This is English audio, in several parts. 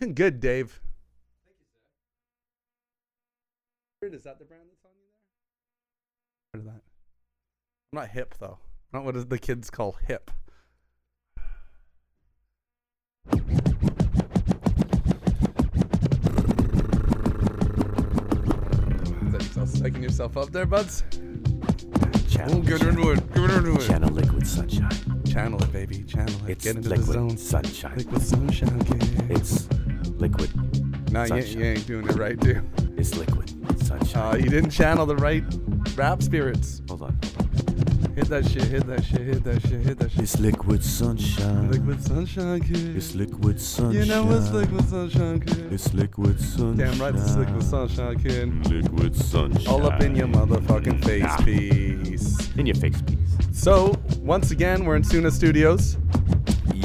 Looking good, Dave. Is that the brand that's on you there? Heard of that? I'm not hip though. Not what the kids call hip. Is yourself psyching yourself up there, buds? Channel, Oh, get into it. Get into it. channel liquid sunshine. Channel it, baby. Channel it. It's Get into liquid the zone. sunshine. Liquid sunshine, kid. It's liquid. Nah, you, you ain't doing it right, dude. It's liquid sunshine. Uh, you didn't channel the right rap spirits. Hold on. Hit that shit, hit that shit, hit that shit, hit that shit. It's liquid sunshine. Liquid sunshine, kid. It's liquid sunshine. You know it's liquid sunshine, kid. It's liquid sunshine. Damn right, it's liquid sunshine, kid. Liquid sunshine. All up in your motherfucking face Ah. piece. In your face, please. So, once again, we're in Suna Studios.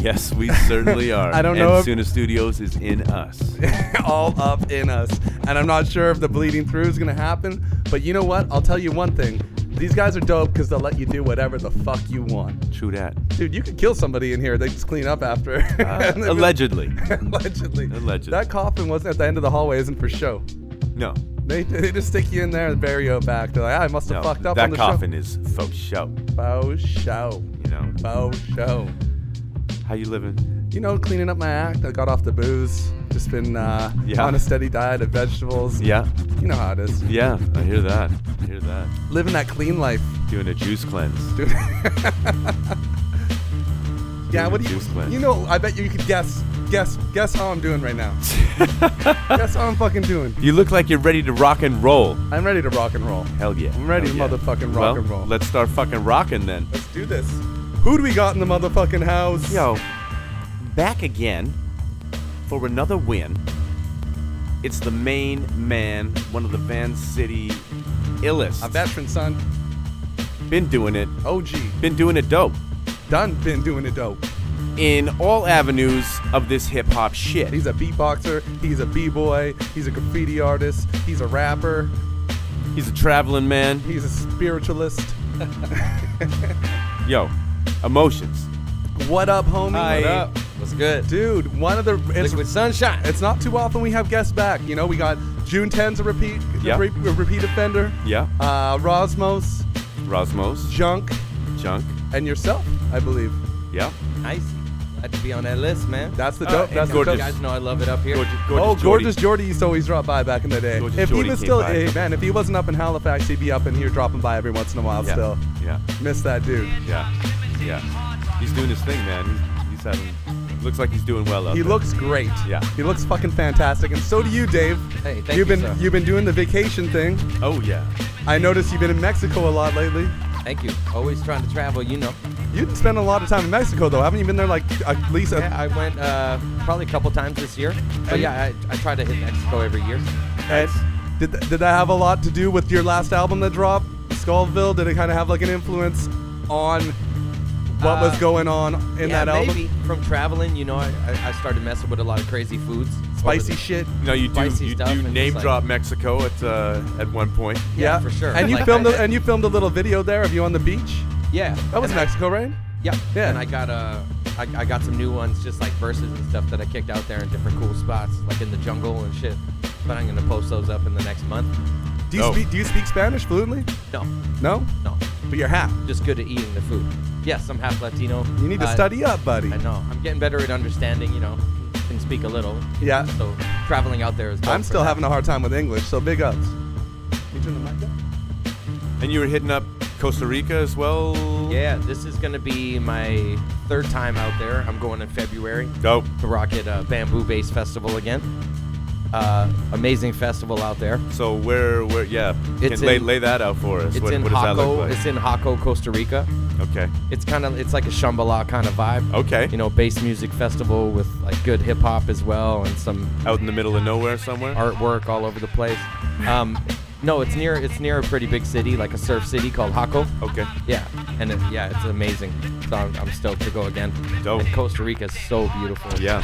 Yes, we certainly are. I don't and know if- Suna Studios is in us. all up in us. And I'm not sure if the bleeding through is going to happen. But you know what? I'll tell you one thing. These guys are dope because they'll let you do whatever the fuck you want. True that. Dude, you could kill somebody in here. They just clean up after. Uh, And allegedly. allegedly. Allegedly. That coffin wasn't at the end of the hallway isn't for show. No. They, they just stick you in there and bury you back. They're like, "Ah, I must have No. fucked up that on the coffin is faux show. show. Faux show. You know. Faux show. How you living? You know, cleaning up my act. I got off the booze. Just been uh, Yeah. on a steady diet of vegetables. Yeah. You know how it is. Yeah. I hear that. I hear that. Living that clean life. Doing a juice cleanse. Dude. yeah, what do you? Cleanse. You know, I bet you could guess, guess, guess how I'm doing right now. guess how I'm fucking doing. You look like you're ready to rock and roll. I'm ready to rock and roll. Hell yeah. I'm ready Hell to yeah. motherfucking rock well, and roll. Let's start fucking rocking then. Let's do this. Who do we got in the motherfucking house? Yo, back again for another win. It's the main man, one of the Van City illest. a veteran son. Been doing it. OG. Been doing it dope. Done. Been doing it dope. In all avenues of this hip hop shit. He's a beatboxer. He's a b-boy. He's a graffiti artist. He's a rapper. He's a traveling man. He's a spiritualist. Yo, Emotionz. What up, homie? Hi. What up? What's good? Dude, one of the it's, Liquid sunshine. it's not too often we have guests back. You know, we got June 10's a repeat Yeah. a re- a repeat offender. Yeah. Uh, Rosmos, Rosmos. Junk, Junk. and yourself, I believe. Yeah. Nice. Glad to be on that list, man. That's the Uh, dope. and that's the gorgeous. You guys know I love it up here. Gorgeous, gorgeous oh, Geordie. gorgeous Jordy used to always drop by back in the day. Gorgeous if Geordie he was still, by. hey man, if he wasn't up in Halifax, he'd be up in here dropping by every once in a while. Yeah. Still, Yeah. miss that dude. Yeah. Yeah. He's doing his thing, man. He's, he's having. Looks like he's doing well out He there. looks great. Yeah. he looks fucking fantastic, and so do you, Dave. Hey, thank you've you, been sir. you've been doing the vacation thing. Oh yeah. I noticed you've been in Mexico a lot lately. Thank you. Always trying to travel, you know. You spend a lot of time in Mexico, though. Haven't you been there like at least? A, Yeah, I went uh, probably a couple times this year. But And- yeah, I, I try to hit Mexico every year. and did th- did that have a lot to do with your last album that dropped, Scovilles? Did it kind of have like an influence on what was Uh, going on in yeah, that album? maybe from traveling, you know, I, I I started messing with a lot of crazy foods. Spicy the- shit. No, you do. Spicy You do name just, like- drop Mexico at uh, at one point. Yeah, for sure. And you Like, filmed I- a, and you filmed a little video there of you on the beach. Yeah. That was and I- Mexico, right? Yeah. Yeah. And I got uh, I, I got some new ones, just like verses and stuff that I kicked out there in different cool spots, like in the jungle and shit. But I'm gonna post those up in the next month. Do you Oh. speak Do you speak Spanish fluently? No, No, no, but you're half. just good at eating the food. Yes, I'm half Latino. You need to Uh, study up, buddy. I know. I'm getting better at understanding. You know, can speak a little. Yeah. So traveling out there is. dope I'm still having a hard time with English, so big ups. Can You turn the mic up? And you were hitting up Costa Rica as well. Yeah, this is gonna be my third time out there. I'm going in February Dope. to Rocket uh, Bamboo Bass Festival again. Uh, amazing festival out there. So where where yeah? It's Can lay, in- lay that out for us. It's what, in what Jaco. like? It's in Jaco, Costa Rica. okay. It's kind of it's like a Shambhala kind of vibe. Okay. You know, bass music festival with like good hip hop as well and some Out in the middle of nowhere somewhere. artwork all over the place. Um, no, it's near it's near a pretty big city, like a surf city called Jaco. Okay. Yeah, and it, yeah, it's amazing. So I'm, I'm stoked to go again. Dope. And Costa Rica is so beautiful. Yeah.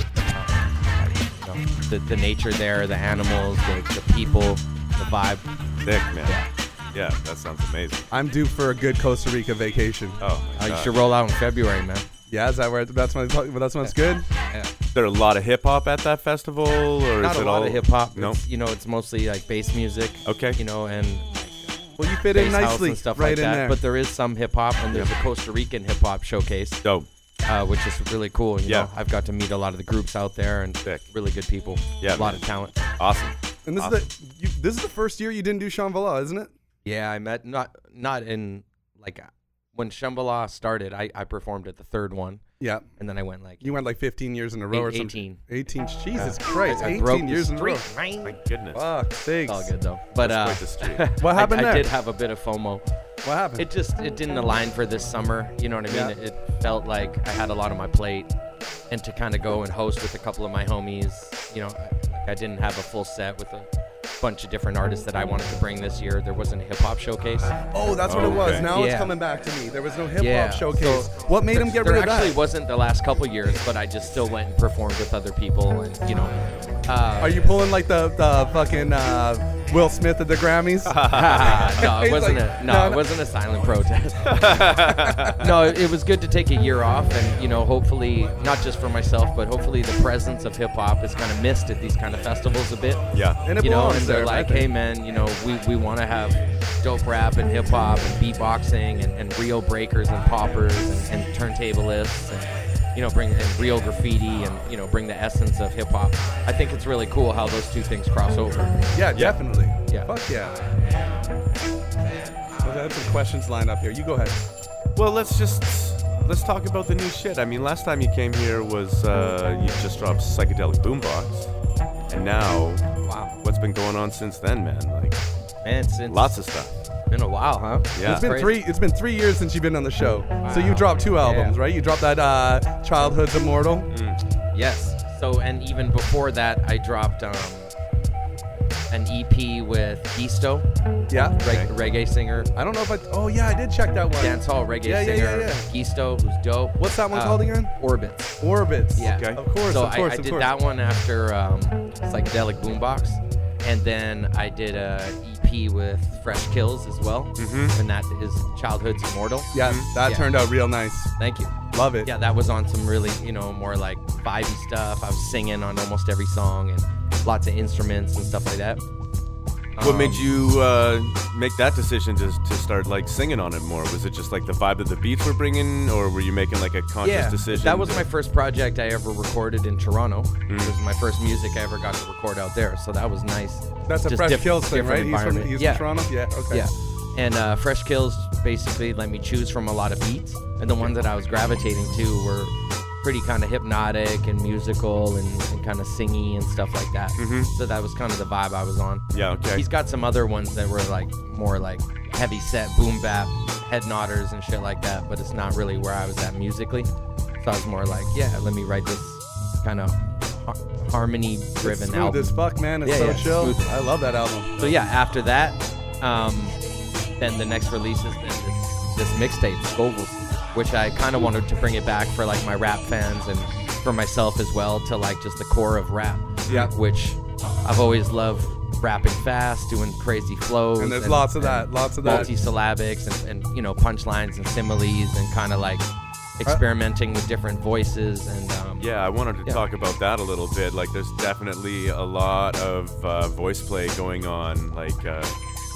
Know, the, the nature there, the animals, the, the people, the vibe. Thick man. Yeah. Yeah. That sounds amazing. I'm due for a good Costa Rica vacation. Oh. My Uh, you God. should roll out in February, man. Yeah, is that where that's when it's, that's when it's good? Yeah. Is there a lot of hip hop at that festival, or Not is a it lot all of hip hop. No. It's, You know, it's mostly like bass music. Okay. You know, and Well, you fit in bass house nicely and stuff right like in that. there. But there is some hip hop, and there's a Costa Rican hip hop showcase, Dope. Uh, which is really cool. You Yeah. know, I've got to meet a lot of the groups out there and Sick. really good people. Yeah, a lot man. of talent. Awesome. and this awesome. is the you, this is the first year you didn't do Shambhala, isn't it? Yeah, I met not not in like uh, when Shambhala started. I, I performed at the third one, Yeah. and then I went like You went like 15 years in a row eight- or something. 18. 18. Jesus Yeah. Christ. I, I 18 broke years the in a row. streak. My goodness. Fuck sakes. It's all good though. But uh, quite the streak. What happened I, I did have a bit of FOMO. What happened? It just it didn't align for this summer. You know what I mean? Yeah. It, it felt like I had a lot on my plate, and to kind of go and host with a couple of my homies. You know, I, I didn't have a full set with a bunch of different artists that I wanted to bring this year. There wasn't a hip hop showcase. oh, that's what it was. Okay. Now it's coming back to me. There was no hip hop Yeah, showcase. so what made there, him get there rid of it? actually wasn't the last couple years, but I just still went and performed with other people, and you know. Uh, Are you pulling like the, the fucking uh, Will Smith at the Grammys? no, it wasn't like, a no, no, it wasn't a silent protest. no, it, it was good to take a year off, and you know, hopefully, not just for myself, but hopefully, the presence of hip hop is kind of missed at these kind of festivals a bit. Yeah. and it you know, and they're like, think. hey man, you know, we, we want to have dope rap and hip hop and beatboxing and, and real breakers and poppers and, and turntablists and you know bring in real graffiti and you know bring the essence of hip hop. I think it's really cool how those two things cross over. Yeah, definitely. Yeah. Fuck yeah. Well, I have some questions lined up here. You go ahead. Well, let's just let's talk about the new shit. I mean, last time you came here was uh, you just dropped psychedelic boombox, and now Wow, what's been going on since then, man? Like man, since lots of stuff. been a while, huh? Yeah. It's been Crazy. three. It's been three years since you've been on the show. So you dropped two albums, Yeah. right? You dropped that uh, "Childhood's Immortal." Mm. Yes. So and even before that, I dropped um, an EP with Gisto, Yeah. reg- reggae singer, I don't know if I. Oh yeah, I did check that one. dancehall reggae Yeah, yeah, singer, yeah, yeah. Gisto, who's dope. What's that one Uh, called again? Orbits. Orbits. Yeah. Okay. Of course. so of course. I, I did course. that one after um, psychedelic boombox, and then I did a EP with Fresh Kills as well, Mhm. and that is Childhood's Immortal. Yeah, that Yeah. turned out real nice. Thank you. Love it. Yeah, that was on some really, you know, more like vibey stuff. I was singing on almost every song and lots of instruments and stuff like that. What made you uh, make that decision to, to start like singing on it more? Was it just like the vibe that the beats were bringing, or were you making like a conscious yeah, decision? That was to- my first project I ever recorded in Toronto. Mm. It was my first music I ever got to record out there, so that was nice. That's a Just Fresh diff- Kills thing, right? He's from he's yeah. from Toronto. Yeah. Okay. Yeah. And uh, Fresh Kills basically let me choose from a lot of beats, and the ones that I was gravitating to were pretty kind of hypnotic and musical and, and kind of singy and stuff like that. Mhm. So that was kind of the vibe I was on. Yeah. Okay. He's got some other ones that were like more like heavy set boom bap, head nodders and shit like that, but it's not really where I was at musically. So I was more like, yeah, let me write this kind of har- harmony driven smooth album. as fuck, man. It's Yeah, so yeah, chill. smooth. I love that album. So yeah, after that, um, then the next release is this, this mixtape, Scovilles, which I kind of wanted to bring it back for like my rap fans and for myself as well to like just the core of rap. Yeah. Which I've always loved rapping fast, doing crazy flows. And there's lots of that. Lots of that. Multi-syllabics and, and you know punchlines and similes and kind of like experimenting with different voices and um, Yeah, I wanted to Yeah. talk about that a little bit. Like, there's definitely a lot of uh, voice play going on, like uh,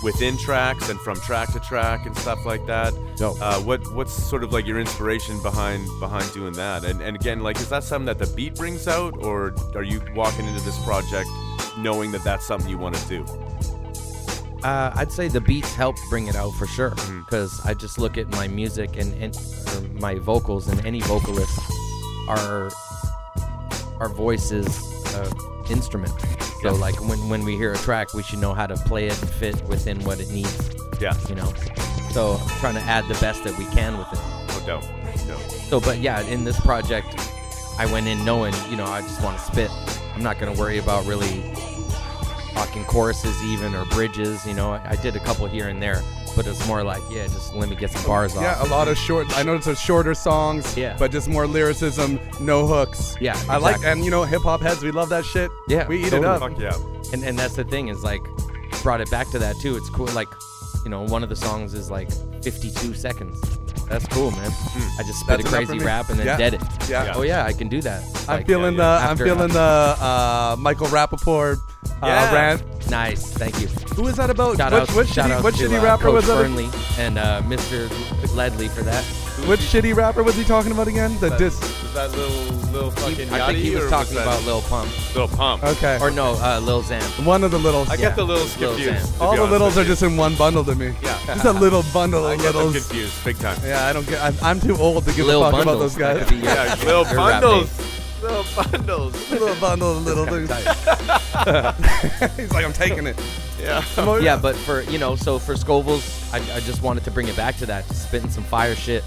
within tracks and from track to track and stuff like that. Dope. Uh, what what's sort of like your inspiration behind behind doing that? And and again, like, is that something that the beat brings out, or are you walking into this project knowing that that's something you want to do? Uh, I'd say the beats help bring it out for sure because I just look at my music and, and my vocals and any vocalist are our voice is an instrument. So Yeah. like when when we hear a track, we should know how to play it and fit within what it needs. Yeah, You know, so I'm trying to add the best that we can with it. Oh, no doubt, no. So, but yeah, in this project, I went in knowing, you know, I just want to spit. I'm not going to worry about really fucking choruses even or bridges. You know, I, I did a couple here and there, but it's more like, yeah, just let me get some bars Yeah, off. a lot of short. I noticed it's a shorter songs. Yeah. But just more lyricism, no hooks. Yeah, I like, and you know, hip hop heads, we love that shit. Yeah, We eat totally. it up. Fuck yeah. And and that's the thing is like, brought it back to that too. It's cool. Like, you know, one of the songs is like 52 seconds. That's cool, man. I just spit That's a crazy rap and then Yeah. dead it. Yeah. Oh yeah, I can do that. I'm Like, feeling yeah. the I'm feeling the uh, Michael Rapaport uh, Yeah. rant. nice. Thank you. Who is that about? Shout which out, which shout shitty, out which to, shitty uh, rapper Coach was that? Burnley and uh, Mr. Ledley for that. Which shitty rapper was he talking about again? The That- dis. Was that little little fucking I think he was talking that about Lil Pump Lil Pump? Okay. or no, uh, Lil Xan. one of the littles. I Yeah. get the littles Lil confused. Xan. All the littles are you. just in one bundle to me. Yeah. Just a little bundle I of get them littles. confused big time. Yeah, I don't get. I'm, I'm too old to give Lil a fuck about those guys. be your- Yeah, little your rap bundles. name. Little bundles. little bundle little things. He's like, I'm taking it. Yeah. yeah, but for you know, so for Scovilles, I, I just wanted to bring it back to that, just spitting some fire shit,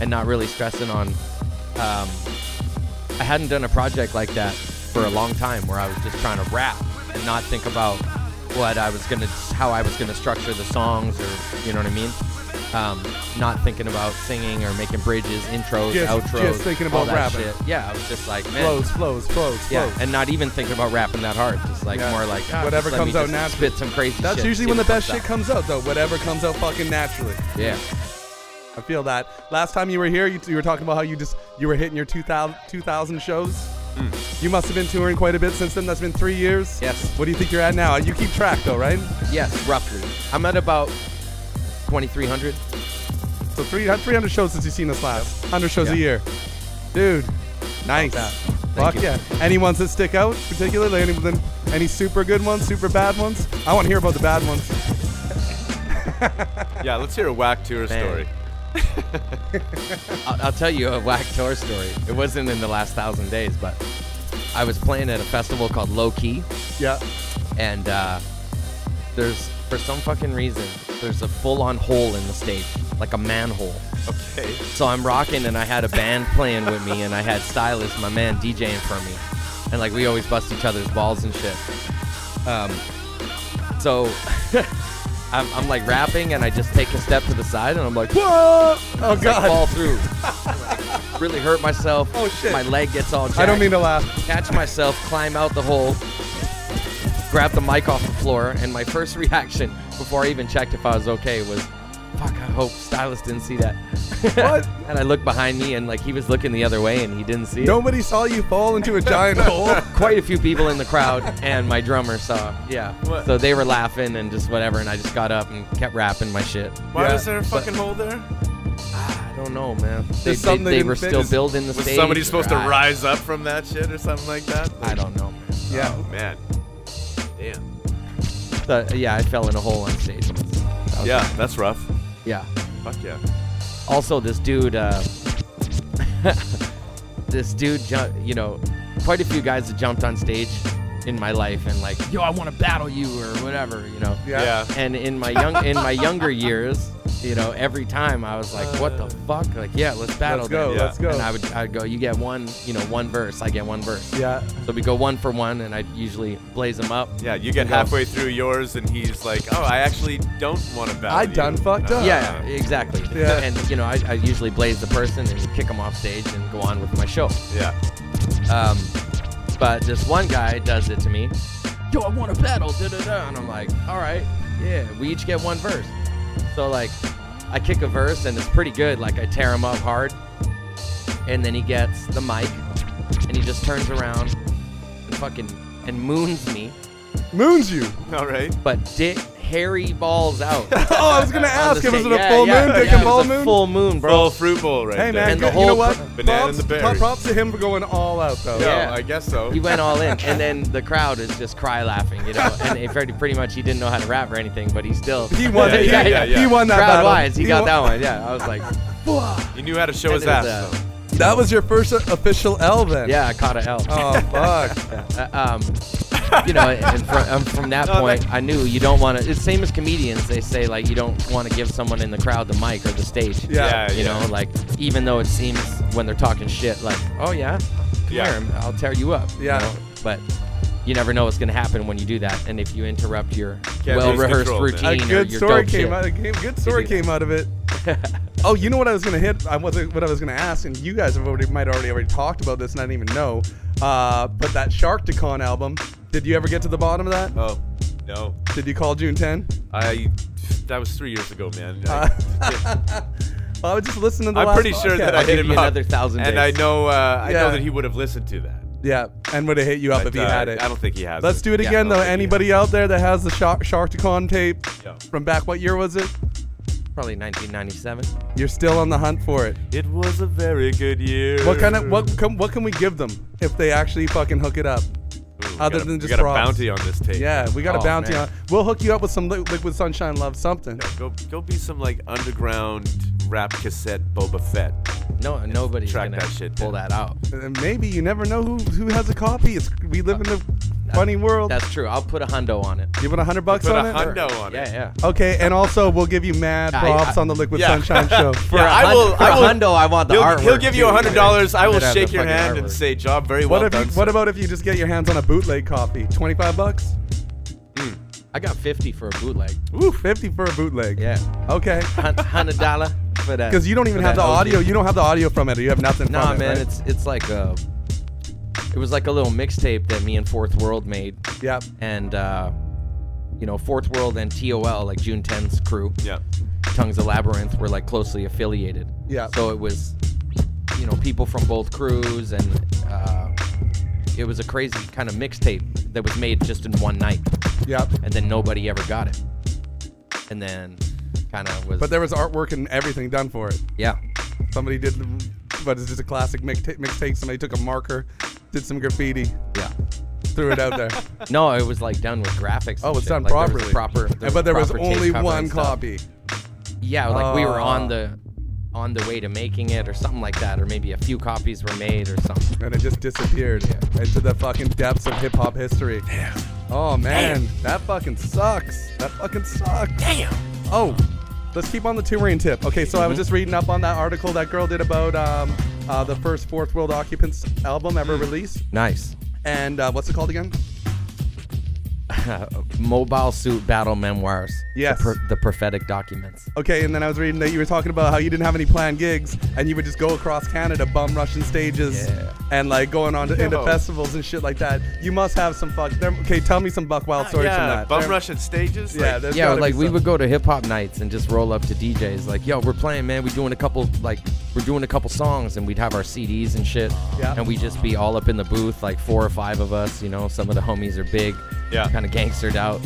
and not really stressing on. Um, I hadn't done a project like that for a long time, where I was just trying to rap and not think about what I was gonna, how I was gonna structure the songs, or you know what I mean. Um, not thinking about singing or making bridges, intros, Just- outros, just thinking about that rapping. shit. Yeah, I was just like, man, Flows, flows, flows, yeah, flows. and not even thinking about rapping that hard. Just like Yeah. more like Whatever comes me out just naturally. Spit some crazy. That's shit, usually when the best comes shit out. comes out, though. Whatever comes out fucking naturally. Yeah. I feel that. Last time you were here, you, you were talking about how you just you were hitting your 2000, 2000 shows. Hmm. You must have been touring quite a bit since then. That's been three years. Yes. What do you think you're at now? You keep track though, right? Yes, roughly. I'm at about 2,300. So three, 300 shows since you've seen us last. 100 shows a year. Dude, nice. that. Fuck you. yeah. Any ones that stick out particularly? Any, any super good ones, super bad ones? I want to hear about the bad ones. Yeah, let's hear a whack tour Man. story. I'll, I'll tell you a whack tour story. It wasn't in the last thousand days, but I was playing at a festival called Low Key, Yeah. and uh, there's for some fucking reason there's a full-on hole in the stage, like a manhole. Okay. So I'm rocking, and I had a band playing with me, and I had Stylist, my man, DJing for me, and like we always bust each other's balls and shit. Um, so I'm, I'm like rapping, and I just take a step to the side, and I'm like, whoa! Oh It's like god. fall through. Like, really hurt myself. Oh, shit. My leg gets all. Jacked. I don't mean to laugh. catch myself, climb out the hole, grab the mic off the floor, and my first reaction before I even checked if I was okay was, "Fuck! I hope Stylist didn't see that." What? and I looked behind me, and like he was looking the other way, and he didn't see it. Nobody saw you fall into a giant hole. Quite a few people in the crowd, and my drummer saw. Yeah. What? So they were laughing and just whatever, and I just got up and kept rapping my shit. Why Yeah. is there a fucking hole there? I don't know, man. They, something they, they they didn't were still Is- building the Was stage. somebody supposed to or I- rise up from that shit or something like that? I don't know. Man. Yeah. Oh, man. Damn. Yeah, I fell in a hole on stage. That Yeah, that's rough. Yeah. Fuck yeah. also this dude uh this dude you know quite a few guys that jumped on stage in my life and like yo i want to battle you or whatever you know Yeah. and in my young in my younger years you know every time i was like what the fuck like yeah let's battle Let's go. then. Yeah. Let's go. and i would i'd go you get one you know one verse i get one verse yeah. so we go one for one and i'd usually blaze them up Yeah, you get Go. halfway through yours and he's like, oh, I actually don't want to battle I you." done fucked up. yeah, exactly. Yeah. And you know, I, I usually blaze the person and kick them off stage and go on with my show. Yeah. Um, but this one guy does it to me. Yo, I want to battle. Da, da, da. And I'm like, all right, yeah. We each get one verse. So like, I kick a verse and it's pretty good. Like I tear him up hard, and then he gets the mic, and he just turns around and fucking and moons me, Moons you. All right. but dick hairy balls out. Oh, I was gonna ask the him, was it a full yeah, moon? yeah, Dick it and ball moon? Full moon, bro. Full fruit bowl right Hey there. man, And the good- you know what? fu- Banana props, and the top props to him for going all out though. No, Yeah. I guess so. he went all in, and then the crowd is just cry laughing, you know. And pretty, pretty much he didn't know how to rap or anything, but he still He won. Yeah, yeah, yeah, yeah. he won that crowd battle. wise, he, got won- that one. Yeah, I was like, He knew how to show his That ass. Is, though. That was your first official L then. yeah, I caught an L. Oh fuck. Uh, um, you know, and from, um, from that No, point, that- I knew you don't want to. It's same as comedians. They say like you don't want to give someone in the crowd the mic or the stage. Yeah. Yeah, You yeah. know, like even though it seems when they're talking shit, like, oh yeah, come Yeah. here, I'll tear you up. you Yeah. know? But you never know what's gonna happen when you do that, and if you interrupt your Can't lose well-rehearsed control, man. routine A or good your story dope came shit. out. A good story came out of it. oh, you know what I was gonna hit? I wasn't. What I was gonna ask, and you guys have already might already already talked about this, and I didn't even know. Uh, but that Sharkticon album. Did you ever get to the bottom of that? Oh, no. Did you call June 10? I. That was three years ago, man. Uh, I- I would just listen to the I'm last pretty sure that. I I'll hit him you up, another thousand and. I know uh, I Yeah. know that he would have listened to that. Yeah, and would have hit you up But, if he uh, had it. I don't think he has. Let's do it Yeah, again I though. don't think he Anybody out there that has the Shark Sharkticon tape Yeah. from back? What year was it? Probably 1997. You're still on the hunt for it. It was a very good year. What kind of what can, what can we give them if they actually fucking hook it up? Ooh, other got a- than we just got a props? bounty on this tape. Yeah, we got a Oh, bounty man. on. We'll hook you up with some li- Liquid Sunshine Love something. Go go be some like underground rap cassette Boba Fett. No, nobody's Track gonna that shit pull down. that out. And maybe you never know who who has a copy. It's we live in a funny world. That's true. I'll put a hundo on it. You want a hundred bucks Put a on it? hundo on Yeah, it. yeah. Yeah. Okay, and also we'll give you mad Yeah, props yeah. on the Liquid Yeah. Sunshine show. For Yeah, a I will- For I a will- hundo, I want the He'll, artwork. he'll give you too. a hundred dollars. I will Gotta shake the your fucking hand and artwork. say, "Job very What well if done." you, what sir." about if you just get your hands on a bootleg copy? Twenty five bucks? Mm. I got 50 for a bootleg. Ooh, fifty for a bootleg. Yeah. Okay. Hun- Hundred dollar for that. Because you don't even for have the OG. audio. You don't have the audio from it. You have nothing Nah, from it. man, right? it's it's like a. It was like a little mixtape that me and Fourth World made, Yep. and uh, you know, Fourth World and TOL, like June 10's crew, Yeah. Tongues of Labyrinth, were like closely affiliated. Yeah. So it was, you know, people from both crews, and uh, it was a crazy kind of mixtape that was made just in one night, Yep. and then nobody ever got it, and then kind of was. But there was artwork and everything done for it. yeah. Somebody did, but it's just a classic mixtape. Mixtape. Somebody took a marker, did some graffiti, Yeah. threw it out there. No, it was like done with graphics. Oh, it's shit. done Like, there was properly. proper. there but there was proper tape only cover one stuff. copy. Yeah, like we were on Oh. the on the way to making it or something like that, or maybe a few copies were made or something. and it just disappeared into the fucking depths of hip hop history. Damn. Oh man, that fucking sucks. That fucking sucks. Damn. Oh, let's keep on the touring tip. Okay, so I Mm-hmm. was just reading up on that article that girl did about um, uh, the first Fourth World Occupants album ever released, Nice. and uh, what's it called again? Mobile Suit Battle Memoirs. Yes. The, the prophetic documents. Okay, and then I was reading that you were talking about how you didn't have any planned gigs, and you would just go across Canada, bum rushing stages, Yeah. and like going on to, into festivals and shit like that. You must have some fuck. There, okay, tell me some Buck Wild ah, stories from yeah, that. bum There- rushing stages. Yeah, like, there's yeah, like we would go to hip hop nights and just roll up to DJs like, "Yo, we're playing, man. We're doing a couple like we're doing a couple songs and we'd have our CDs and shit. Yeah. And we'd just be all up in the booth, like four or five of us. You know, some of the homies are big, Yeah. kind of gangstered out,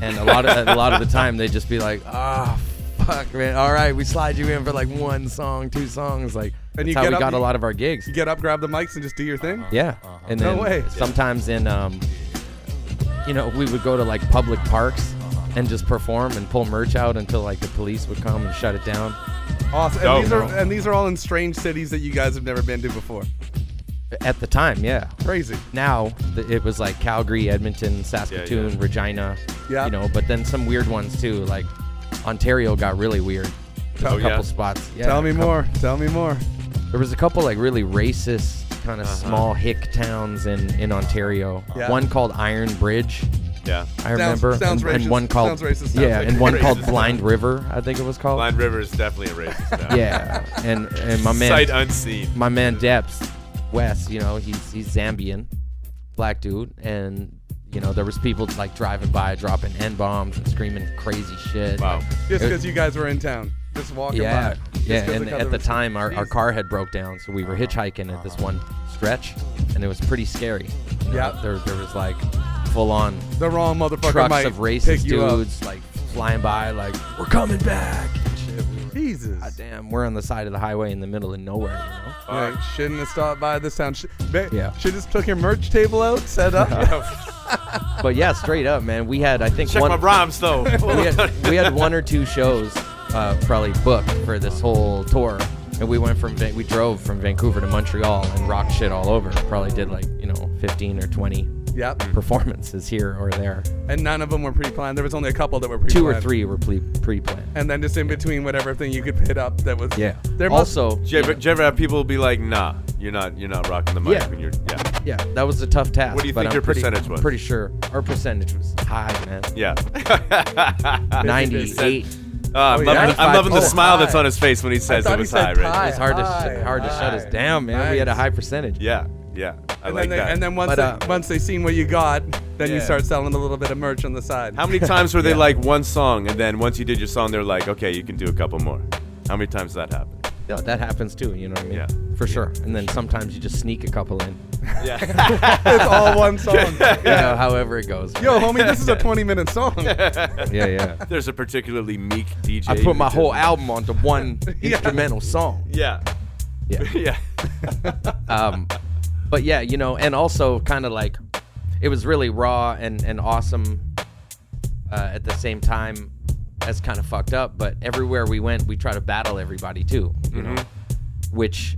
and a lot of a lot of the time they'd just be like, "Ah, fuck, man. All right, we slide you in for like one song, two songs, like." And that's you how get we up- got a lot of our gigs. You get up, grab the mics, and just do your thing. Yeah, and No then way. sometimes in um, you know, we would go to like public parks and just perform and pull merch out until like the police would come and shut it down. Awesome. Dope, And these are and these are all in strange cities that you guys have never been to before. At the time, yeah. Crazy. Now th- it was like Calgary, Edmonton, Saskatoon, yeah. Regina. Yeah. You know, but then some weird ones too. Like Ontario got really weird. There's Oh, a couple yeah? spots. Yeah, Tell me couple- more. Tell me more. There was a couple like really racist kind of Uh-huh. small hick towns in in Ontario. Yeah. One called Iron Bridge. yeah. I remember, sounds and, and racist. one called Sounds racist. Sounds yeah, like and one racist. called Blind River, I think it was called. Blind River is definitely a racist. Now. Yeah, and and my man, Sight unseen. my man Deps, Wes, you know, he's he's Zambian, black dude, and you know there was people like driving by, dropping n bombs and screaming crazy shit. Wow. Just because you guys were in town, just walking Yeah, by. Just yeah, 'cause and at the time our, our car had broke down, so we were hitchhiking at this one stretch, and it was pretty scary. You know, Yeah. Uh, there there was like full on the wrong motherfucker trucks might of racist you up. dudes like flying by, like we're coming back. Jesus. God damn, we're on the side of the highway in the middle of nowhere, you know. Like, shouldn't have stopped by this town. Sh- ba- Yeah. Should just took your merch table out, set up. But yeah, straight up, man. We had I think Check one my rhymes though. we had, we had one or two shows uh, probably booked for this whole tour, and we went from we drove from Vancouver to Montreal and rocked shit all over. Probably did like you know 15 or 20 yep. performances here or there. And none of them were pre-planned. There was only a couple that were pre-planned. Two or three were pre pre-planned. And then just in between whatever thing you could hit up that was. Yeah. There must, also, Did you ever, did you ever have people be like, "Nah, you're not, you're not rocking the mic Yeah. when you're." Yeah. yeah, that was a tough task. What do you but think I'm your pretty, percentage was? Pretty sure our percentage was high, man. Yeah. 98. Ah, I'm, Oh, loving, yeah? the, I'm loving the Oh, smile that's on his face when he says thought it he was high, right? high. It's hard to sh- hard to shut us high. down, man. We had a high percentage. Yeah, yeah. I And, like then they, that. and then once But, they, uh, once they seen what you got, then you Yeah. start selling a little bit of merch on the side. How many times were they Yeah. like one song, and then once you did your song, they're like, "Okay, you can do a couple more." How many times did that happen? Yeah, that happens too. You know what I mean? Yeah. For sure. And then sometimes you just sneak a couple in. Yeah. it's all one song. You know, however it goes. Yo, homie, this is a 20 minute song. Yeah, yeah. There's a particularly meek DJ. I put my who whole just- album onto one instrumental song. Yeah. Yeah. Yeah. um, but yeah, you know, and also kind of like it was really raw and and awesome uh, at the same time as kind of fucked up. But everywhere we went, we try to battle everybody too, you know, which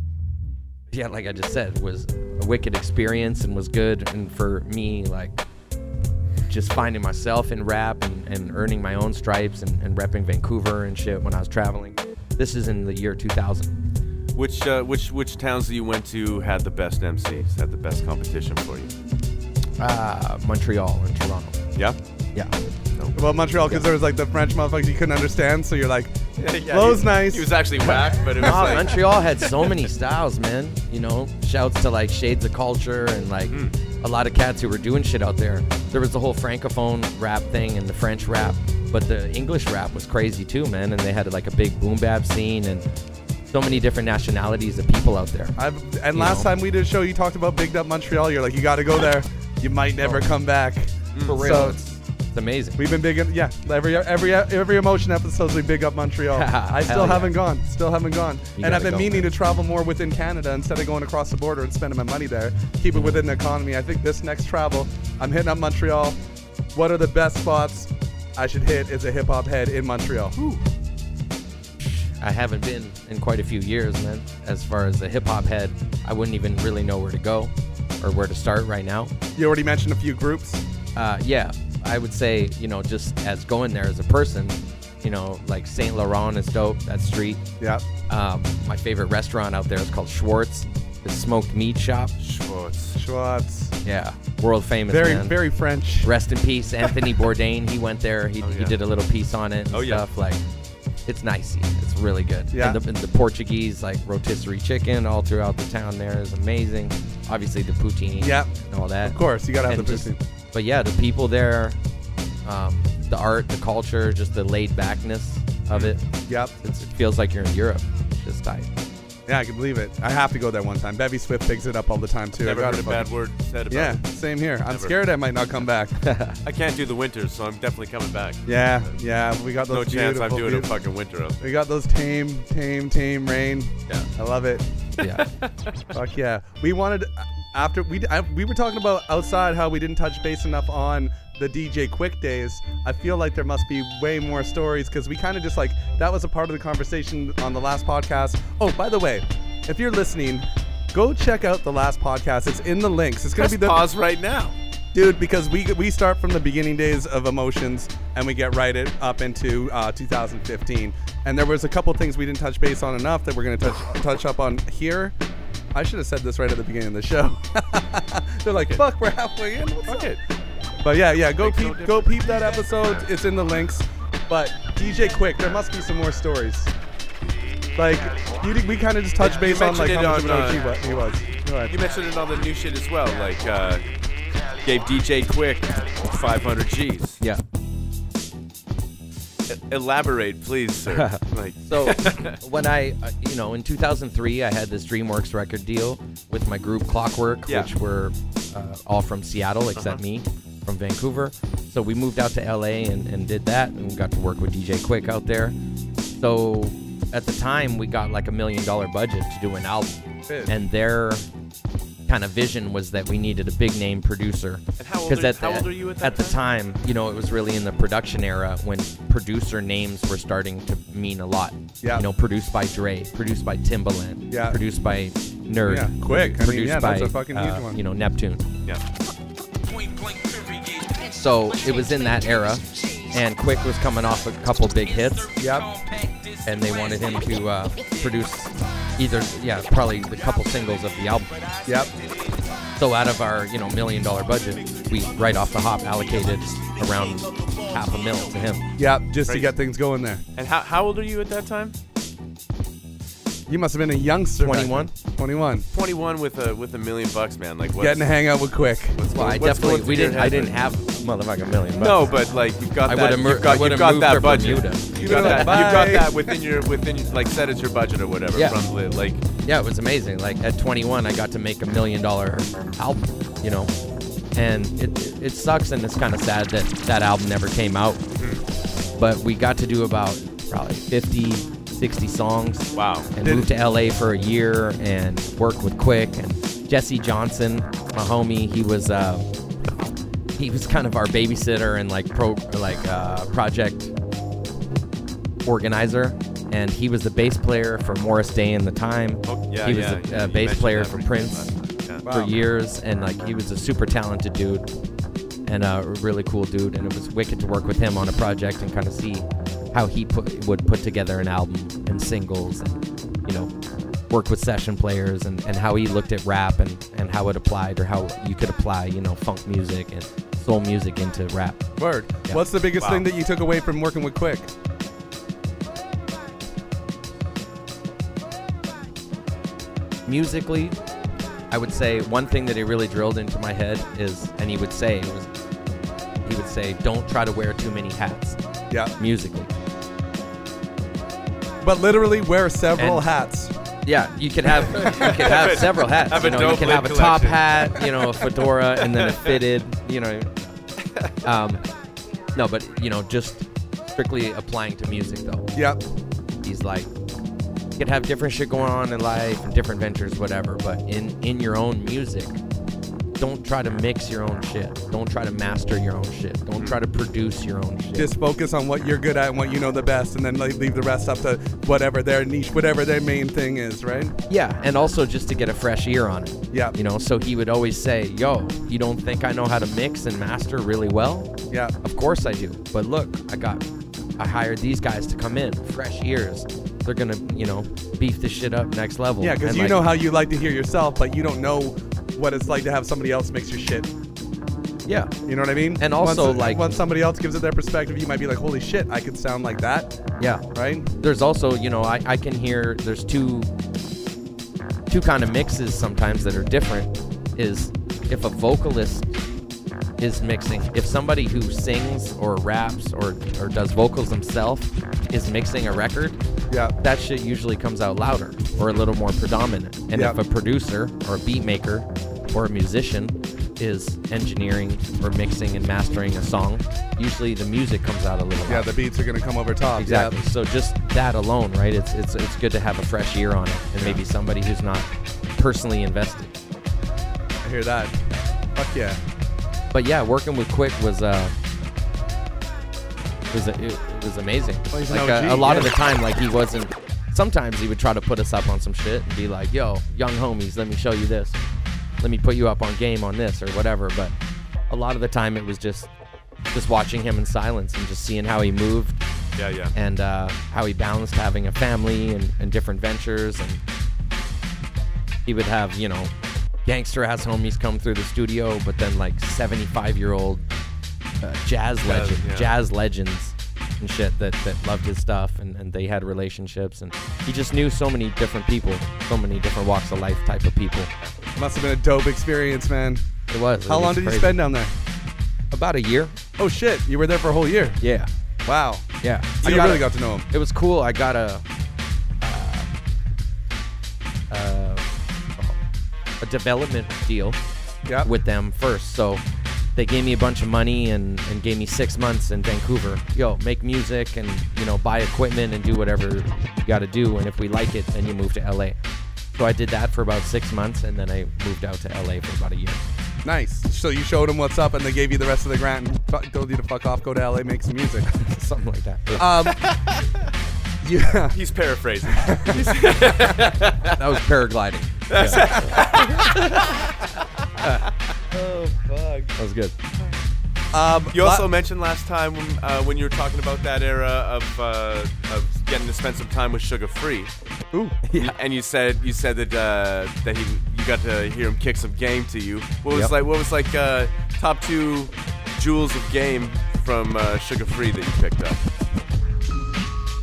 yeah, like I just said, was a wicked experience and was good. And for me, like just finding myself in rap and, and earning my own stripes and, and repping Vancouver and shit when I was traveling. This is in the year 2000. Which uh, which which towns that you went to had the best MCs? Had the best competition for you? Uh, Montreal and Toronto. Yeah. Yeah. well, Montreal, because there was like the French motherfuckers you couldn't understand, so you're like, yeah Flow's he- nice. He was actually whack, but it was Nah, like, Montreal had so many styles, man. You know, shouts to like Shades of Culture and like a lot of cats who were doing shit out there. There was the whole francophone rap thing and the French rap, but the English rap was crazy too, man. And they had like a big boom bap scene and so many different nationalities of people out there. I've, and You last know. time we did a show, you talked about Big Up Montreal. You're like, you got to go there. You might never oh. come back. Mm. For real, So it's, it's amazing. we've been big, yeah. Every every every emotion episodes we big up Montreal. I still yeah. haven't gone. Still haven't gone. You and I've been go, meaning man. to travel more within Canada instead of going across the border and spending my money there. Keep it within the economy. I think this next travel, I'm hitting up Montreal. What are the best spots I should hit as a hip hop head in Montreal? I haven't been in quite a few years, man. As far as a hip hop head, I wouldn't even really know where to go or where to start right now. You already mentioned a few groups. uh, yeah, I would say, you know, just as going there as a person, you know, like Saint Laurent is dope, that street. Yeah. Um, my favorite restaurant out there is called Schwartz, the smoked meat shop. Schwartz. Schwartz. Yeah, world famous, Very man. very French. Rest in peace, Anthony Bourdain. He went there. He, he yeah. did a little piece on it and Oh, yeah. Like, it's nicey. It's really good. Yeah. And the, and the Portuguese, like rotisserie chicken, all throughout the town there is amazing. Obviously, the poutine. Yeah. And all that. Of course, you gotta have And the just- poutine. But yeah, the people there, um, the art, the culture, just the laid backness of it. Yep. It's, it feels like you're in Europe. It's just tight. Yeah, I can believe it. I have to go there one time. Bevy Swift picks it up all the time too. Never I gotta a bad fucking- word said about Yeah, it. same here. I'm Never. scared I might not come back. I can't do the winters, so I'm definitely coming back. yeah, yeah. We got those No chance I'm beautiful, doing a fucking winter out there. We got those tame, tame, tame rain. Yeah. I love it. Yeah. Fuck yeah. We wanted after we I, we were talking about outside how we didn't touch base enough on the DJ Quik days. I feel like there must be way more stories because we kind of just like that was a part of the conversation on the last podcast. Oh, by the way, if you're listening, go check out the last podcast. It's in the links. It's gonna Press be the pause right now. dude because we we start from the beginning days of Emotionz and we get right it up into uh, 2015 and there was a couple things we didn't touch base on enough that we're going to touch touch up on here i should have said this right at the beginning of the show they're like fuck we're halfway in What's Fuck up?" it. but yeah yeah go Makes no peep go peep that episode it's in the links but dj quik there must be some more stories like you, we kind of just touched You base on like how much on, OG uh, he was Go ahead. You mentioned it on the new shit as well. Like, uh, gave DJ Quik 500 G's. Yeah. Elaborate, please, sir. like, So when I, uh, you know, in 2003, I had this DreamWorks record deal with my group Clockwork, Yeah. which were uh, all from Seattle except me from Vancouver. So we moved out to LA and, and did that, and got to work with DJ Quik out there. So at the time, we got like a million dollar budget to do an album, Shit. and their kind of vision was that we needed a big name producer. Because how at the, old at the time, you know, it was really in the production era when producer names were starting to mean a lot. Yeah. You know, produced by Dre, produced by Timbaland, Yeah. produced by Nerd. Yeah, Quik. I mean, Produced yeah, by that's a fucking huge uh, one. you know Neptune. yeah. So it was in that era, and Quik was coming off a couple big hits, yep and they wanted him to uh, produce either, yeah, probably the couple singles of the album. yep So out of our, you know, million dollar budget, we right off the hop allocated around half a mil to him. yep just to Crazy. get things going there And how, how old are you at that time? You must have been a youngster. back 21? 21. 21 with a with a million bucks, man. Like what's, Getting to hang out with Quik. what's Well, I what's definitely we didn't. I didn't man? have motherfucking million. Bucks. No, but like you've got I that. would've mer- you've got, I would've you've got that budget. Bermuda. You've You've got that. been You've got that within your within like set as your budget or whatever. Yeah. From li- like yeah, it was amazing. Like at 21, I got to make a million dollar album. You know, and it it sucks and it's kind of sad that that album never came out. Hmm. But we got to do about probably 50, 60 songs. wow. and Did- moved to LA for a year and worked with Quik and Jesse Johnson, my homie. He was uh, he was kind of our babysitter and like pro like uh, project organizer, and he was the bass player for Morris Day and the Time. Oh, yeah, he was yeah, a, yeah, a bass player for Prince. Yeah. Wow. for years, and like he was a super talented dude and a really cool dude, and it was wicked to work with him on a project and kind of see how he put, would put together an album and singles, and you know, work with session players, and, and how he looked at rap and, and how it applied, or how you could apply, you know, funk music and soul music into rap. Word. Yeah. What's the biggest Wow. thing that you took away from working with Quik? musically, I would say one thing that he really drilled into my head is, and he would say, it was, he would say, don't try to wear too many hats Yeah. musically. But literally wear several And- hats. Yeah, you can have you could have several hats. have you know, you can have a top hat, you know, a fedora, and then a fitted, you know. Um, no, but you know, just strictly applying to music though. Yep. He's like, you can have different shit going on in life and different ventures, whatever. But in in your own music, don't try to mix your own shit. Don't try to master your own shit. Don't try to produce your own shit. Just focus on what you're good at and what you know the best, and then like, leave the rest up to whatever their niche, whatever their main thing is, right? Yeah, and also just to get a fresh ear on it. Yeah. You know, so he would always say, Yo, you don't think I know how to mix and master really well? Yeah. Of course I do. But look, I got, I hired these guys to come in, fresh ears. They're gonna, you know, beef this shit up next level. Yeah, because And, you like, know how you like to hear yourself, but you don't know what it's like to have somebody else mix your shit. Yeah. You know what I mean? And also, once, like- once somebody else gives it their perspective, you might be like, "Holy shit, I could sound like that," Yeah. right? There's also, you know, I, I can hear there's two two kind of mixes sometimes that are different. Is if a vocalist is mixing, if somebody who sings or raps or, or does vocals themselves is mixing a record, Yeah. that shit usually comes out louder or a little more predominant. And Yeah. if a producer or a beat maker or a musician is engineering or mixing and mastering a song, usually the music comes out a little Yeah, louder. the beats are gonna come over top. Exactly. Yeah. So just that alone, right? It's it's it's good to have a fresh ear on it, and maybe somebody who's not personally invested. I hear that. Fuck yeah. But yeah, working with Quik was uh was a, it, was amazing. Well, like OG, a, a lot of the time, like he wasn't. Sometimes he would try to put us up on some shit and be like, "Yo, young homies, let me show you this. Let me put you up on game on this or whatever." But a lot of the time, it was just just watching him in silence and just seeing how he moved Yeah, yeah. and uh, how he balanced having a family and, and different ventures and he would have you know gangster ass homies come through the studio but then like 75 year old uh, jazz legend yeah. jazz legends and shit that, that loved his stuff and, and they had relationships and he just knew so many different people so many different walks of life type of people Must have been a dope experience, man. it was it How was long did you spend down there? about a year Oh shit, you were there for a whole year. yeah Wow. yeah So I you really a- got to know him. it was cool. I got a a development deal Yeah. with them first. So they gave me a bunch of money and, and gave me six months in Vancouver. Yo, make music and you know buy equipment and do whatever you got to do. And if we like it, then you move to LA. So I did that for about six months, and then I moved out to LA for about a year. Nice. So you showed them what's up, and they gave you the rest of the grant and fu- told you to fuck off, go to LA, make some music. Something like that. Um. yeah. He's paraphrasing. that was paragliding. Oh fuck. That was good. Um. You la- also mentioned last time when, uh, when you were talking about that era of uh, of getting to spend some time with Suga Free, Ooh. Yeah. and you said you said that uh, that he you got to hear him kick some game to you. What was Yep. like? What was like uh, top two jewels of game from uh, Suga Free that you picked up?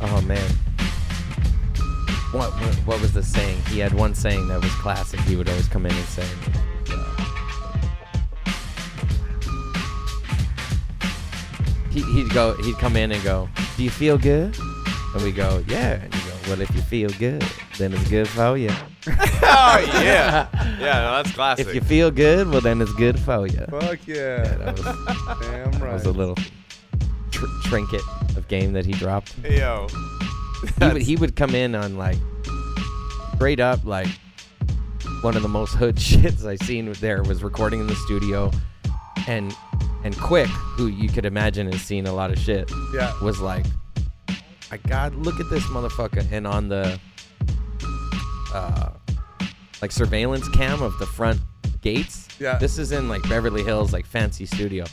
Oh man. What, what what was the saying? He had one saying that was classic. He would always come in and say. uh, He, he'd go. He'd come in and go. Do you feel good? And we go, yeah. And he go, well, if you feel good, then it's good for you. oh yeah, yeah, no, that's classic. If you feel good, well, then it's good for you. Fuck yeah. That was, Damn right. was a little tr- trinket of game that he dropped. Yo, He would, he would come in on like straight up like one of the most hood shits I seen there was recording in the studio, and and Quik, who you could imagine has seen a lot of shit, yeah. was like, "My God, look at this motherfucker!" And on the uh, like surveillance cam of the front gates, Yeah. this is in like Beverly Hills, like fancy studio.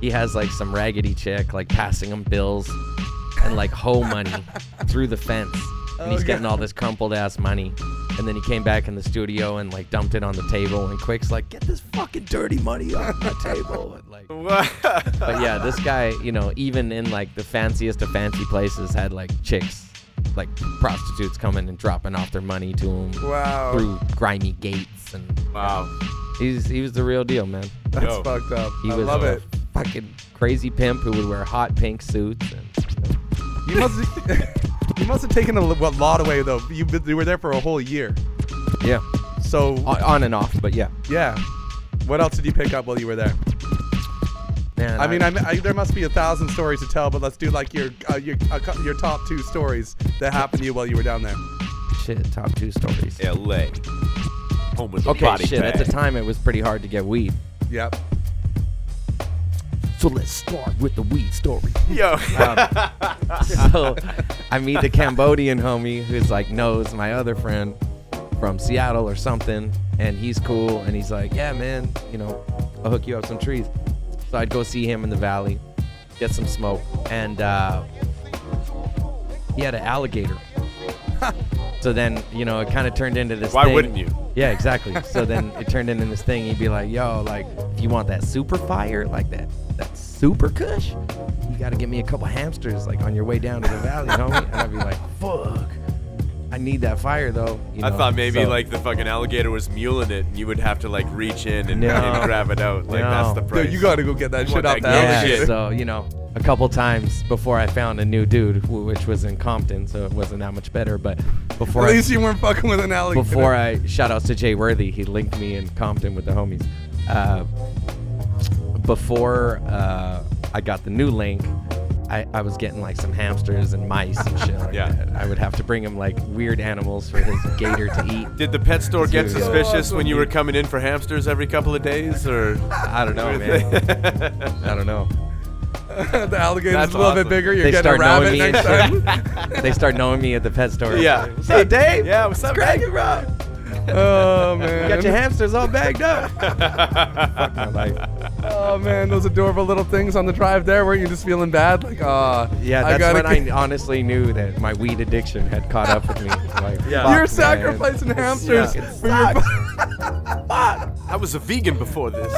He has like some raggedy chick like passing him bills and like hoe money through the fence, and he's getting all this crumpled ass money. And then he came back in the studio and like dumped it on the table, and Quik's like, "Get this fucking dirty money off my table!" And like, but yeah, this guy, you know, even in like the fanciest of fancy places, had like chicks, like prostitutes coming and dropping off their money to him Wow. through grimy gates, and wow. he's he was the real deal, man. That's Yo. fucked up. He I was love a it. fucking crazy pimp who would wear hot pink suits. And, You must you must have taken a a lot away though. You you were there for a whole year. yeah, So on, on and off, but yeah, yeah. What else did you pick up while you were there? man. I mean, I, I, there must be a thousand stories to tell, but let's do like your uh, your uh, your top two stories that happened to you while you were down there. shit, top two stories. L.A. Home with the Okay, body shit. At the time, it was pretty hard to get weed. Yep. So let's start with the weed story. Yo. so I meet the Cambodian homie who's like knows my other friend from Seattle or something, and he's cool, and he's like, yeah, man, you know, I'll hook you up some trees. So I'd go see him in the valley, get some smoke, and uh, he had an alligator. so then, you know, it kind of turned into this. Why thing. wouldn't you? Yeah, exactly. So then it turned into this thing. He'd be like, "Yo, like, if you want that super fire, like that, that super Kush, you got to get me a couple hamsters, like, on your way down to the valley, homie." And I'd be like, "Fuck, I need that fire though." You I know? thought maybe So- like the fucking alligator was muling it, and you would have to like reach in and, No. and grab it out. Like that's the No. price. Dude, you got to go get that You shit want out that the good yeah. shit. So you know, a couple times before I found a new dude, wh- which was in Compton, so it wasn't that much better. But before At I, least you weren't fucking with an alligator. before I shout outs to Jay Worthy, he linked me in Compton with the homies. Uh, before uh, I got the new link, I, I was getting like some hamsters and mice and shit like Yeah. that. I would have to bring him like weird animals for his gator to eat. Did the pet store get Dude. suspicious when you were coming in for hamsters every couple of days, or I don't know, man. I don't know. the alligator's That's a little awesome. bit bigger. You're They getting a start knowing rabbit me and next time. shit. they start knowing me at the pet store. Yeah. What's up, Dave? Yeah, what's up, Greg and Rob. Oh man. Got your hamsters all bagged up. Fuck my life. Oh man, those adorable little things on the drive there. Weren't you just feeling bad? Like, ah. Yeah, I that's gotta when I honestly knew that my weed addiction had caught up with me. Like, Yeah. fuck, You're man. sacrificing hamsters It for your. I was a vegan before this.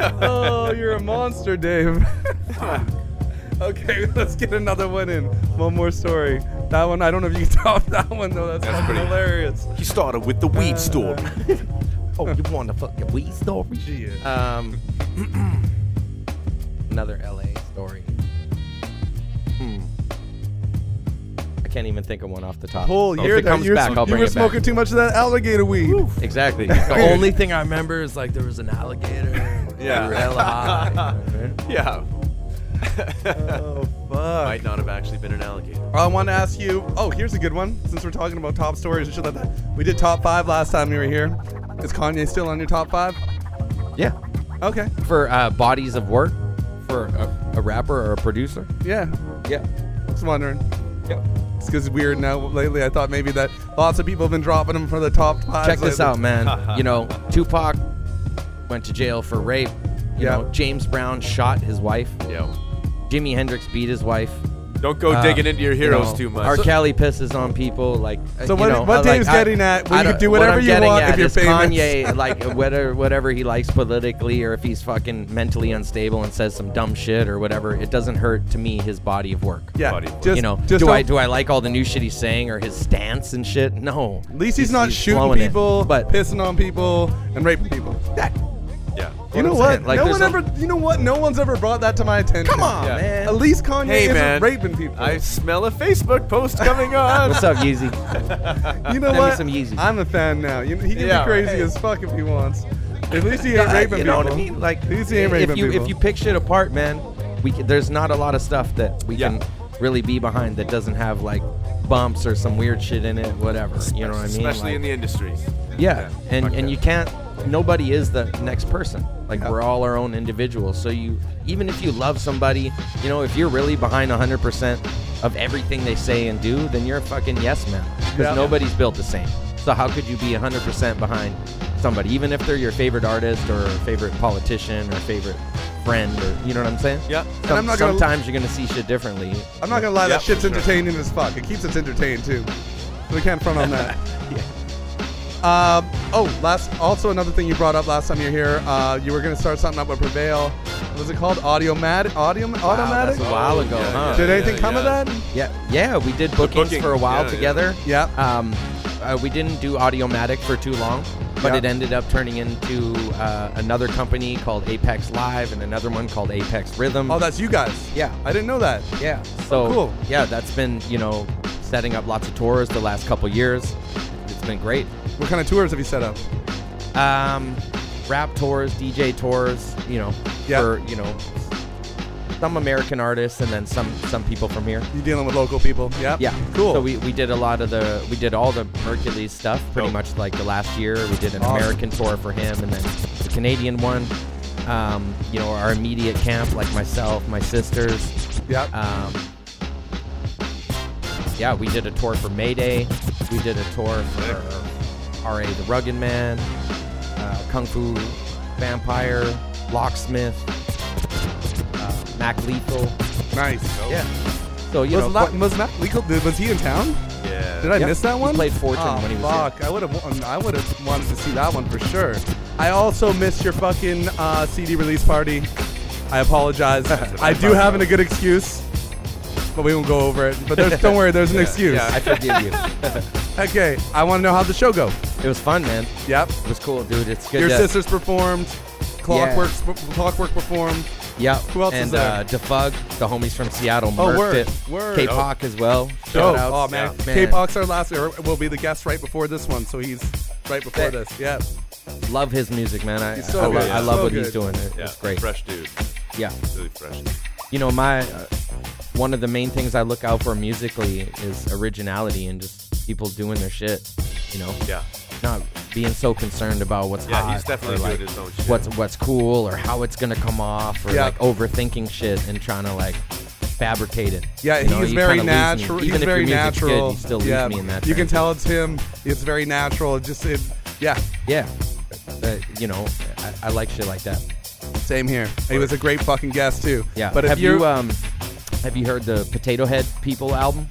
oh, you're a monster, Dave. Okay, let's get another one in. One more story. That one, I don't know if you can top that one though. That's, That's pretty- hilarious. He started with the weed store. Oh, you want a fucking weed story? Shit. Um, another LA story. Hmm. I can't even think of one off the top. Whole If year it there, comes you were, back, I'll you were it back. smoking too much of that alligator weed. Exactly. the only thing I remember is like there was an alligator. Yeah. We were hella high, you know, right? yeah. Oh fuck. Might not have actually been an alligator. I want to ask you. Oh, here's a good one. Since we're talking about top stories and shit like that, we did top five last time we were here. Is Kanye still on your top five? Yeah. Okay. For uh, bodies of work, for a, a rapper or a producer. Yeah. Yeah. Just wondering. Yep. It's because weird now. Lately, I thought maybe that lots of people have been dropping them for the top five. Check this out, man. you know, Tupac went to jail for rape. You Yeah. know, James Brown shot his wife. Yo. Jimi Hendrix beat his wife. Don't go Uh, digging into your you heroes know, too much. R. Kelly pisses on people. Like, uh, So you what- know, what Dave's like, I- getting at, well, you can don't- do what whatever you want at if you're is famous. Kanye, like whatever, whatever he likes politically, or if he's fucking mentally unstable and says some dumb shit or whatever, it doesn't hurt to me his body of work. Yeah, Body work. just, you know, just do I don't- do I like all the new shit he's saying or his stance and shit? No. At least he's, not shooting blowing it. people, But pissing on people, and raping people. yeah. You know what? like, no there's one a- ever. You know what? No one's ever brought that to my attention. come on, Yeah. man. At least Kanye Hey, isn't man. raping people. I smell a Facebook post coming on. What's up, Yeezy? you know Send me what? some Yeezys. I'm a fan now. You know, he can Yeah, be crazy hey. as fuck if he wants. At least he ain't raping you know people. what I mean? Like, at least he ain't raping if you people. if you pick shit apart, man, we can, there's not a lot of stuff that we Yeah. can really be behind that doesn't have like bumps or some weird shit in it, whatever. You know what I mean? Especially Like, in the industry. yeah, and fuck and you can't. Nobody is the next person. Like Yeah. we're all our own individuals. So you, even if you love somebody, you know, if you're really behind 100% of everything they say and do, then you're a fucking yes man. Because Yeah. nobody's built the same. So how could you be 100% behind somebody, even if they're your favorite artist or favorite politician or favorite friend or you know what I'm saying? Yeah. And I'm not gonna- sometimes you're gonna see shit differently. I'm not gonna lie, Yeah, that shit's for sure. entertaining as fuck. It keeps us entertained too. We can't front on that. Um, oh, last also another thing you brought up last time you were here. Uh, you were gonna start something up with Prevail. What was it called? Audio Mad Audio Automatic? that's a while Oh, ago, yeah, huh? yeah, Did anything yeah, come of that? Yeah, yeah, we did bookings booking, for a while yeah, yeah. together. Yeah. Um, uh, we didn't do Audiomatic for too long, but Yeah. it ended up turning into uh, another company called Apex Live and another one called Apex Rhythm. Oh, that's you guys. yeah, I didn't know that. yeah. So cool. yeah, that's been you know setting up lots of tours the last couple years. It's been great. What kind of tours have you set up? Um, rap tours, DJ tours, you know, Yeah. for you know some American artists and then some some people from here. You dealing with local people? Yeah. Yeah, Cool. So we, we did a lot of the we did all the Hercules stuff pretty much like the last year. We did an Awesome. American tour for him, and then the Canadian one. Um, you know, our immediate camp, like myself, my sisters. yeah. Um, yeah, we did a tour for Mayday. We did a tour for R.A. the Rugged Man, uh, Kung Fu Vampire, Locksmith, uh, Mac Lethal. nice. Yeah. So you was, know, La- was Mac Lethal, was he in town? Yeah. Did I Yep. miss that He one? played Fortune oh, when he was fuck. I would have. I would have wanted to see that one for sure. I also missed your fucking uh, CD release party. I apologize. I do have a good excuse, but we won't go over it. But there's, don't worry, there's an excuse. yeah. I forgive you. Okay, I want to know how the show go. It was fun, man. Yep. It was cool, dude. It's good. Your to, sisters performed. Clockwork, Clockwork performed. Yep. Who else is and, there? uh, Defug, the homies from Seattle, Oh, murked word, it. word. K-Pop as well. Dope. Shout outs. Oh man, Yeah. K-Pop's our last, or will be the guest right before this one, so he's right before Sick. this. Yeah. Love his music, man. I, He's so I, lo- good. I love So what he's doing. It, Yeah. It's great. Fresh dude. Yeah. Really fresh. You know, my uh, one of the main things I look out for musically is originality and just people doing their shit. You know, Yeah. not being so concerned about what's Yeah, hot he's definitely or, like, doing his own shit. what's what's cool or how it's gonna come off or Yeah. like overthinking shit and trying to like fabricate it. Yeah, You know, he's very kinda lose me. natural. He's very natural. Good, still yeah. me in that. You can tell it's him. It's very natural. It just, it, yeah. Yeah, Uh, you know, I, I like shit like that. Same here. He was a great fucking guest too. Yeah, But if have you um, have you heard the Potato Head People album?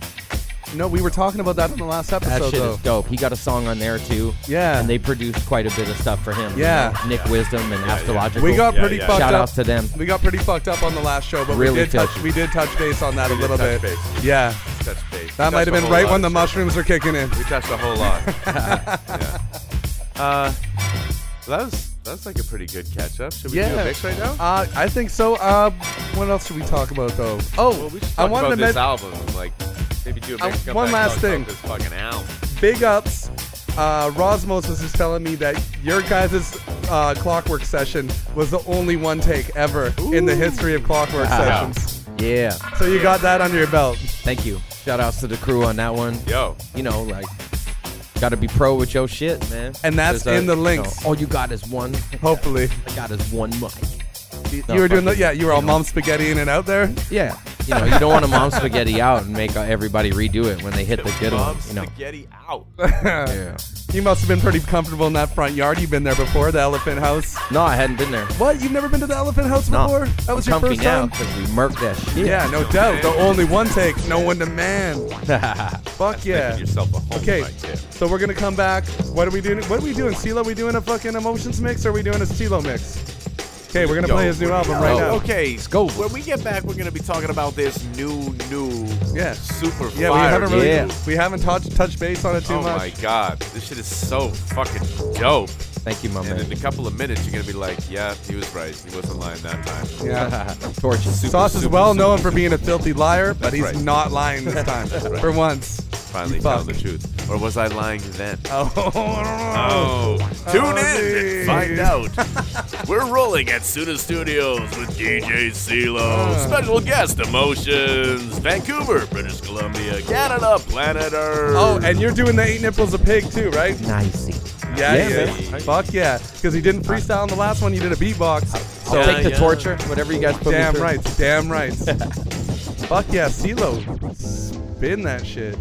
No, we were talking about that in the last episode. That episode shit though. is dope. He got a song on there too. Yeah. and they produced quite a bit of stuff for him. you Yeah. know, Nick Wisdom and yeah. Astrological. we got Yeah, pretty yeah. fucked shout up. outs to them. We got pretty fucked up on the last show, but Really we did touch. We did touch base on that We a little touch bit. base. Yeah, Touch base. that might have been right when the mushrooms were kicking in. We touched a whole lot. yeah. Uh, that was that was like a pretty good catch up. Should we do a mix right now? Uh, I think so. Uh, what else should we talk about though? Oh, well, we should I wanted about to this men- album. Like maybe do a Uh, one last thing. This fucking album. big ups. Uh, Rosmos was just telling me that your guys' uh, Clockwork session was the only one take ever in the history of Clockwork Wow. sessions. Yeah, So you got that under your belt. thank you. Shout outs to the crew on that one. Yo, You know, like, got to be pro with your shit, man. And that's There's a- in the you links. know, all you got is one. Hopefully, I got is one mic. you No, were doing the yeah. You were all you know. mom spaghetti in and out there. Yeah, you know, you don't want to mom spaghetti out and make uh, everybody redo it when they hit the good Mom one. You know. spaghetti out. Yeah. You must have been pretty comfortable in that front yard. You've been there before, the Elephant House. No, I hadn't been there. What? You've never been to the Elephant House No. before? That was I'm your comfy first now time. because we murked that shit. Yeah, no doubt. The only one take, no one demand. Fuck yeah. Making yourself a home Okay, right there. so we're gonna come back. What are we doing? What are we doing? C-L0, we doing a fucking Emotionz mix or are we doing a C-L0 mix? Okay, we're gonna Yo, play his new album right now. okay. Let's go. When we get back, we're gonna be talking about this new, new, Yeah. super Yeah, we haven't really Yeah. we haven't touched touched base on it too Oh much. Oh my god, this shit is so fucking dope. Thank you, my And man. in a couple of minutes, you're gonna be like, yeah, he was right. He wasn't lying that time. Yeah. Torches. Super, Sauce is well super, known for being a filthy liar, but he's right. not lying this time. For once. Finally Fuck. telling the truth. Or was I lying then? Oh, I. Oh, tune Oh, in geez. and find out. We're rolling at Suda Studios with DJ C-L0. Uh. Special guest Emotionz, Vancouver, British Columbia, Canada, Planet Earth. Oh, and you're doing the eight nipples a pig too, right? Nice. Yeah, Yeah, he is. man. Fuck yeah. Because he didn't freestyle in the last one, you did a beatbox. So I'll take the yeah. torture, whatever you guys put damn me through. right, damn right. Fuck yeah, C-L0. Spin that shit.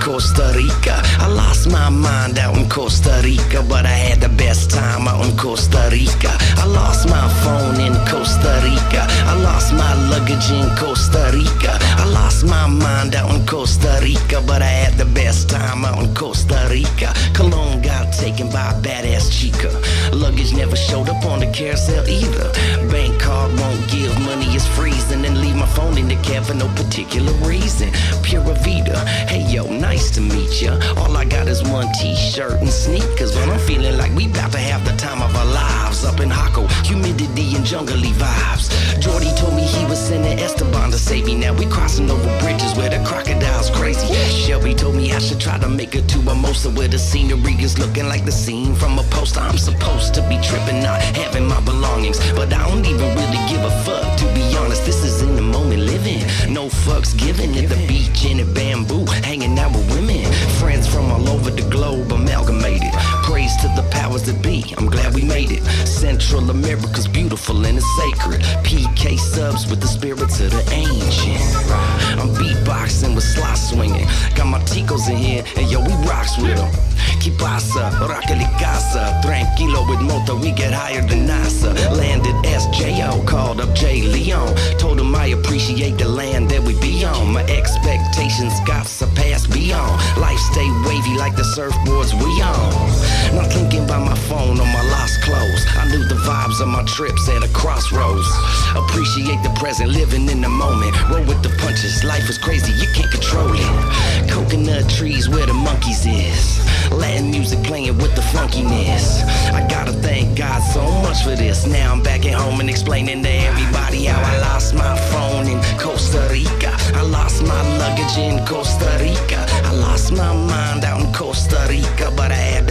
Costa Rica. I lost my mind out in Costa Rica, but I had the best time out in Costa Rica. I lost my phone in Costa Rica. I lost my luggage in Costa Rica. I lost my mind out in Costa Rica, but I had the best time out in Costa Rica. Cologne got taken by a badass chica. Luggage never showed up on the carousel either. Bank card won't give, money is freezing, and leave my phone in the cab for no particular reason. Pura Vida, hey yo, nice to meet ya. All I got is one t-shirt and sneakers, but I'm feeling like we about to have the time of our lives up in Jacó. Humidity and jungly vibes. Jordy told me he was sending Esteban to save me. Now we crossing over bridges where the crocodile's crazy. Shelby told me I should try to make it to Mimosa where the scenery is looking like the scene from a poster. I'm supposed to be tripping, not having my belongings, but I don't even really give a fuck. To be honest, this is in the fucks given at the beach in a bamboo, hanging out with women. Friends from all over the globe amalgamated. To the powers that be. I'm glad we made it. Central America's beautiful and it's sacred. PK subs with the spirits of the ancient. I'm beatboxing with slot swinging. Got my ticos in here, and yo, we rocks with them. Que pasa? De casa. Tranquilo with moto, we get higher than NASA. Landed SJO, called up Jay Leon. Told him I appreciate the land that we be on. My expectations got surpassed beyond. Life stay wavy like the surfboards we on. Not thinking about my phone or my lost clothes. I knew the vibes of my trips at a crossroads. Appreciate the present, living in the moment. Roll with the punches, life is crazy, you can't control it. Coconut trees where the monkeys is. Latin music playing with the funkiness. I gotta thank God so much for this. Now I'm back at home and explaining to everybody how I lost my phone in Costa Rica. I lost my luggage in Costa Rica. I lost my mind out in Costa Rica, but I had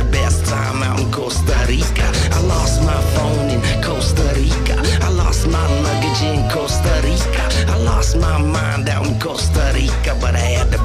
Costa Rica. I lost my phone in Costa Rica. I lost my luggage in Costa Rica. I lost my mind out in Costa Rica, but I had the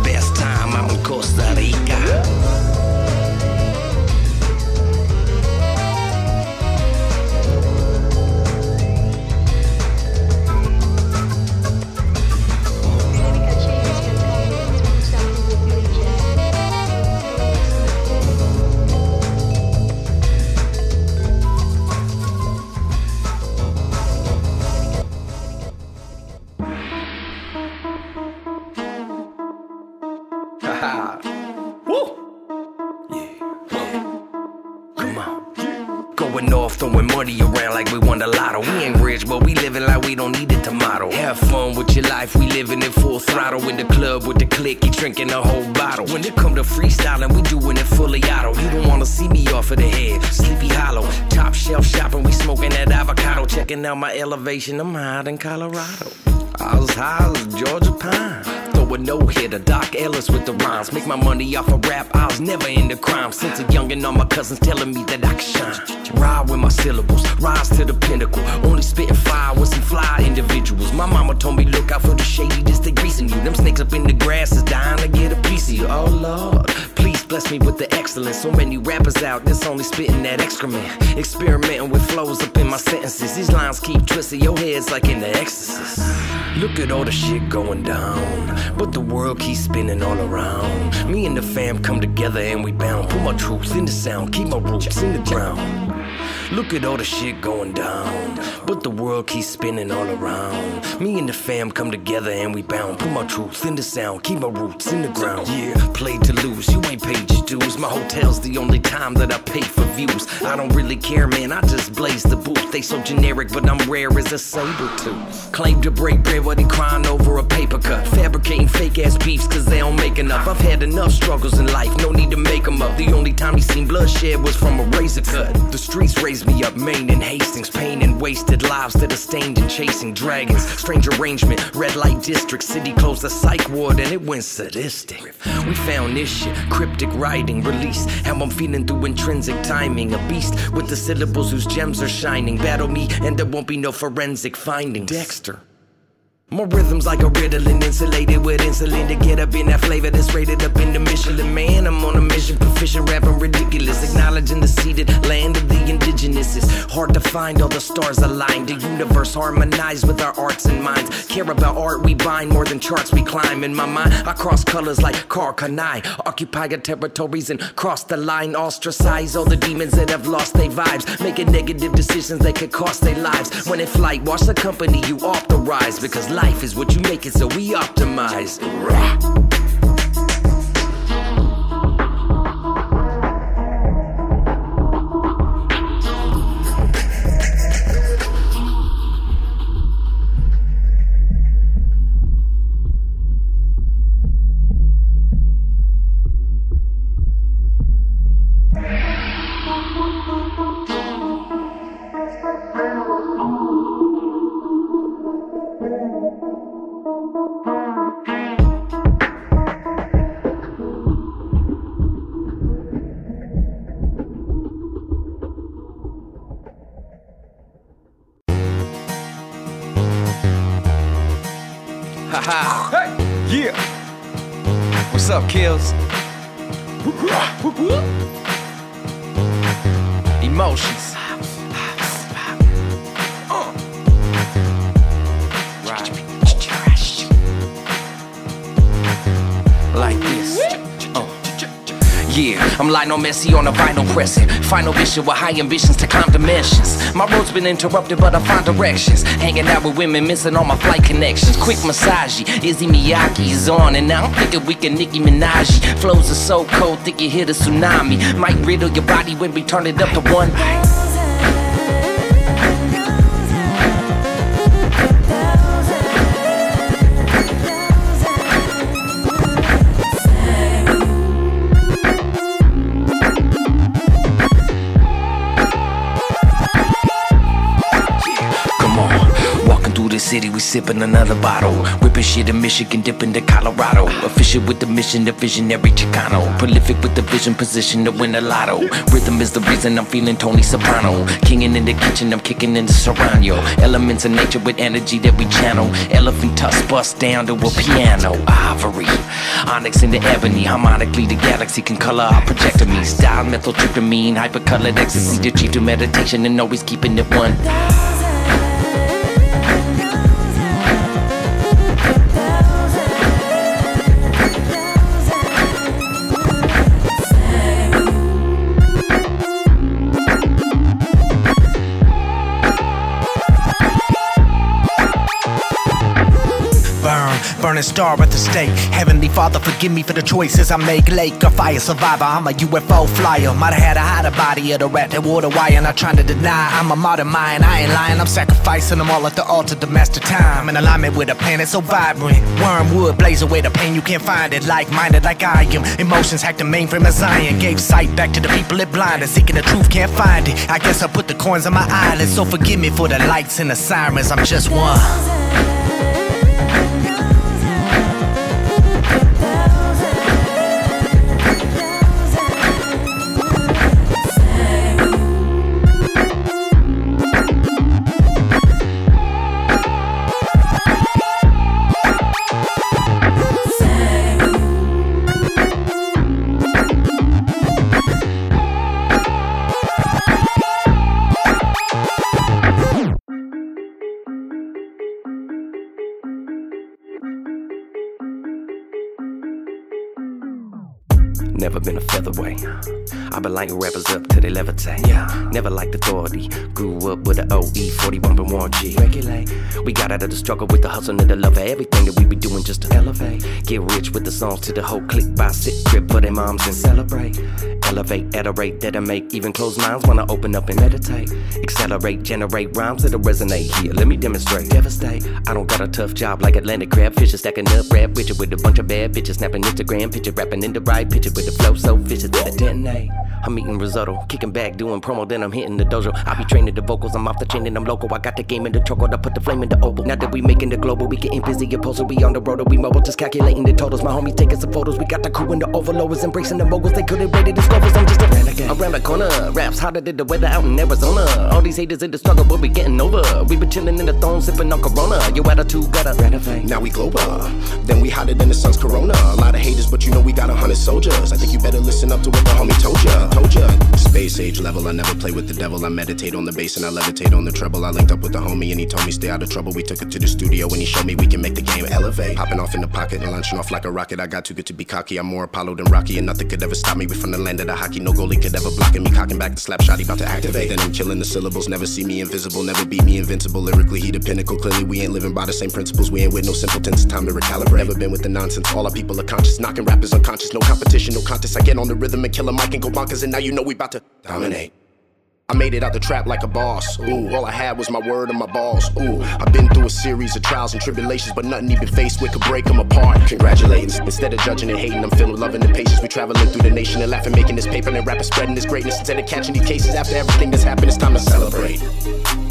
With your life, we living in full throttle. In the club with the click, you drinking a whole bottle. When it come to freestyling, we doing it fully auto. You don't wanna see me off of the head, sleepy hollow. Top shelf shopping, we smoking that avocado. Checking out my elevation, I'm high in Colorado. I was high as Georgia pine. Throw a no hitter. Doc Ellis with the rhymes. Make my money off of rap, I was never into crime. Since a young and all my cousins telling me that I can shine. Ride with my syllables, rise to the pinnacle. Only spitting fire with some fly individuals. My mama told me look out for the shady, just they greasing you. Them snakes up in the grass is dying to get a piece of you. Oh Lord, please bless me with the excellence. So many rappers out that's only spitting that excrement. Experimenting with flows up in my sentences. These lines keep twisting your heads like in the exorcist. Look at all the shit going down, but the world keeps spinning all around. Me and the fam come together and we bound. Put my troops in the sound, keep my roots in the ground. Look at all the shit going down, but the world keeps spinning all around. Me and the fam come together and we bound. Put my truth in the sound, keep my roots in the ground. Yeah, played to lose, you ain't paid your dues. My hotel's the only time that I pay for views. I don't really care, man, I just blaze the booth. They so generic, but I'm rare as a saber tooth. Claim to break bread, but he crying over a paper cut. Fabricating fake ass beefs, cause they don't make enough. I've had enough struggles in life, no need to make them up. The only time he seen bloodshed was from a razor cut. The streets raised me up, Main and Hastings, pain and wasted lives that are stained and chasing dragons. Strange arrangement, red light district, city closed the psych ward and it went sadistic. We found this shit, cryptic writing, release. How I'm feeling through intrinsic timing. A beast with the syllables whose gems are shining. Battle me and there won't be no forensic findings. Dexter. More rhythms like a Ritalin, insulated with insulin to get up in that flavor that's rated up in the Michelin. Man, I'm on a mission, proficient, rapping ridiculous, acknowledging the seated land of the indigenous. It's hard to find all the stars aligned, the universe harmonized with our arts and minds. Care about art we bind more than charts we climb. In my mind, I cross colors like Carl occupy your territories and cross the line, ostracize all the demons that have lost their vibes, making negative decisions that could cost their lives. When in flight, watch the company you authorize because life is what you make it, so we optimize. Rah. Messi on a vinyl pressing. Final vision with high ambitions to climb dimensions. My road's been interrupted, but I find directions. Hanging out with women, missing all my flight connections. Quick massage, Issey Miyake is on, and now I'm thinking we can Nicki Minaj. Flows are so cold, think you hit a tsunami. Might riddle your body when we turn it up to one. Sipping another bottle. Whipping shit in Michigan, dipping to Colorado. Official with the mission, the visionary Chicano. Prolific with the vision, position to win the lotto. Rhythm is the reason I'm feeling Tony Soprano. Kinging in the kitchen, I'm kicking in the Serrano. Elements of nature with energy that we channel. Elephant tusk bust down to a piano. Ivory, onyx in the ebony. Harmonically, the galaxy can color our projector me. Style, methyltryptamine, hypercolored ecstasy. The chief to meditation and always keeping it one. Star at the stake. Heavenly Father, forgive me for the choices I make. Lake or fire survivor, I'm a UFO flyer. Might have had a hotter body of the rat that wore the wire. Not trying to deny, I'm a modern mind. I ain't lying, I'm sacrificing them all at the altar to master time. In alignment with a planet so vibrant. Wormwood blaze away the pain, you can't find it. Like minded, like I am. Emotionz hacked the mainframe of Zion. Gave sight back to the people it blinded. Seeking the truth, can't find it. I guess I put the coins on my eyelids. So forgive me for the lights and the sirens, I'm just one. Never been a featherweight. I've been lighting rappers up till they levitate. Yeah, never liked authority. Grew up with an OE 41 and 1G. Regulate. We got out of the struggle with the hustle and the love of everything that we be doing just to elevate. Get rich with the songs to the whole clique. Buy sit crib for their moms and celebrate. Elevate at a rate that'll make even closed minds wanna open up and meditate. Accelerate, generate rhymes that'll resonate. Here, let me demonstrate. Devastate. I don't got a tough job like Atlantic crab fishes stacking up rap Richard with a bunch of bad bitches snapping Instagram picture, rapping in the right picture with the flow so vicious that it detonate. I'm eating risotto, kicking back, doing promo, then I'm hitting the dojo. I be training the vocals, I'm off the chain and I'm local. I got the game in the choke, I put the flame in the oval. Now that we making the global, we getting busy, your postal, we on the road, we mobile, just calculating the totals. My homies taking some photos, we got the crew in the overloaders, embracing the moguls. They couldn't rate it, I'm just a. Around the corner, raps hotter than the weather out in Arizona. All these haters in the struggle, but we getting over. We been chilling in the throne, sipping on Corona. Your attitude gotta renovate. Now we global. Then we hotter than the sun's corona. A lot of haters, but you know we got a hundred soldiers. I think you better listen up to what the homie told ya. Told ya. Space age level, I never play with the devil. I meditate on the bass and I levitate on the treble. I linked up with the homie and he told me stay out of trouble. We took it to the studio and he showed me we can make the game elevate. Hopping off in the pocket and launching off like a rocket. I got too good to be cocky. I'm more Apollo than Rocky and nothing could ever stop me. We from the land of the hockey. No goalie could ever block me. Cocking back the slap shot, he about to activate. Then I'm killing the syllables. Never see me invisible, never beat me invincible. Lyrically, he the pinnacle. Clearly, we ain't living by the same principles. We ain't with no simpletons. Time to recalibrate. Never been with the nonsense. All our people are conscious. Knocking rappers unconscious. No competition, no contest. I get on the rhythm and kill a mic and go bonkers. And now you know we about to dominate. I made it out the trap like a boss. Ooh, all I had was my word and my balls. Ooh, I've been through a series of trials and tribulations, but nothing even faced with could break them apart. Congratulations. Instead of judging and hating, I'm feeling love and the patience. We traveling through the nation and laughing, making this paper and rapping, spreading this greatness. Instead of catching these cases after everything that's happened, it's time to celebrate.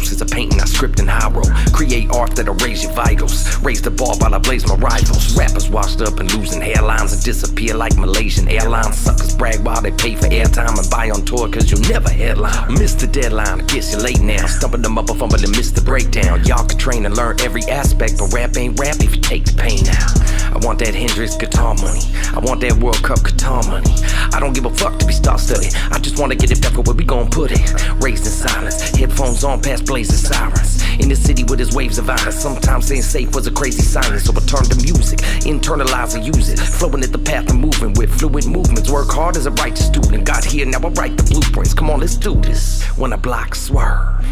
Tribals. Each verse a painting I script and hiero. Create art that'll raise your vitals. Raise the bar while I blaze my rivals. Rappers washed up and losing hairlines and disappear like Malaysian airlines. Suckers brag while they pay for airtime and buy on tour cause you'll never headline. Miss the deadline, I guess you're late now. Stumping them up a fumble and miss the breakdown. Y'all can train and learn every aspect, but rap ain't rap if you take the pain out. I want that Hendrix guitar money. I want that World Cup guitar money. I don't give a fuck to be star study. I just wanna get it back for where we gon' put it. Raised in silence, headphones on past blazing sirens. In the city with his waves of violence. Sometimes saying safe was a crazy silence. So I turn to music, internalize and use it. Flowing at the path I'm moving with fluid movements. Work hard as a righteous student. Got here, now I write the blueprints. Come on, let's do this. When I block, swerve.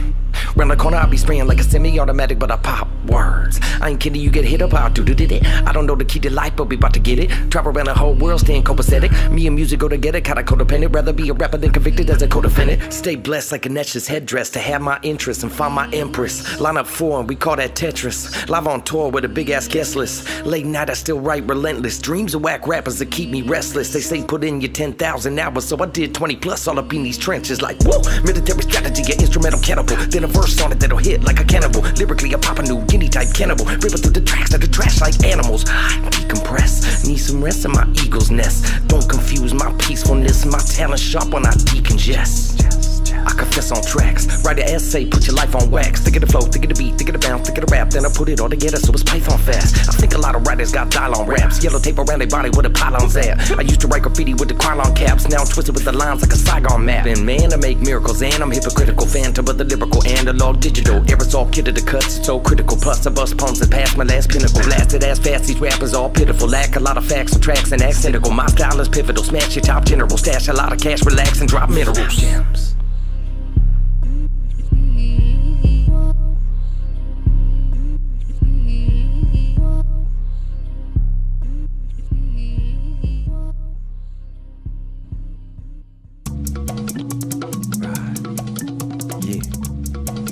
Round the corner, I be spraying like a semi-automatic, but I pop words. I ain't kidding, you get hit up, I'll do it. I don't know the key to life, but we about to get it. Travel around the whole world, staying copacetic. Me and music go together, kinda codependent. Rather be a rapper than convicted as a co-defendant. Stay blessed like a Netch's headdress to have my interests and find my empress. Line up four, and we call that Tetris. Live on tour with a big ass guest list. Late night, I still write relentless. Dreams of whack rappers that keep me restless. They say put in your 10,000 hours, so I did 20 plus all up in these trenches. Like, whoa, military strategy, an instrumental catapult. Then a verse on it that'll hit like a cannibal. Lyrically, a new guinea type cannibal. Ripping through the tracks that are trash like animals. I decompress, need some rest in my eagle's nest. Don't confuse my peacefulness, my talent sharp when I decongest. I confess on tracks. Write an essay, put your life on wax. Think of the flow, think of the beat, think of the bounce, think of the rap. Then I put it all together so it's Python fast. I think a lot of writers got dial on raps. Yellow tape around their body where the pylons at. I used to write graffiti with the Krylon caps. Now I'm twisted with the lines like a Saigon map. And man, I make miracles and I'm hypocritical. Phantom of the lyrical analog digital. Aerosol kid to the cuts, it's so critical. Plus I bust pumps and past my last pinnacle. Blasted ass fast, these rappers all pitiful. Lack a lot of facts and tracks and accentical. My style is pivotal. Smash your top general. Stash a lot of cash, relax and drop minerals. Gems.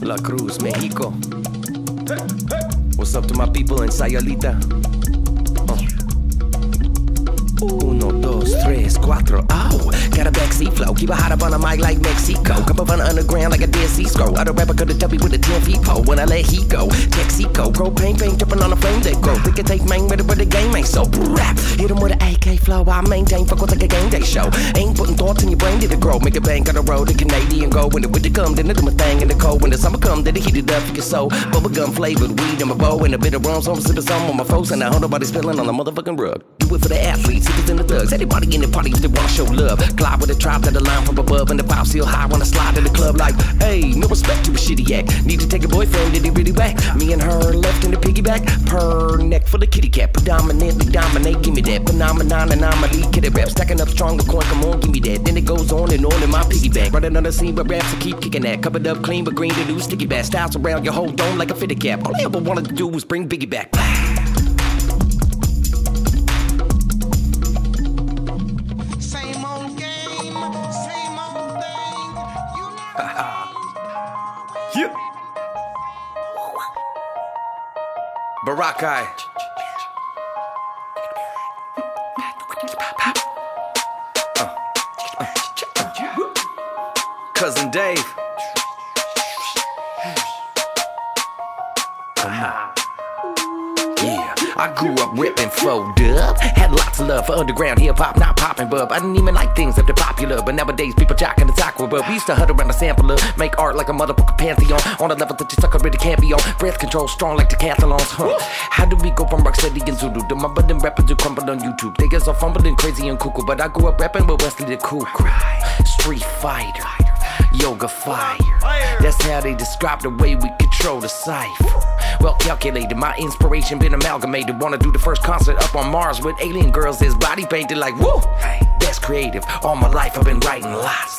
La Cruz, Mexico. what's up to my people in Sayulita? Uh. Uno, dos, tres, cuatro. Oh, got a backseat flow. Keep it hot up on the mic like Mexico. Come up on the underground like a dead sea scroll. Other rapper could have tell me with a 10 feet pole. When I let he go, Texico. Propane paint dripping on the flame they grow. We can take main with it, but the game ain't so. Rap. Hit him with an AK flow. I maintain. Fuck with like a game day show. Ain't putting thoughts in your brain, did it grow? Make a bank on the road. The Canadian go. When it the winter come, then it do my thing in the cold. When the summer come, then it heat it up for your soul. Bubble gum flavored weed in my bowl. And a bit of rum, so I'm sipping some on my folks. And I hold nobody's spilling on the motherfucking rug. Do it for the athletes, hitters and the thugs. Anybody in the party if they wanna show love. Glide with a tribe that line from above. And the vibe seal high when I slide in the club like, hey, no respect to a shitty act. Need to take a boyfriend, did he really whack? Me and her left in the piggyback. Per neck for the kitty cat. Predominantly dominate, give me that. Phenomenon anomaly, it rap. Stacking up stronger coin, come on, give me that. Then it goes on and on in my piggyback. Running on the scene with raps to keep kicking that. Covered up clean but green to do sticky back. Styles around your whole dome like a fitted cap. All I ever wanted to do was bring Biggie back. Yeah. Barakai. Cousin Dave. Yeah, I grew up ripping faux dub. Had lots of love for underground hip hop, not popping bub. I didn't even like things that are popular, but nowadays people jocking the taco bub. We used to huddle around the sampler, make art like a motherfucker pantheon. On a level that you sucker really can't be on. Breath control strong like decathlons. Huh. How do we go from Rocksteady and Zulu to my budding rappers who crumble on YouTube? They get so fumbling, crazy and cuckoo, but I grew up rapping with Wesley the Cuckoo. Street Fighter, Yoga Fire. That's how they describe the way we control the cipher. Well calculated, my inspiration been amalgamated. Wanna do the first concert up on Mars with alien girls, his body painted like woo. That's creative. All my life I've been writing lots.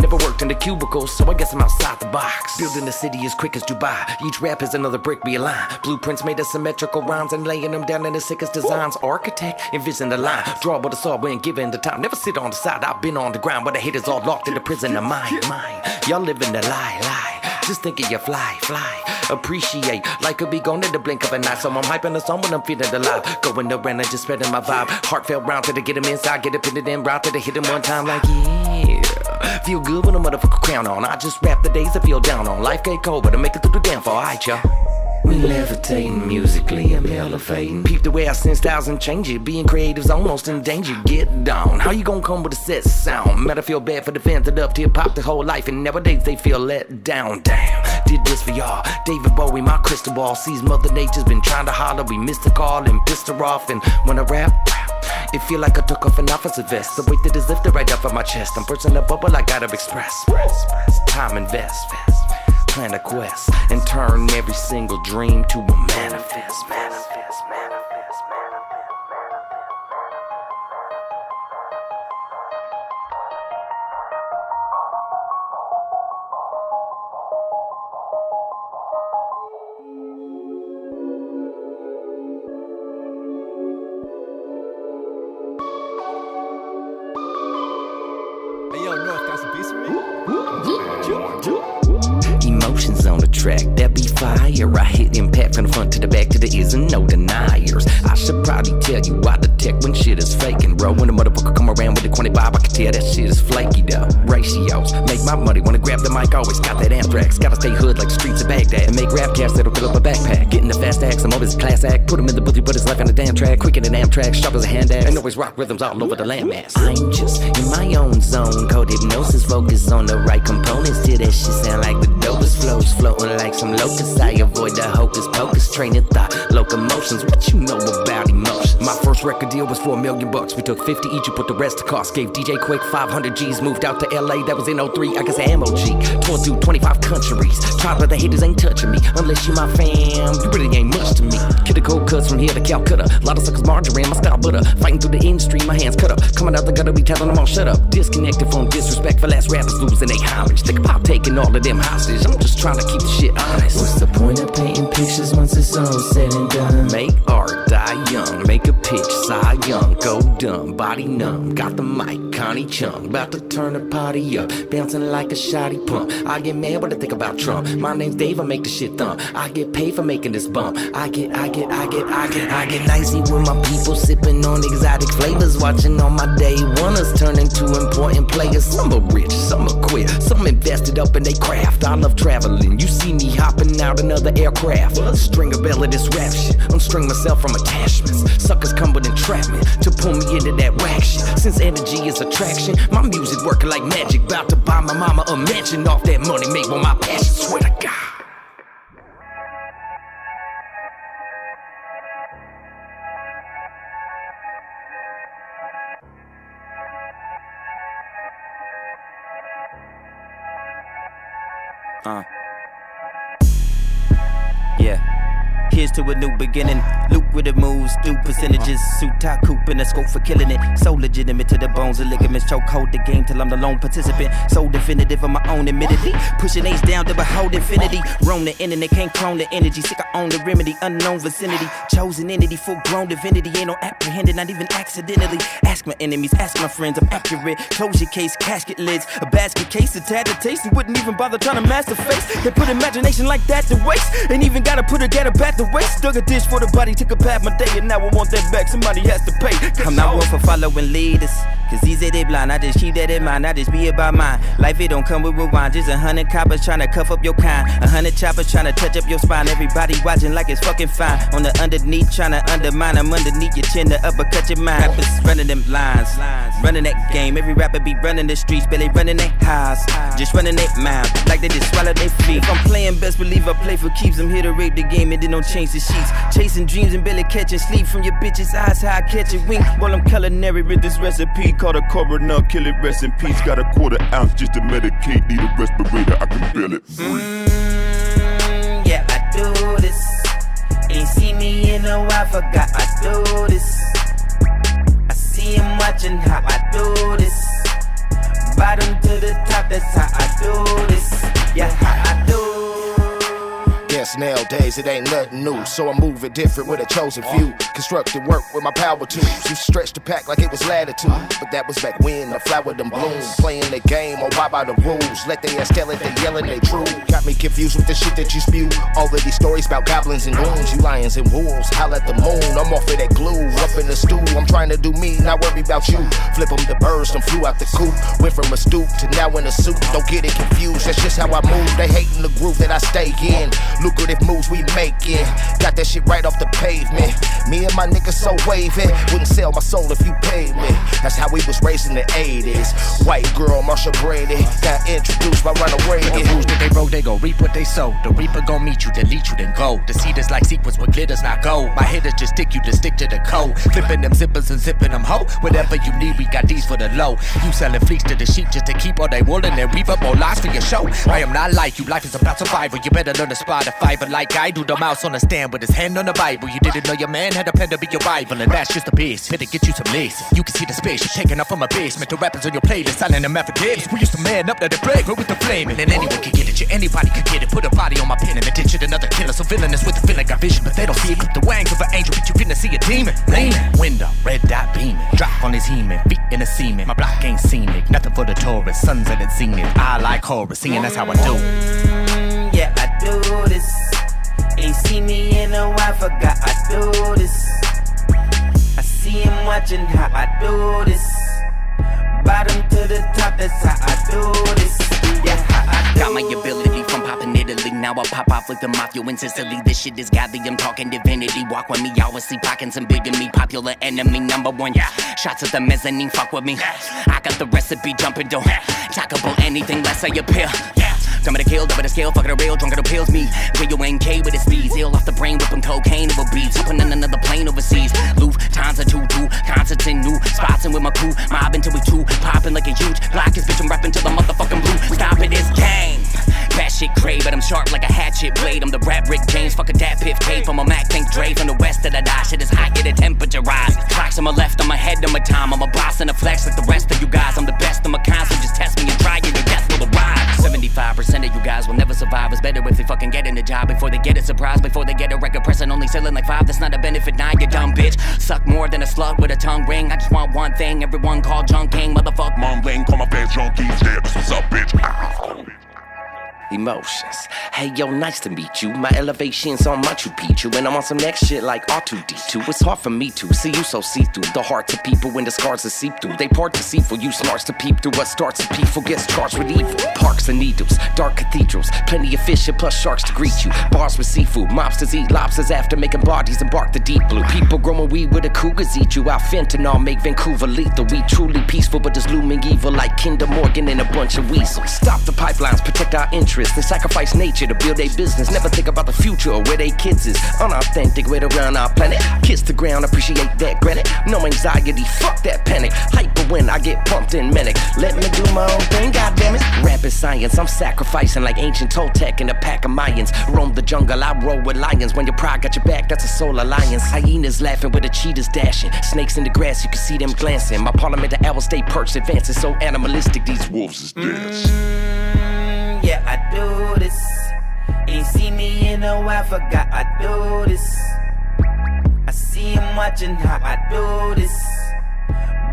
Never worked in the cubicle, so I guess I'm outside the box. Building the city as quick as Dubai. Each rap is another brick realigned. Blueprints made of symmetrical rhymes and laying them down in the sickest designs. Architect, envision the line. Draw what I saw when given the time. Never sit on the side. I've been on the ground where the haters all locked in the prison of mind. Mind. Y'all living the lie, lie. Just thinking you fly, fly. Appreciate, like could be gone in the blink of an eye. So I'm hyping the song when I'm feeling alive. Going around and just spreading my vibe. Heartfelt round till they get him inside. Get it pinned in round till they hit him one time. Like, yeah. Feel good with a motherfucker crown on. I just rap the days I feel down on. Life get cold, but I make it through the downfall. Alright, y'all. We levitating musically, I'm elevating. Peep the way I send styles and change it. Being creative's almost in danger. Get down. How you gonna come with a set sound? Matter feel bad for the fans that up to hip hop whole life, and nowadays they feel let down. Damn, did this for y'all. David Bowie, my crystal ball sees Mother Nature's been trying to holler. We missed the call and pissed her off, and when I rap. It feel like I took off an officer vest. The weight that is lifted right off on my chest. I'm bursting a bubble I gotta express. Time invest. Plan a quest and turn every single dream to a. Manifest. Manifest. Track, that be fire. I hit impact from the front to the back to the ears and no deniers. I should probably tell you I detect when shit is faking, bro. When a motherfucker come around with a 25, I can tell that shit is flaky though. Ratios, make my money. Wanna grab the mic, always got that anthrax. Gotta stay hood like the streets of Baghdad. And make rap casts that'll fill up a backpack. Getting the fast acts, I'm always a class act. Put him in the booty, but his life on the damn track. Quicker than Amtrak, sharp as a hand axe. And always rock rhythms all over the landmass. I'm just in my own zone. Code hypnosis, focus on the right components. Till that shit sound like the dopest flows. Floating like some locusts. I avoid the hocus pocus. Focus training thought, locomotions. What you know about My first record deal was for a million bucks. We took 50 each, you put the rest to cost. Gave DJ Quik 500 G's. Moved out to LA, that was in 03. I guess I am OG. Toured through 25 countries. Tried, but the haters ain't touching me. Unless you my fam, you really ain't much to me. Kid a cold cuts from here to Calcutta. lot of suckers margarine, my style butter. Fighting through the industry, my hands cut up. Coming out the gutter, we telling them all shut up. Disconnected from disrespect for last rappers losing they homage. Think about taking all of them hostage. I'm just trying to keep the shit honest. What's the point of painting pictures once it's all said and done? Make art, die young, make a pitch, Cy Young, go dumb, body numb. Got the mic, Connie Chung, about to turn the party up, bouncing like a shoddy pump. I get mad when I think about Trump. My name's Dave, I make the shit thump. I get paid for making this bump. I get, I get, I get, I get, I get nicey with my people, sipping on exotic flavors, watching all my day oneers turn into important players. Some are rich, some are queer, some invested up in their craft. I love traveling. You see me hopping out another aircraft. String a bell of this rap shit. Unstring myself from attachments. Suckers come with entrapment to pull me into that whack shit. Since energy is attraction, my music working like magic. About to buy my mama a mansion off that money made with my passion. Swear to God. Uh. Yeah. Here's to a new beginning. Lucrative moves, do percentages. Suit tie coupe in a scope for killing it. So legitimate to the bones and ligaments. Choke hold the game till I'm the lone participant. So definitive of my own admittedly. Pushing A's down to behold infinity. Roam the internet, can't clone the energy. Sick, I own the remedy. Unknown vicinity. Chosen entity, full grown divinity. Ain't no apprehended, not even accidentally. Ask my enemies, ask my friends, I'm accurate. Close your case, casket lids. A basket case, a tad to taste. You wouldn't even bother trying to master face. They put imagination like that to waste. Ain't even gotta put a data back to waste. Dug a dish for the body, took a pat my day, and now I want that back. Somebody has to pay. I'm not one for following leaders. Cause these they blind, I just keep that in mind, I just be about mine. Life it don't come with rewind, just a hundred coppers trying to cuff up your kind. A hundred choppers trying to touch up your spine. Everybody watching like it's fucking fine. On the underneath, trying to undermine them underneath your chin to uppercut your mind. Rappers running them lines, running that game. Every rapper be running the streets, barely running their highs. Just running their mouth, like they just swallow their feet. If I'm playing, best believe I play for keeps. I'm here to rape the game and then don't change the sheets. Chasing dreams and barely catching sleep from your bitch's eyes. How I catch a wink while I'm culinary with this recipe called a coroner. Kill it, rest in peace. Got a quarter ounce just to medicate. Need a respirator, I can feel it. Mm, yeah, I do this. Ain't seen me in a while, forgot I do this. I see him watching how I do this. Bottom to the top, that's how I do this. Yeah, how I do. Nowadays it ain't nothing new, so I'm moving different with a chosen few. Constructed work with my power tools. You stretch the pack like it was latitude, but that was back when the flower them bloomed. Playing the game or why by the rules. Let they ass tell it, they yelling they true. Got me confused with the shit that you spew. All of these stories about goblins and goons, you lions and wolves. Howl at the moon, I'm off of that glue. Up in the stew, I'm trying to do me, not worry about you. Flip 'em the birds, them flew out the coop. Went from a stoop to now in a suit. Don't get it confused, that's just how I move. They hating the groove that I stay in. Lucrative moves we making. Got that shit right off the pavement. Me and my niggas so wavy. Wouldn't sell my soul if you paid me. That's how we was raised in the 80s. White girl, Marcia Brady. Got introduced by Runaway. The rules that they roll, they gon' reap what they sow. The reaper gon' meet you, delete you, then go. The seed is like sequence with glitters, not gold. My hitters just stick you to stick to the code. Flipping them zippers and zipping them ho. Whatever you need, we got these for the low. You selling fleece to the sheep just to keep all they wool and then reap up more lies for your show. I am not like you, life is about survival. You better learn to spot a like I do. The mouse on the stand with his hand on the Bible. You didn't know your man had a plan to be your rival, and that's just a base. Fit to get you some lace. You can see the space you're taking up from a basement. The rappers on your playlist, selling them affidavits. We used to man up to the break, with the flame, and anyone can get it. You anybody can get it. Put a body on my pen and it. Another killer, so villainous with the feeling got vision, but they don't see it. The wangs of an angel, but you finna see a demon. Leaning, window, red dot beaming. Drop on his heman, feet in the semen. My block ain't scenic, nothing for the tourists. Suns at its zenith. I like horror, singing that's how I do. Yeah, I do this. Ain't seen me in a while, forgot I do this. I see him watching how I do this. Bottom to the top, that's how I do this. Yeah, I do Got my ability from popping Italy. Now I pop off like the mafia in Sicily. This shit is godly. I'm talking divinity. Walk with me, always see pockets and bigamy. Popular enemy number one. Yeah. Shots at the mezzanine. Fuck with me. I got the recipe. Jumping talk about anything less I appear. Yeah. Dumb at a kill, dumb at a scale, fucking a rail, drunk at the pills, me. Real NK with his speed, ill off the brain, whipping cocaine over beats, hopping on another plane overseas. Loof, times are two, two, concerts in new, spots with my crew, mobbing till we two, popping like a huge block is bitch, I'm rapping till the motherfucking blue. Stop it, it's game. That shit cray, but I'm sharp like a hatchet blade. I'm the rap Rick James, fuck a dad piff tape. I'm a Mac, think Dre from the west that I die. Shit is hot, get a temperature rise. Clocks on my left, on my head, on my time. I'm a boss and a flex like the rest of you guys. I'm the best of my kind, so just test me and try it. You test 95% of you guys will never survive. It's better if they fucking get in a job before they get a surprise, before they get a record press and only selling like five. That's not a benefit, nah, you dumb bitch. Suck more than a slug with a tongue ring. I just want one thing, everyone called John King. Mom, mumbling, call my fans junkies. Yeah, this what's up, bitch. Ah. Emotionz. Hey yo, nice to meet you. My elevation's on Machu Picchu, and I'm on some next shit like R2D2. It's hard for me to see you so see through. The heart to people when the scars are seep through. They part for you, smarts to peep through. What starts to peaceful gets charged with evil. Parks and needles, dark cathedrals, plenty of fish and plus sharks to greet you. Bars with seafood, mobsters eat lobsters after making bodies and bark the deep blue. People growing weed with the cougars eat you. Out fentanyl make Vancouver lethal. We truly peaceful, but there's looming evil like Kinder Morgan and a bunch of weasels. Stop the pipelines, protect our interests. They sacrifice nature to build their business. Never think about the future or where they kids is. Unauthentic way to run our planet. Kiss the ground, appreciate that granite. No anxiety, fuck that panic. Hyper when I get pumped in manic. Let me do my own thing, goddammit. Rapid science, I'm sacrificing like ancient Toltec and a pack of Mayans. Roam the jungle, I roll with lions. When your pride got your back, that's a soul alliance. Hyenas laughing with the cheetahs dashing. Snakes in the grass, you can see them glancing. My parliament, the owls stay perched, advancing so animalistic. These wolves is dance. Mm, yeah, I do this. Ain't seen me in a while, forgot I do this. I see him watching how I do this.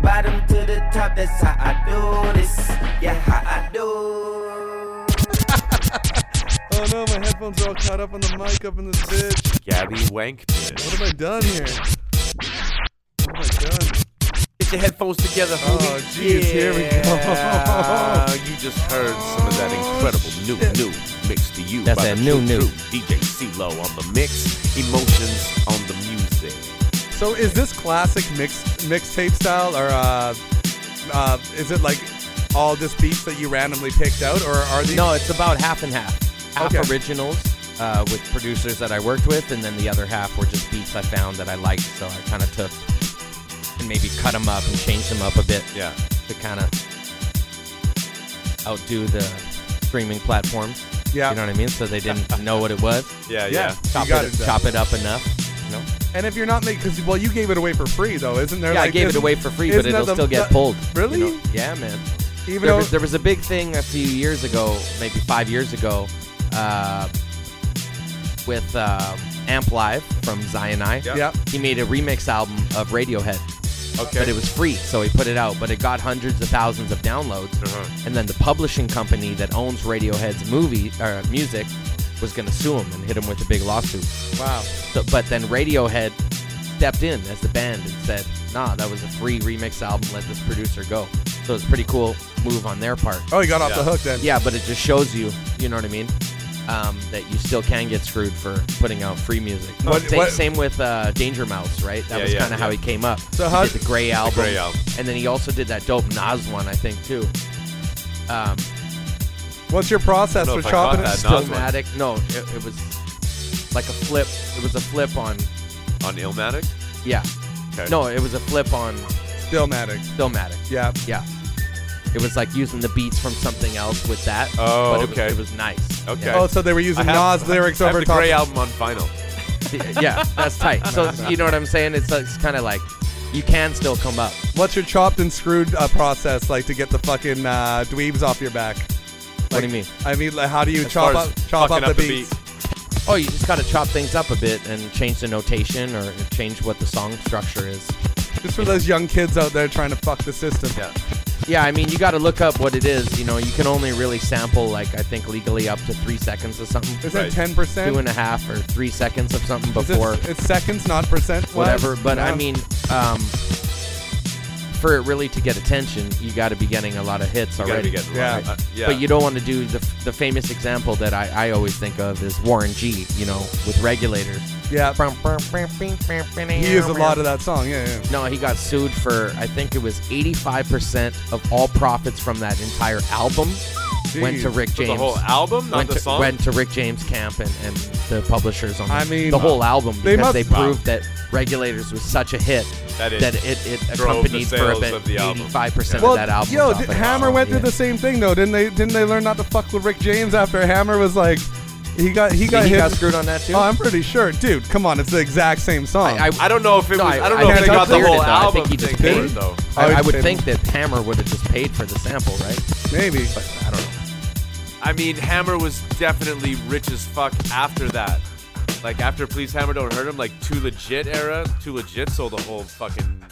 Bottom to the top, that's how I do this. Yeah, how I do. Oh no, my headphones are all caught up on the mic up in this bitch. Gabby Wankman. What have I done here? Your headphones together, Oh, homie. jeez, here we go. Yeah, you just heard some of that incredible new, new mix to you. That's by that the new, new. true DJ C-L0 on the mix, Emotionz on the music. So is this classic mix mixtape style, or uh, uh, is it like all just beats that you randomly picked out, or are these? No, it's about half and half. Half Okay. originals uh, with producers that I worked with, and then the other half were just beats I found that I liked. So I kind of took and maybe cut them up and change them up a bit. Yeah. To kind of outdo the streaming platforms. Yeah. You know what I mean? So they didn't know what it was. Yeah, Yeah. yeah. Chop it, it chop it up enough. You know? And if you're not making, because well, you gave it away for free though, isn't there? Yeah, like, I gave it away for free, but it'll the- still get pulled. you Really? know? Yeah, man. Even there, was, there was a big thing a few years ago, maybe five years ago, uh, with um, Amp Live from Zion I. Yeah. yeah, He made a remix album of Radiohead, Okay. but it was free, so he put it out. But it got hundreds of thousands of downloads, Uh-huh. and then the publishing company that owns Radiohead's movie or music was going to sue him and hit him with a big lawsuit. wow. So, but then Radiohead stepped in as the band and said, "Nah, that was a free remix album. Let this producer go." So it's a pretty cool move on their part. Oh, he got off Yeah. the hook then. Yeah, but it just shows you, you know what I mean, um, that you still can get screwed for putting out free music. What- Sa- what- Same with uh, Danger Mouse, right? That Yeah, was yeah, kind of how he came up. So he how- did the Gray album, Grey album. and then he also did that dope Nas one, I think, too. Um, What's your process for don't know if I chopping it? that. Stillmatic. No, it, it was like a flip. It was a flip on. On Illmatic? Yeah. Okay. No, it was a flip on Stillmatic. Stillmatic. Yeah. Yeah. It was like using the beats from something else with that. Oh, but it okay. Was, it was nice. Okay. Yeah. Oh, so they were using I have- Nas lyrics I have over the top. Grey album on vinyl. yeah, that's tight. So you know what I'm saying? It's, it's kind of like you can still come up. What's your chopped and screwed uh, process like to get the fucking uh, dweebs off your back? what do you mean? I mean, like, how do you As chop up chop up fucking the up the beats? Oh, you just got to chop things up a bit and change the notation or change what the song structure is. Just for those young kids out there trying to fuck the system. Yeah. Yeah, I mean, you got to look up what it is. You know, you can only really sample like I think legally up to three seconds of something. Is Right. that ten percent? Two and a half or three seconds of something before. it's seconds, not percent. whatever. But I mean, um, for it really to get attention, you got to be getting a lot of hits You already. be getting Yeah. right. Uh, yeah. But you don't want to do the, the famous example that I, I always think of is Warren G. You know, with regulators. yeah, He he used a lot of that song. Yeah, yeah. No, he got sued for I think it was 85% of all profits from that entire album went to Rick James. the whole album, not went the to, song? went to Rick James camp and, and the publishers on I mean, the whole album they because must- they Wow. proved that Regulators was such a hit That it that it, it accompanied for of the album. 85% Well, of that album. yo, did- Hammer went through yeah. the same thing though, didn't they? Didn't they learn not to fuck with Rick James after Hammer was like, he got he got he hit. got screwed on that too? Oh, I'm pretty sure, dude. Come on, it's the exact same song. I, I don't know if it No, was. I- I, don't I know if think they he got the whole it, though. I think he just paid. it, though. I would I, I would think that Hammer would have just paid for the sample, right? Maybe. But I don't know. I mean, Hammer was definitely rich as fuck after that. like after Please Hammer Don't Hurt Him, like Too Legit era, Too Legit sold a whole fucking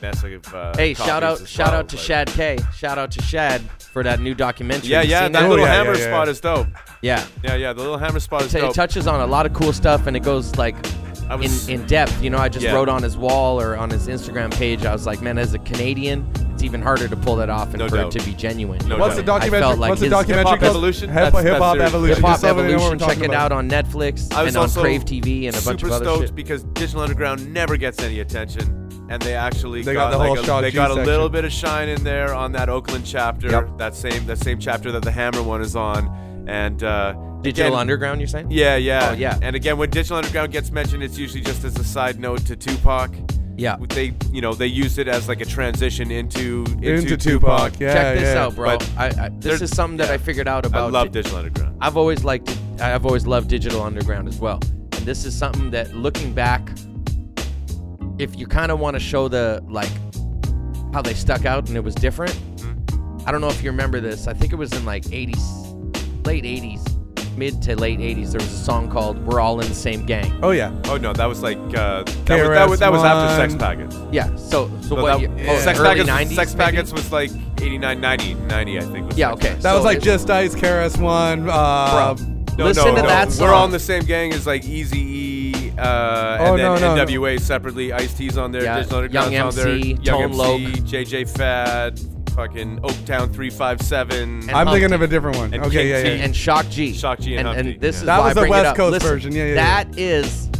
mess of. Uh, Hey, shout out, shout well, out to but- Shad K. Shout out to Shad for that new documentary. Yeah, You yeah, seen that Oh, little yeah, hammer yeah, yeah. spot is dope. Yeah. Yeah, yeah, the little hammer spot is It dope. touches on a lot of cool stuff and it goes like I was- in, in depth. You know, I just Yeah. wrote on his wall or on his Instagram page. I was like, man, as a Canadian, it's even harder to pull that off and No for doubt. it to be genuine. No What's know? the documentary? I felt like what's the documentary Hip-Hop called? Evolution? Hip Hop Evolution. Hip Hop Just so everybody know what we're Evolution. talking Check it out on Netflix and on Crave TV and a bunch of other stoked shit. because Digital Underground never gets any attention, and they actually They got the like whole a, they got a little bit of shine in there on that Oakland chapter. Yep. That same that same chapter that the Hammer one is on, and uh, Digital again- Underground, you're saying? Yeah, yeah, Oh, yeah. And again, when Digital Underground gets mentioned, it's usually just as a side note to Tupac. Yeah. They, you know, they used it as like a transition into into, Into Tupac, yeah. Check this yeah. out, bro. But I, I, this is something that yeah. I figured out about. I love di- Digital Underground. I've always liked. I've always loved Digital Underground as well. And this is something that, looking back, if you kind of want to show the like how they stuck out and it was different. Mm-hmm. I don't know if you remember this. I think it was in like 80s, late 80s, mid to late 80s. There was a song called "We're All in the Same Gang." Oh yeah. Oh no, that was like uh, that, was, that, was, that was after Sex Packets. Yeah. So, so, So what? that- year- oh, oh, Sex early Packets, 90s. Sex maybe? Packets was like 89, 90, 90 I think. Was Yeah. Sex Okay. Packets. That so was like it- Just Ice, KRS One. Uh, Bro. No, Listen no, to no. that We're all in the same gang is like Easy E, uh, Oh, and then no, no, NWA separately. Ice T's on there, Yeah, Digital Underground's Young on there, MC, Young Tone MC, Loc. JJ Fad, fucking Oaktown three five seven. And I'm thinking of a different one. And okay, King yeah, T. yeah. and Shock G. Shock G and and, Humpty, this yeah. is That why was I the bring West up. Coast Listen, version, yeah, yeah, yeah. That is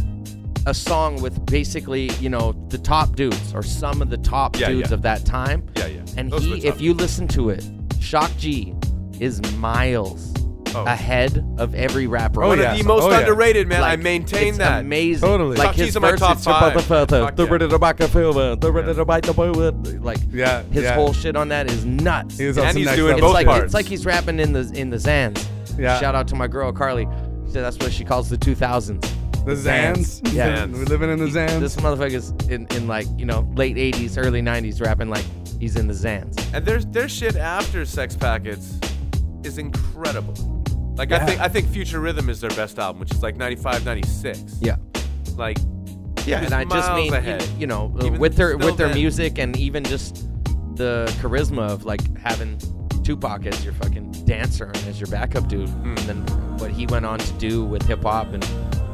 a song with basically, you know, the top dudes or some of the top Yeah, dudes yeah. of that time. Yeah, yeah. And Those were he, the if you listen to it, Shock G is miles Oh. ahead of every rapper. Oh, One yeah. of the most Oh, yeah. underrated, man. I Like, maintain it's that. amazing. Totally. Like Shock his G's in my verse, top it's five. the- the- the- Fuck the- yeah. the- the- the- the- like Yeah, his yeah. whole shit on that is nuts. He was on And some he's next doing level it's both like shit. parts. it's like he's rapping in the in the Zans. Yeah. Shout out to my girl Carly. She said that's what she calls the 2000s. The Zans. Yeah. Zans. We're living in the Zans. This motherfucker's in, in like you know late 80s, early 90s, rapping like he's in the Zans. And there's their shit after Sex Packets is incredible. Like I think I think Future Rhythm is their best album, which is like 95, 96. Yeah. Like Yeah, and I just mean you- know uh, Even with their with their then. music and even just the charisma of like having Tupac as your fucking dancer and as your backup dude, Hmm. and then what he went on to do with hip hop and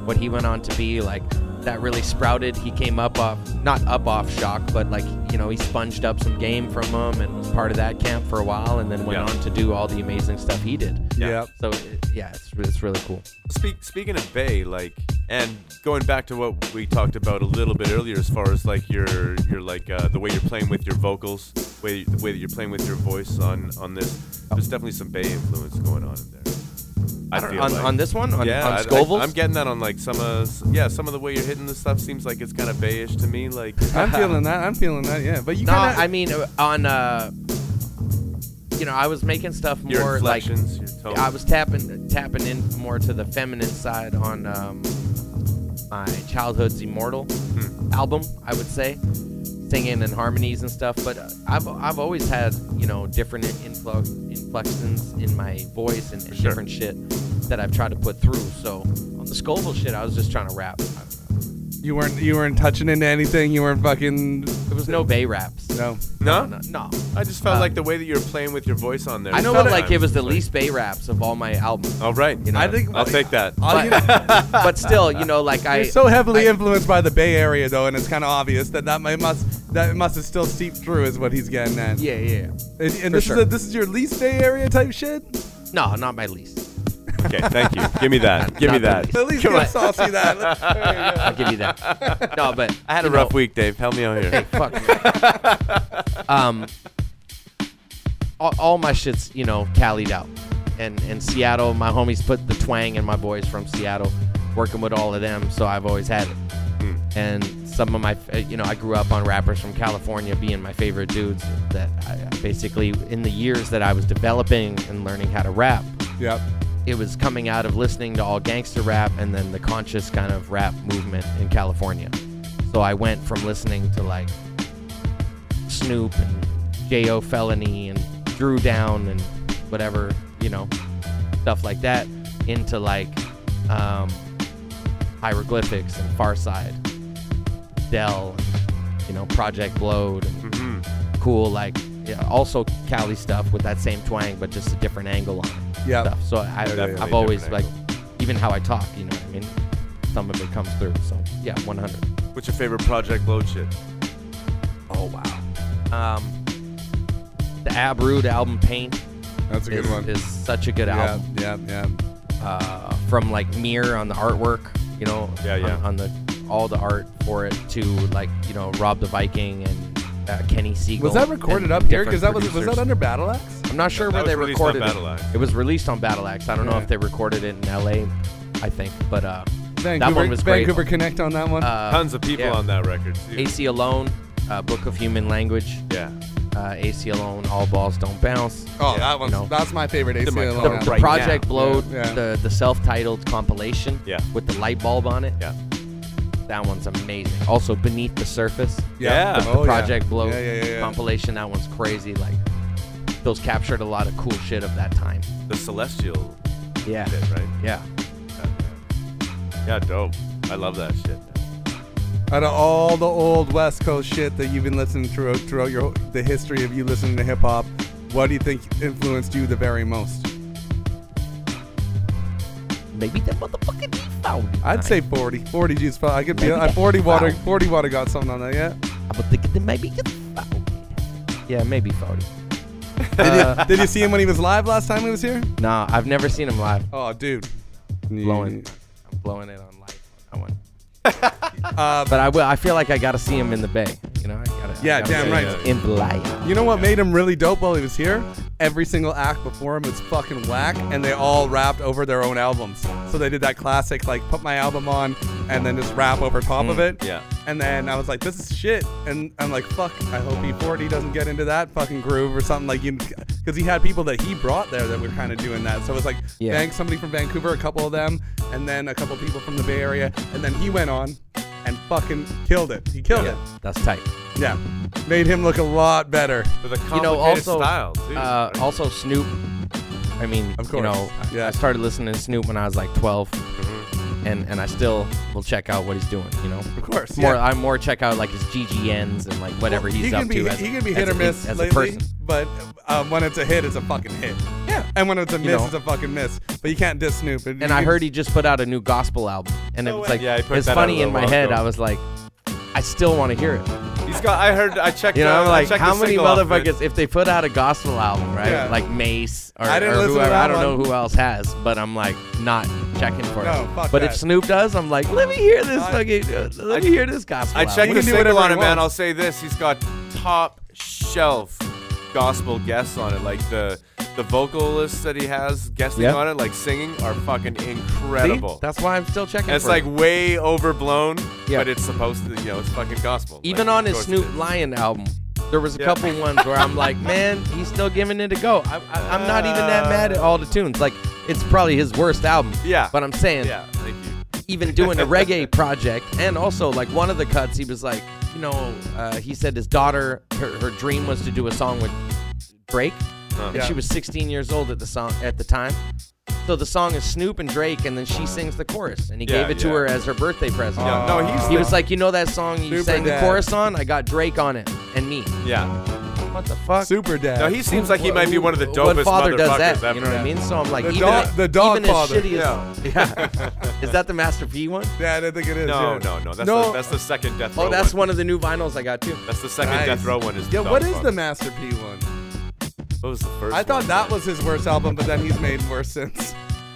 what he went on to be like that really sprouted. He came up off not up off shock, but like you know he sponged up some game from him and was part of that camp for a while, and then went Yeah. on to do all the amazing stuff he did. Yeah. So it, yeah, it's it's really cool. Speak, speaking of Bay, like, and going back to what we talked about a little bit earlier, as far as like your your like uh, the way you're playing with your vocals, way the way that you're playing with your voice on on this, there's definitely some Bay influence going on in there. I, don't- feel on- like. on this one? On- yeah, on I, I, I'm getting that on like some of yeah some of the way you're hitting the stuff seems like it's kind of Bayish to me. Like I'm feeling that. I'm feeling that. Yeah. But you no, kind of. I mean uh, on uh, you know, I was making stuff Your more like your tones. I was tapping tapping in more to the feminine side on um, my childhood's immortal Hmm. album. I would say singing and harmonies and stuff. But uh, I've I've always had you know different influx inflections in my voice and, and sure. different shit that I've tried to put through. So on the Scoville shit, I was just trying to rap. You weren't. You weren't touching into anything. You weren't fucking. There was no Bay raps. No. no? no, no. I just felt Uh, like the way that you were playing with your voice on there. I know felt what like it was the least Bay raps of all my albums. All right, You know, I think. I'll take that. All you- but, but still, you know, like I You're so heavily I- influenced by the Bay Area, though, and it's kind of obvious that that might must that must have still seeped through, is what he's getting at. Yeah, yeah. And, and For this sure. is a, this is your least Bay Area type shit. No, not my least. Okay, thank you. Give me that. Give me that. At least Come give on. Saucy that. There you. I'll give you that. No, but I had a you rough know, week, Dave. Help me out here. Hey, fuck. um, all, all my shit's you know tallied out, and and Seattle, my homies put the twang in my boys from Seattle, working with all of them, so I've always had it. Hmm. And some of my, uh, you know, I grew up on rappers from California being my favorite dudes. That I, I basically, in the years that I was developing and learning how to rap, Yep. It was coming out of listening to all gangster rap and then the conscious kind of rap movement in California. So I went from listening to like Snoop and Jayo Felony and Dru Down and whatever, you know, stuff like that into like um, hieroglyphics and Pharcyde, Del, you know, Project Blowed, and Mm-hmm. cool like yeah, also Cali stuff with that same twang, but just a different angle on it. Yeah. Stuff. So I, Definitely I've a always different like, even how I talk, you know what I mean. Some of it comes through. So yeah, 100. What's your favorite Project Blowed shit? Oh wow. Um, the Ab Rude album Paint. That's a good is, one. Is such a good Yeah, album. yeah, yeah. Uh, from like Mear on the artwork, you know, Yeah, yeah. On, on the all the art for it to like you know Rob the Viking and uh, Kenny Segal. Was that recorded and up here? different Because that was was producers. that under Battle Axe? I'm not sure That where they recorded it. It was released on Battle Axe. I don't know Yeah. if they recorded it in L.A. I think, but uh, Vancouver, that one was great. Vancouver Connect on that one. Uh, Tons of people yeah. on that record. Too. Aceyalone, uh, Book of Human Language. Yeah. Uh, Aceyalone, All Balls Don't Bounce. oh, yeah, that one's no. that's my favorite AC my alone. The, Yeah. the Right Project now. Blowed, Yeah, yeah. the the self-titled compilation. Yeah. With the light bulb on it. Yeah. That one's amazing. Also, Beneath the Surface. Yeah. The, the Oh, yeah. Project Blowed Yeah, yeah, yeah, yeah. compilation. That one's crazy. Like, those captured a lot of cool shit of that time. The Celestial Yeah. shit, right? Yeah. Yeah, dope. I love that shit. Out of all the old West Coast shit that you've been listening throughout throughout your the history of you listening to hip hop, what do you think influenced you the very most? Maybe that motherfucking default. I'd say 40. 40 G's. fine. I could be. Maybe Uh, 40 water. foul. 40 water got something on that. Yeah. I would thinking that maybe get Yeah, maybe 40. Did you, did you see him when he was live last time he was here? Nah, I've never seen him live. Oh, dude. Blowing, I'm blowing it on live. on That one. Uh, But I will. I feel like I got to see him in the Bay. You know, I gotta. I Yeah, gotta damn right. him In the. You know what made him really dope while he was here? Every single act before him was fucking whack, and they all rapped over their own albums. So they did that classic, like, put my album on and then just rap over top of mm, it. Yeah. And then I was like, this is shit. And I'm like, fuck, I hope E40 doesn't get into that fucking groove or something. Like, you, because he had people that he brought there that were kind of doing that. So it was like, Yeah. thanks, somebody from Vancouver, a couple of them, and then a couple people from the Bay Area. And then he went on and fucking killed it. He killed Yeah, it. that's tight. Yeah. Made him look a lot better. With a You know, also, style, too. uh, also Snoop. I mean, Of course. you know, I- Yeah. I started listening to Snoop when I was like 12, Mm-hmm. And and I still will check out what he's doing. You know, Of course. more yeah. I more check out like his GGNs and like whatever Well, he's he up can be, to. As, he can be as hit a- or miss as lately, a person. but um, when it's a hit, it's a fucking hit. Yeah. And when it's a You miss, know. it's a fucking miss. But you can't diss Snoop. And I heard he just put out a new gospel album, and it was way. like Yeah, it's that out a funny in my head. ago. I was like, I still want to hear it. He's got. I heard. I checked. You know, I'm like, how many single off of it. motherfuckers, if they put out a gospel album, right? Yeah. Like Mace or, I didn't or whoever, I don't know one. who else has, but I'm like not checking for No, it. fuck but that. if Snoop does, I'm like, let me hear this I- fucking, uh, let me hear this gospel. I checked the single on it, man. I'll say this: he's got top shelf gospel guests on it. Like the the vocalists that he has guesting Yeah. on it, like singing, are fucking See? incredible. That's why I'm still checking. and it's like it. way overblown, Yeah. but it's supposed to, you know, it's fucking gospel. even Like, on his Snoop. Lion album, there was a Yeah. couple ones where I'm like, man, he's still giving it a go. I, I, I'm not even that mad at all the tunes. Like, it's probably his worst album. Yeah. But I'm saying, Yeah, thank you. even doing a reggae project, and also like one of the cuts, he was like, you know, uh, he said his daughter, her, her dream was to do a song with Drake, and Yeah. she was 16 years old at the song at the time. So the song is Snoop and Drake, and then she sings the chorus, and he Yeah, gave it to yeah. her as her birthday present. Yeah, no, he's He the- was like, you know that song you Super sang the dad. chorus on? I got Drake on it and me. yeah. What the fuck? Super dad. No, he seems like he might be one of the dopest What dopest father does that? ever. You know what I mean? So I'm like, The even dog- as- the dog even as father. shitty as- yeah. Is that the Master P one? yeah, I think it is. No, yeah. no, no. That's No. the that's the second death oh, row. Oh, that's one. one of the new vinyls I got too. That's the second Nice. death row one. Is Yeah, the what Dog is the Father. Master P one? What was the first? I thought one, that was his worst album, but then he's made worse since.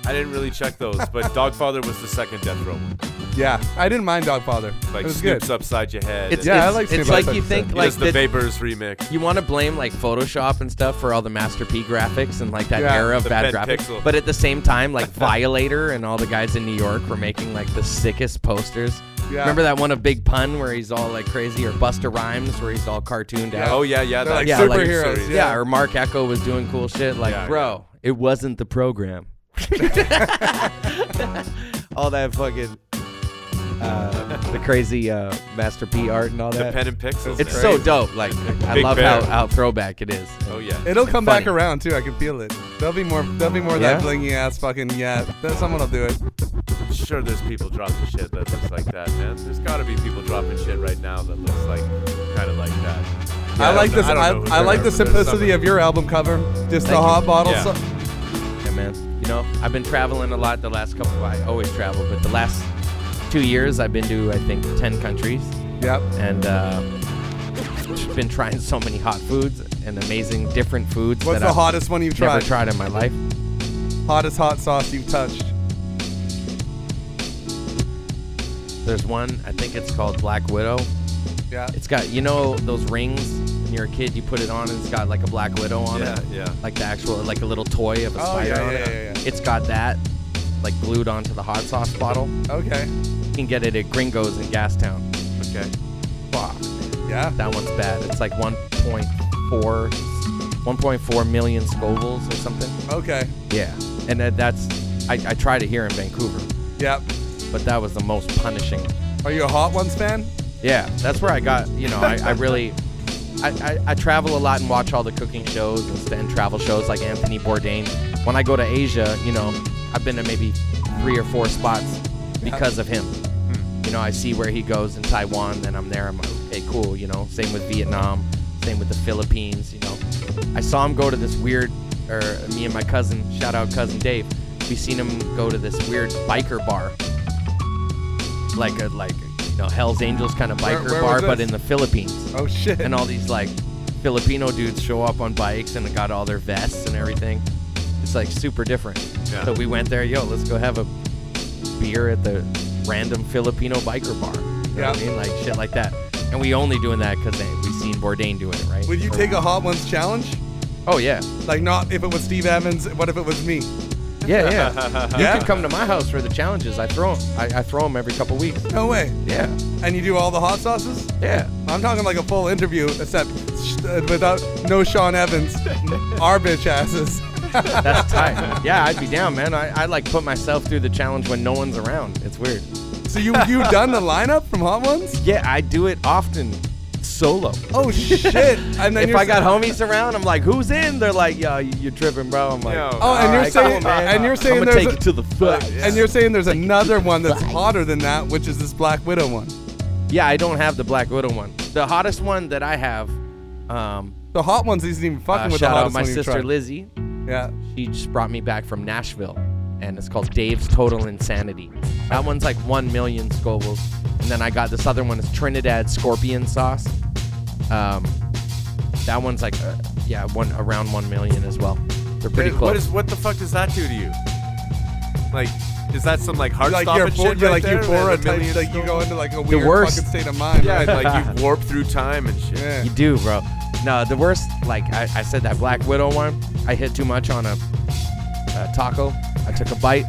I didn't really check those, but Dogfather was the second death row one. Yeah, I didn't mind Dogfather. Like it was Snoop's good. upside your head. It's, and Yeah, I it's, like it's like you think Set. like does the Vapors remix. you want to blame like Photoshop and stuff for all the Master P graphics and like that Yeah, era of the bad bent graphics. pixel. But at the same time, like Violator and all the guys in New York were making like the sickest posters. Yeah. Remember that one of Big Pun where he's all like crazy, or Busta Rhymes where he's all cartooned out? Oh yeah, yeah. They're that like Yeah, like- superheroes. yeah. yeah. or Marc Ecko was doing cool shit. Like, Yeah, bro, it wasn't the program. all that fucking uh, the crazy uh, Master P art and all The that. pen and pixels. it's man. so dope. Like, I Big love Bear. how, how throwback it is. Oh yeah. It'll come Funny. back around too. I can feel it. There'll be more. There'll be more of Yeah? that blingy ass fucking yeah. That someone will do it. sure there's people dropping shit that looks like that, man. There's got to be people dropping shit right now that looks like kind of like that. Yeah, I like don't- this. don't I, know who I they like the but there's simplicity of your album cover. Just the Thank you. hot bottle. Yeah. So, Yeah, man. You know, I've been traveling a lot the last couple. I always travel, but the last two years I've been to I think ten countries, yep. and uh, been trying so many hot foods and amazing different foods. What's the I've hottest one you've tried? never tried? in my life. Hottest hot sauce you've touched. There's one I think it's called Black Widow. Yeah. It's got you know those rings when you're a kid you put it on and it's got like a Black Widow on Yeah, it. yeah. Yeah. Like the actual like a little toy of a Oh, spider yeah, on yeah, it. yeah, yeah. It's got that like glued onto the hot sauce bottle. Okay. You can get it at Gringos in Gastown. Okay. Fuck. Yeah. That one's bad. It's like 1.4 1.4 million Scovilles or something. Okay. Yeah. And that, that's I, I tried it here in Vancouver, Yep. but that was the most punishing. Are you a Hot Ones fan? Yeah, that's where I got, you know, I, I really I, I, I travel a lot and watch all the cooking shows and, st- and travel shows like Anthony Bourdain. When I go to Asia, you know, I've been to maybe three or four spots because of him. Hmm. You know, I see where he goes in Taiwan, then I'm there. I'm like, okay, cool. You know, same with Vietnam, same with the Philippines. You know, I saw him go to this weird, or me and my cousin, shout out cousin Dave, we seen him go to this weird biker bar, like a like you know Hell's Angels kind of Where- biker where bar, but this? in the Philippines. Oh shit. And all these like Filipino dudes show up on bikes and got all their vests and everything. It's like super different. Yeah. So we went there, yo, let's go have a beer at the random Filipino biker bar. You know what I Yeah. mean? Like shit like that. And we only doing that because we seen Bourdain doing it, right? Would you Or- take a Hot Ones challenge? Oh yeah, Like not if it was Steve Evans. What if it was me? yeah, yeah. Yeah? You can come to my house for the challenges. I throw 'em. I, I throw them every couple weeks. No way. Yeah, And you do all the hot sauces? yeah. I'm talking like a full interview, except uh, without no Sean Evans, our bitch asses. That's tight. Yeah, I'd be down, man. I, I like put myself through the challenge when no one's around. It's weird. So you you done the lineup from Hot Ones? Yeah, I do it often solo. Oh shit! And then if I got homies around, I'm like, "Who's in?" They're like, "Yo, you- you're tripping, bro." I'm like, Yo. Oh, and you're "Alright, saying cool, and you're saying I'm gonna there's take a- it to the foot. and you're saying there's another one that's hotter than that, which is this Black Widow one. Yeah, I don't have the Black Widow one. The hottest one that I have, um, The Hot Ones isn't even fucking uh, with the shout out hottest my one sister. Lizzie. Yeah. She just brought me back from Nashville, and it's called Dave's Total Insanity. That one's like one million Scovilles, and then I got this other one is Trinidad Scorpion Sauce. Um, that one's like, uh, yeah, one around one million as well. They're pretty Hey, close. What is what the fuck does that do to you? Like, is that some like heart Like stopping you're, shit you're right like there? euphoria Man, a type, million like you go into like a The weird worst- fucking state of mind. Yeah, right? like you warp through time and shit. Yeah. You do, bro. No, the worst, like I, I said, that Black Widow one, I hit too much on a, a taco. I took a bite,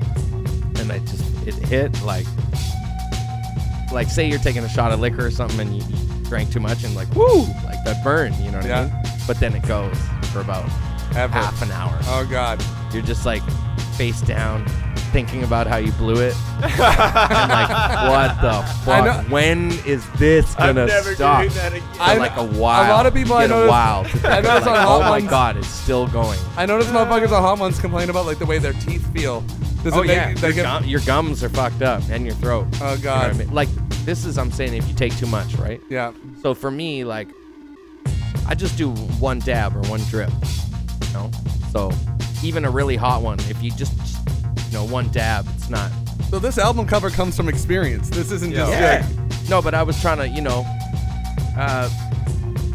and I just it hit like, like say you're taking a shot of liquor or something, and you, you drank too much, and like woo, like that burn. You know what Yeah. I mean? But then it goes for about Ever. half an hour. Oh god. You're just like face down, thinking about how you blew it. and like, what the fuck? know- When is this I'm gonna never stop? doing that again. For I- like a while. a lot of people I noticed- while. I like, on oh Hot my Ones- god, it's still going. I noticed motherfuckers on Hot Ones complain about like the way their teeth feel. Does oh it make yeah, your, gum, your gums are fucked up and your throat. Oh You know god. I mean? Like this is I'm saying if you take too much, right? Yeah. So for me, like, I just do one dab or one drip. You know, so even a really hot one, if you just, know, one dab, it's not. So this album cover comes from experience. This isn't just Yeah. like No, but I was trying to, you know, uh,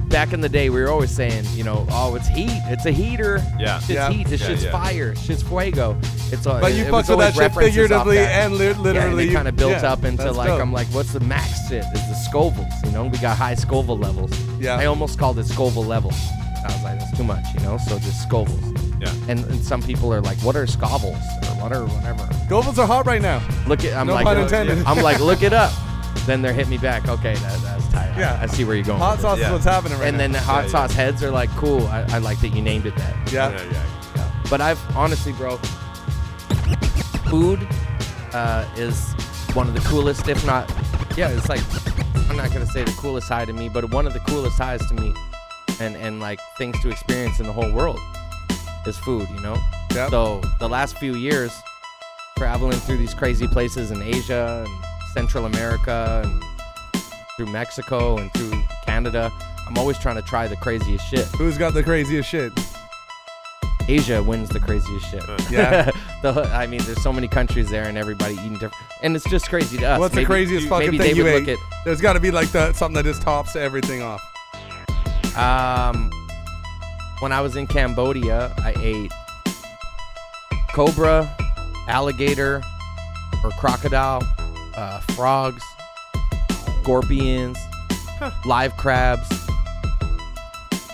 back in the day, we were always saying, you know, oh, it's heat. It's a heater. Yeah. Shit's Yeah. heat. This Yeah, shit's yeah. fire. Shit's fuego. It's a. But you it fucked was with that shit figuratively that. and li- literally. Yeah, and they kind of built Yeah, up into like dope. I'm like, what's the max shit? Is the Scovilles? You know, we got high Scoville levels. Yeah. I almost called it Scoville level. I was like, that's too much, you know. So just Scovilles. Yeah. And, and some people are like, what are Scovilles or what are whatever. Scovilles are hot right now. Look at I'm No like, pun intended. I'm like, look it up. Then they're hit me back. Okay, that, that's tight. Yeah. I, I see where you're going. Hot with it. sauce Yeah. is what's happening right and now. then the hot Yeah, yeah. sauce heads are like, cool. I, I like that you named it that. yeah. Yeah, yeah. But I've honestly, bro, food uh, is one of the coolest, if not, yeah, it's like I'm not gonna say the coolest high to me, but one of the coolest highs to me, and and like things to experience in the whole world is food, you know. Yep. So the last few years, traveling through these crazy places in Asia and Central America and through Mexico and through Canada. I'm always trying to try the craziest shit. Who's got the craziest shit? Asia wins the craziest shit. Yeah. the, I mean, there's so many countries there, and everybody eating different, and it's just crazy to us. What's Maybe- the craziest fucking thing you ate? look There's got to be like the something that just tops everything off. Um, when I was in Cambodia, I ate cobra, alligator, or crocodile, uh, frogs, scorpions, live crabs,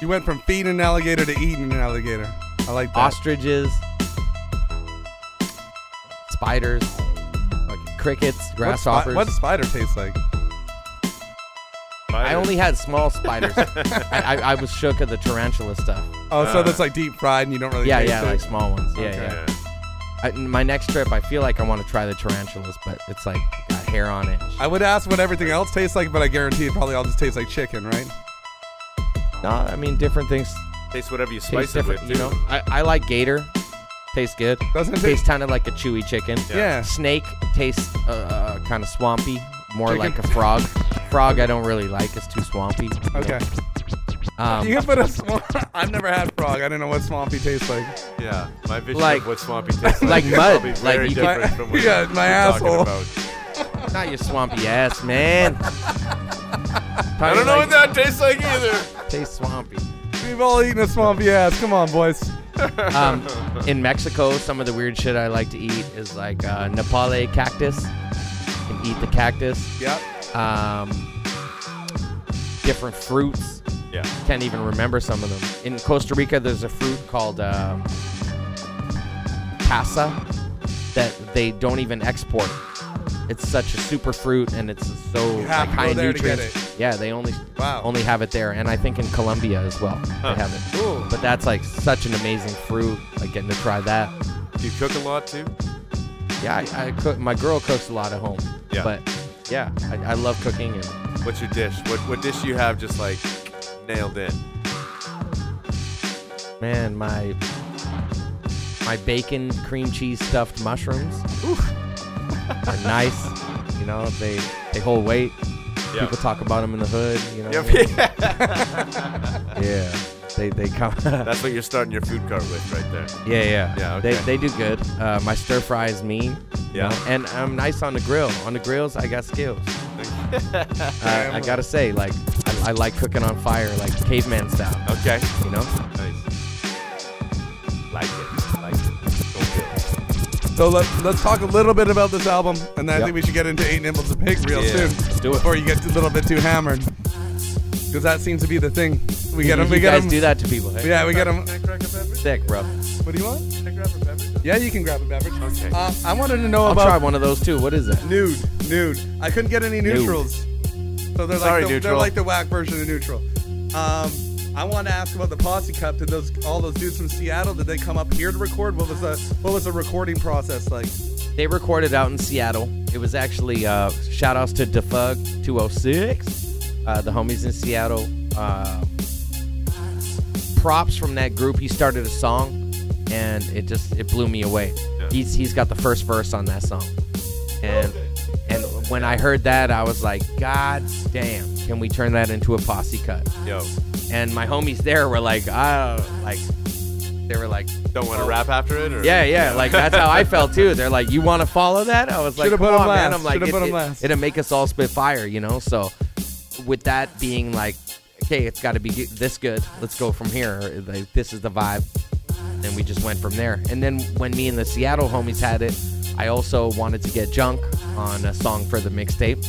You went from feeding an alligator to eating an alligator. I like that. ostriches, spiders, like crickets, What spi- grasshoppers. What, spider tastes like? I only had small spiders. I, I, I was shook at the tarantula stuff. Oh, so Uh, that's like deep fried and you don't really. yeah, taste yeah, it? like small ones. Yeah, Okay. yeah. I, my next trip, I feel like I want to try the tarantulas, but it's like got hair on it. I would ask what everything else tastes like, but I guarantee it probably all just tastes like chicken, right? No, I mean different things. Taste whatever you taste spice it different. with, you know, I, I like gator. Tastes good. Doesn't it Tastes kind of like a chewy chicken. Yeah. Yeah. Snake tastes uh, uh, kind of swampy, more Chicken- like a frog. frog I don't really like. It's too swampy. Okay. Um, you can put a swamp. I've never had frog. I didn't know what swampy tastes like. Yeah, my vision Like- of what swampy tastes like like, is mud. probably Like very you could- different from what Yeah, you're my talking asshole. about. Not your swampy ass, man. I don't know what that tastes like either. Tastes swampy. We've all eaten a swampy ass. Come on, boys. um, in Mexico, some of the weird shit I like to eat is like uh, Nepale cactus. You can eat the cactus. Yep. Um, different fruits. Yeah. Can't even remember some of them. In Costa Rica, there's a fruit called um, pasa that they don't even export. It's such a super fruit, and it's so like, high in there to get nutrients. Yeah, they only Wow. only have it there, and I think in Colombia as well Huh. they have it. Ooh. But that's like such an amazing fruit. Like getting to try that. Do you cook a lot too? Yeah, I, I cook. My girl cooks a lot at home. Yeah. But yeah, I, I love cooking and What's your dish? What what dish you have just like nailed in? man, my my bacon cream cheese stuffed mushrooms are nice. You know, they they hold weight. Yeah. People talk about them in the hood. You know. Yep. yeah. They they come. That's what you're starting your food cart with right there. Yeah, yeah. Yeah, okay. They, they do good. Uh, my stir fry is mean. Yeah. And I'm nice on the grill. On the grills, I got skills. uh, I gotta say, like, I, I like cooking on fire, like caveman style. Okay. You know? Nice. Like it. Like it. Go. So let, let's talk a little bit about this album, and then I Yep. think we should get into Eight Nipples of Pig real Yeah, soon. let's do it. Before you get a little bit too hammered. Because that seems to be the thing. We get you, them. We you get guys them. do that to people. Hey? Yeah, we get them. Can I crack a beverage? Sick, bro. What do you want? Can I grab a beverage? Yeah, you can grab a beverage. Okay. Uh, I wanted to know I'll about try one of those too. What is that? nude. Nude. I couldn't get any Nude. neutrals. So they're Sorry, like the, they're like the whack version of neutral. Um, I want to ask about the posse cup. Did those all those dudes from Seattle? Did they come up here to record? What was the what was the recording process like? They recorded out in Seattle. It was actually uh, shout outs to Defug 206, uh, the homies in Seattle. Uh, props from that group. He started a song, and it just it blew me away. Yeah. He's he's got the first verse on that song, and and when I heard that, I was like, God damn, can we turn that into a posse cut? Yo, And my homies there were like, ah, like they were like, don't want to rap after it? Or? yeah, yeah, like that's how I felt too. They're like, "You want to follow that?" I was like, Should've "Come put 'em on, man!" I'm like, it, put 'em it, last. it'll make us all spit fire, you know. So, with that being like, okay, it's got to be this good. Let's go from here. Like, this is the vibe, and we just went from there. And then when me and the Seattle homies had it, I also wanted to get Junk on a song for the mixtape.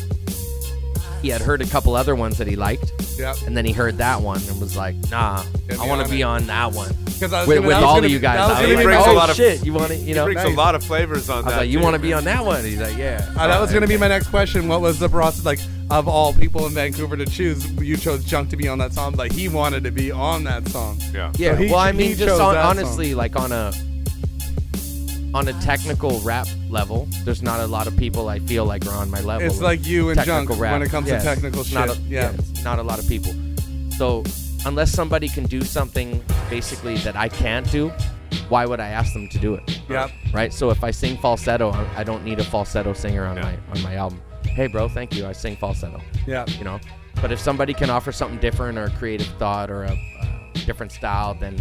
He had heard a couple other ones that he liked, Yep. and then he heard that one and was like, "Nah, I want to be on that one." Because I was with, gonna, with that was all gonna of you guys. that was I was like, my brings a oh lot of- shit, you want to, you He know? brings Nice. a lot of flavors on that. I was that. like, you want to be on that one? He's like, yeah. Uh, that was going to be my next question. What was the process like of all people in Vancouver to choose? You chose Junk to be on that song, but he wanted to be on that song. Yeah. Yeah. So he- well, I mean, just on, that honestly, like on a on a technical rap level, there's not a lot of people I feel like are on my level. It's like you and technical Junk rap. when it comes to technical it's not shit. a- Yeah. it's not a lot of people. So unless somebody can do something basically that I can't do, why would I ask them to do it? Yep. Right. So if I sing falsetto, I I don't need a falsetto singer on my on my album. Hey, bro, thank you. I sing falsetto. Yeah. You know. But if somebody can offer something different or a creative thought or a, a different style, then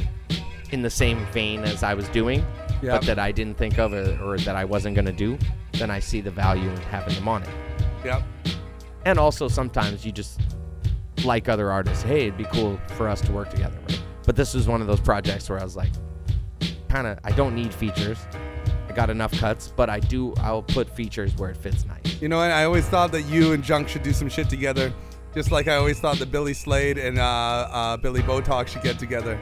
in the same vein as I was doing, Yep. but that I didn't think of or, or that I wasn't gonna do, then I see the value in having them on it. Yep. And also sometimes you just like other artists. Hey, it'd be cool for us to work together. Right? But this was one of those projects where I was like, kind of, I don't need features. I got enough cuts, but I do. I'll put features where it fits nice. You know, and I always thought that you and Junk should do some shit together, just like I always thought that Billy Slade and uh, uh, Billy Botox should get together.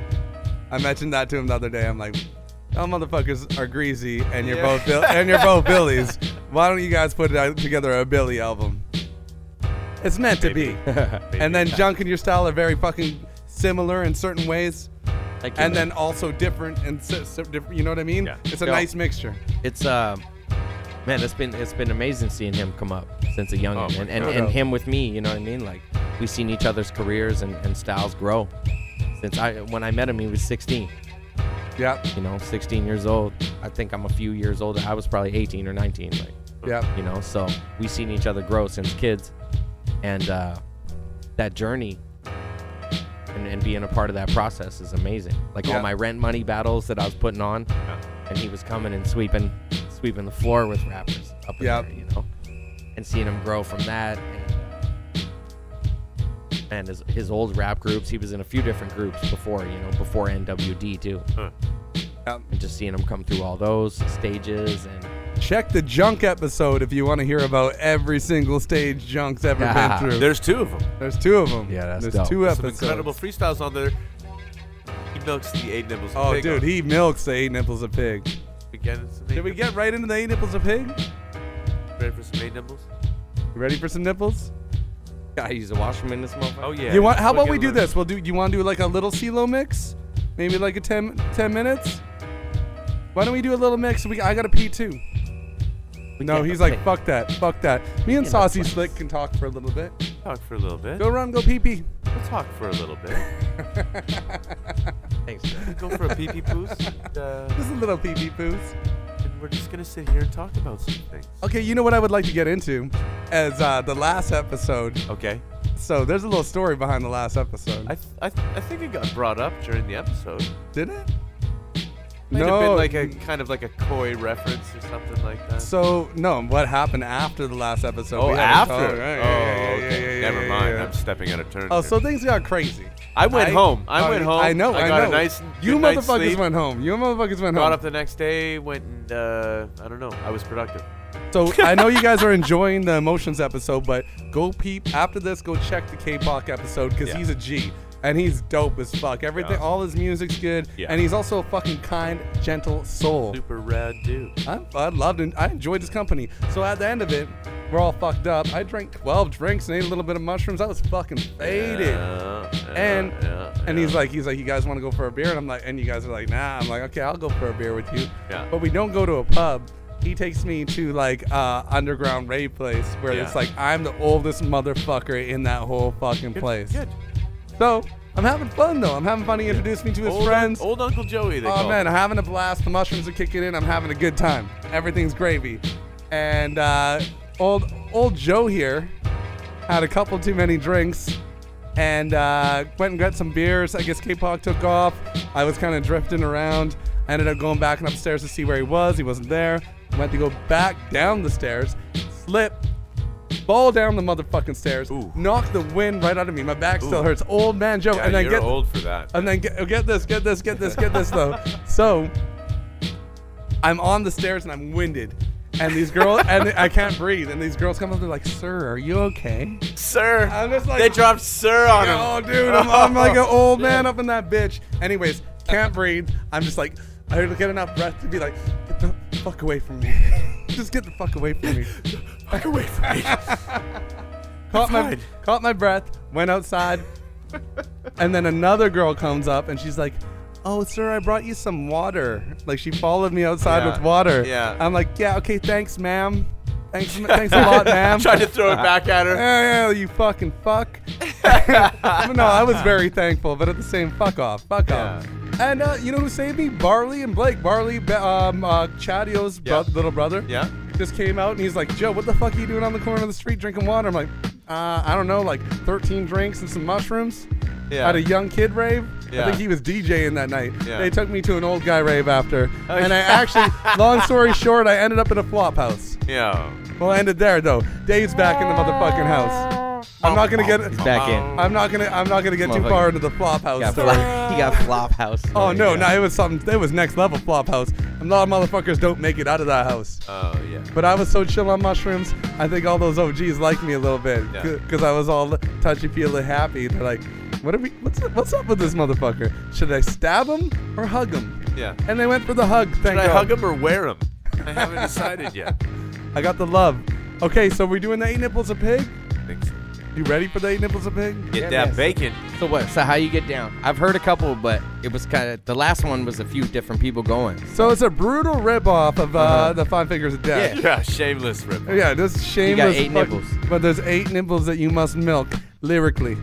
I mentioned that to him the other day. I'm like, "Oh, motherfuckers are greasy, and you're Yeah. both Bill- and you're both Billies. Why don't you guys put it together a Billy album? It's meant to be. and then Junk and your style are very fucking similar in certain ways, and then also different and si- si- different. You know what I mean? It's a Yeah. nice mixture. It's uh, man, it's been it's been amazing seeing him come up since a young Oh my and, and, God. and him with me. You know what I mean? Like we've seen each other's careers and, and styles grow since I when I met him he was 16. Yeah. You know, 16 years old. I think I'm a few years older. I was probably 18 or 19. Like. Yeah. You know, so we've seen each other grow since kids, and uh, that journey. And, and being a part of that process is amazing. Like Yeah. all my rent money battles that I was putting on, and he was coming and sweeping, sweeping the floor with rappers up in Yep. there, you know, and seeing him grow from that, and, and his his old rap groups. He was in a few different groups before, you know, before NWD too, Yep. and just seeing him come through all those stages and Check the Junk episode if you want to hear about every single stage Junk's ever been through. There's two of them. There's two of them. Yeah, that's There's dope. two Some episodes. incredible freestyles on there. He milks the eight nipples. of Oh, pig dude, on- he milks the eight nipples of pig. We get it, some eight Did we nipples? get right into the eight nipples of pig? ready for some eight nipples? You ready for some nipples? I use a washroom in this motherfucker. Oh yeah. You want? How about we do this? We'll do. You want to do like a little C-L0 mix? Maybe like a 10, 10 minutes. Why don't we do a little mix? We I got to pee too. no, he's like play. fuck that, fuck that. Me and Saucy Slick can talk for a little bit. Talk for a little bit. Go run, go pee pee. We'll talk for a little bit. Thanks. Go for a pee pee poos. And, uh, Just a little pee pee poos. We're just gonna sit here and talk about some things. Okay, you know what I would like to get into as uh, the last episode. Okay. So there's a little story behind the last episode. I th- I, th- I think it got brought up during the episode. Did it? Might no, have been like a kind of like a coy reference or something like that. So no, what happened after the last episode? oh, after. talked. oh, Yeah, yeah, yeah, okay. yeah, yeah, Never mind. I'm stepping out of turn. Oh, here. so things got crazy. I went home. I went home. I know. I I got know. a nice you motherfuckers sleep. went home. You motherfuckers went home. Got up the next day. Went and uh, I don't know. I was productive. So I know you guys are enjoying the Emotionz episode, but go peep after this. Go check the K-pop episode because Yeah. he's a G and he's dope as fuck. Everything, Yeah. all his music's good, Yeah. and he's also a fucking kind, gentle soul. Super rad dude. I, I loved it. I enjoyed his company. So at the end of it, we're all fucked up. I drank 12 drinks and ate a little bit of mushrooms. I was fucking faded. Yeah, and and he's like, he's like, you guys want to go for a beer? And I'm like, and you guys are like, nah. I'm like, okay, I'll go for a beer with you. Yeah. But we don't go to a pub. He takes me to like uh, underground rave place where Yeah. it's like I'm the oldest motherfucker in that whole fucking Good- place. Good. So I'm having fun though. I'm having fun. He introduced me to his Old, friends. old Uncle Joey. They Oh man, him. I'm having a blast. The mushrooms are kicking in. I'm having a good time. Everything's gravy. And uh, old old Joe here had a couple too many drinks and uh, went and got some beers. I guess K-pop took off. I was kind of drifting around. I ended up going back and upstairs to see where he was. He wasn't there. Went to go back down the stairs, slip, fall down the motherfucking stairs, knock the wind right out of me. My back still hurts. Old man Joe. Yeah, and then you're get old for that. and then get, get this, get this, get this, get this though. So I'm on the stairs and I'm winded. And these girls, and I can't breathe. And these girls come up, they're like, "Sir, are you okay?" Sir. I'm just like, they dropped Sir on him. Oh, dude, I'm, I'm like an old man up in that bitch. Anyways, can't breathe. I'm just like, I don't get enough breath to be like, get the fuck away from me. Just get the fuck away from me. Fuck away from me. caught my caught my breath, went outside, and then another girl comes up and she's like, "Oh, sir, I brought you some water." Like she followed me outside Yeah. with water. Yeah. I'm like, "Yeah, okay, thanks, ma'am. Thanks, thanks a lot, ma'am." Tried to throw it back at her. Yeah, yeah, you fucking fuck. no, I was very thankful, but at the same, fuck off, fuck off. And uh, you know who saved me? Barley and Blake. Barley, um, uh, Chadio's bro- little brother. Yeah. Just came out and he's like, Joe, what the fuck are you doing on the corner of the street drinking water? I'm like, uh, I don't know, like 13 drinks and some mushrooms. Yeah. At a young kid rave. Yeah. I think he was DJing that night. Yeah. They took me to an old guy rave after. Oh, and I actually, long story short, I ended up in a flop house. Yeah. Well, I ended there though. Dave's back in the motherfucking house. I'm not gonna get. He's back in. I'm not gonna. I'm not gonna get too far into the flop house Got story. flop- he got flop house. Oh no, Yeah. no, it was something. It was next level flop house. A lot of motherfuckers don't make it out of that house. Oh yeah. But I was so chill on mushrooms. I think all those OGs liked me a little bit Yeah. because I was all touchy feely happy. They're like, "What are we? What's what's up with this motherfucker? Should I stab him or hug him?" Yeah. And they went for the hug. Thank Should I God. hug him or wear him? I haven't decided yet. I got the love. Okay, so we're doing the eight nipples a pig? think so. You ready for the eight nipples a pig? Get Yeah, that man. bacon. So what? So how you get down? I've heard a couple, but it was kind of the last one was a few different people going. So it's a brutal ripoff of uh, Uh-huh. the Five Fingers of Death. Yeah, shameless rip. Yeah, this shameless. eight fuck- nipples. But there's eight nipples that you must milk lyrically.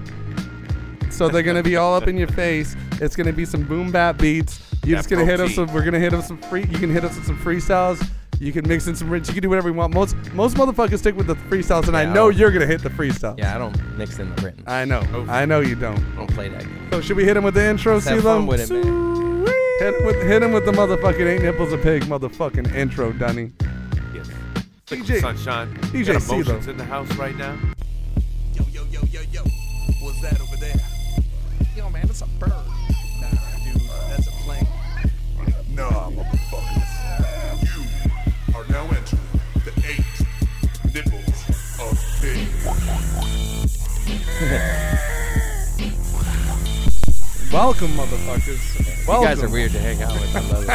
So they're gonna be all up in your face. It's gonna be some boom bap beats. You're That just gonna hit us. protein. With, we're gonna hit us some free. You can hit us with some freestyles. You can mix in some rich. You can do whatever you want. Most most motherfuckers stick with the freestyles, and I know I'll- you're gonna hit the freestyle. Yeah, I don't mix in the written. I know. Oh. I know you don't. I don't play that game. So should we hit him with the intro, Let's have fun with it, man. Hit him with hit him with the motherfucking eight nipples a pig motherfucking intro, Dunny. Yes. DJ sunshine. DJ Got C-L0. Emotionz in the house right now. Yo, yo, yo, yo, yo. What's that over there? Yo, man, that's a bird. Nah, dude, that's a plane. Nah, motherfuckers. Welcome, motherfuckers. Welcome. You guys are weird to hang out with. I love it.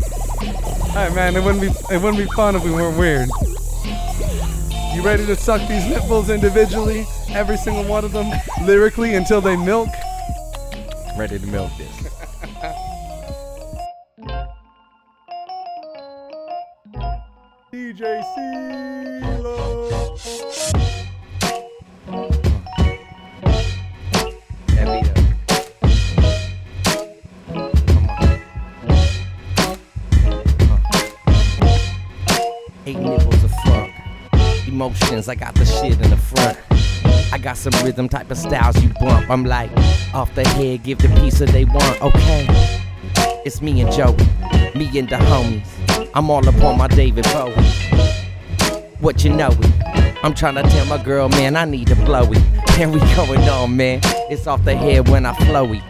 Hey man, it wouldn't be it wouldn't be fun if we weren't weird. You ready to suck these nipples individually, every single one of them, lyrically until they milk? Ready to milk this. DJ C-L0. Emotionz, I got the shit in the front. I got some rhythm type of styles you bump. I'm like, off the head, give the piece that they want, okay? It's me and Joey, me and the homies. I'm all up on my David Bowie. What you know it? I'm trying to tell my girl, man, I need to blow it. And we going on, man. It's off the head when I flowy.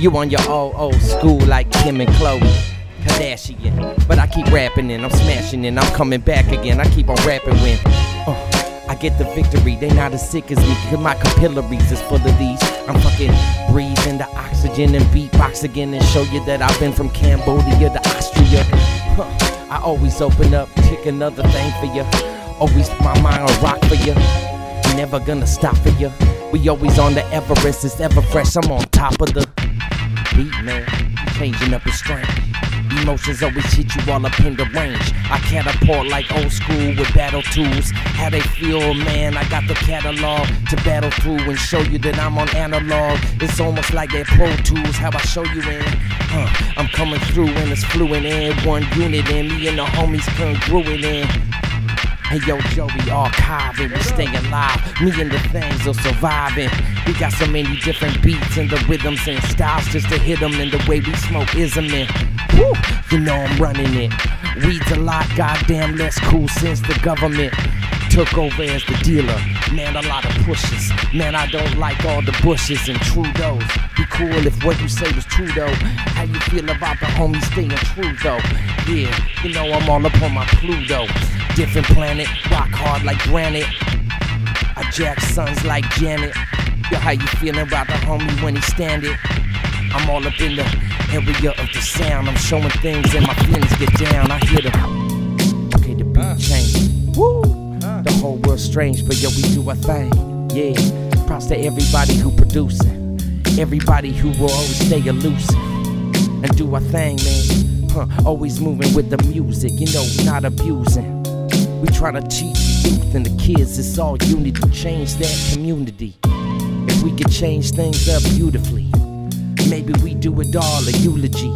You on your old old school like Kim and Chloe. Kardashian. But I keep rapping and I'm smashing and I'm coming back again. I keep on rapping when uh, I get the victory. They not as sick as me, cause my capillaries is full of these. I'm fucking breathing the oxygen and beatbox again and show you that I've been from Cambodia to Austria. Huh. I always open up, kick another thing for you. Always my mind a rock for you. Never gonna stop for you. We always on the Everest, it's ever fresh. I'm on top of the beat, man. Changing up the strength. Emotionz always hit you all up in the range. I catapult like old school with battle tools. How they feel, man, I got the catalog to battle through and show you that I'm on analog. It's almost like they're pro tools, how I show you in. Huh, I'm coming through and it's fluent in. One unit in, me and the homies congruent in. Hey yo, Joey, archiving, we staying alive. Me and the things are surviving. We got so many different beats and the rhythms and styles just to hit them. And the way we smoke is a man. Woo, you know I'm running it. Weeds a lot, goddamn less cool since the government took over as the dealer. Man, a lot of pushes. Man, I don't like all the bushes and Trudeau's. Be cool if what you say was true though. How you feel about the homies staying true though? Yeah, you know I'm all up on my Pluto. Different planet, rock hard like granite. I jack sons like Janet. Yo, how you feeling about the homie when he stand it? I'm all up in the area of the sound. I'm showing things and my feelings get down. I hear the okay, the beat change. Woo! The whole world's strange, but yo, we do our thing. Yeah, props to everybody who producing, everybody who will always stay loose and do our thing, man. Huh, always moving with the music, you know, not abusing. We try to teach the youth and the kids, it's all unity. Change that community. If we could change things up beautifully, maybe we do it all, a eulogy.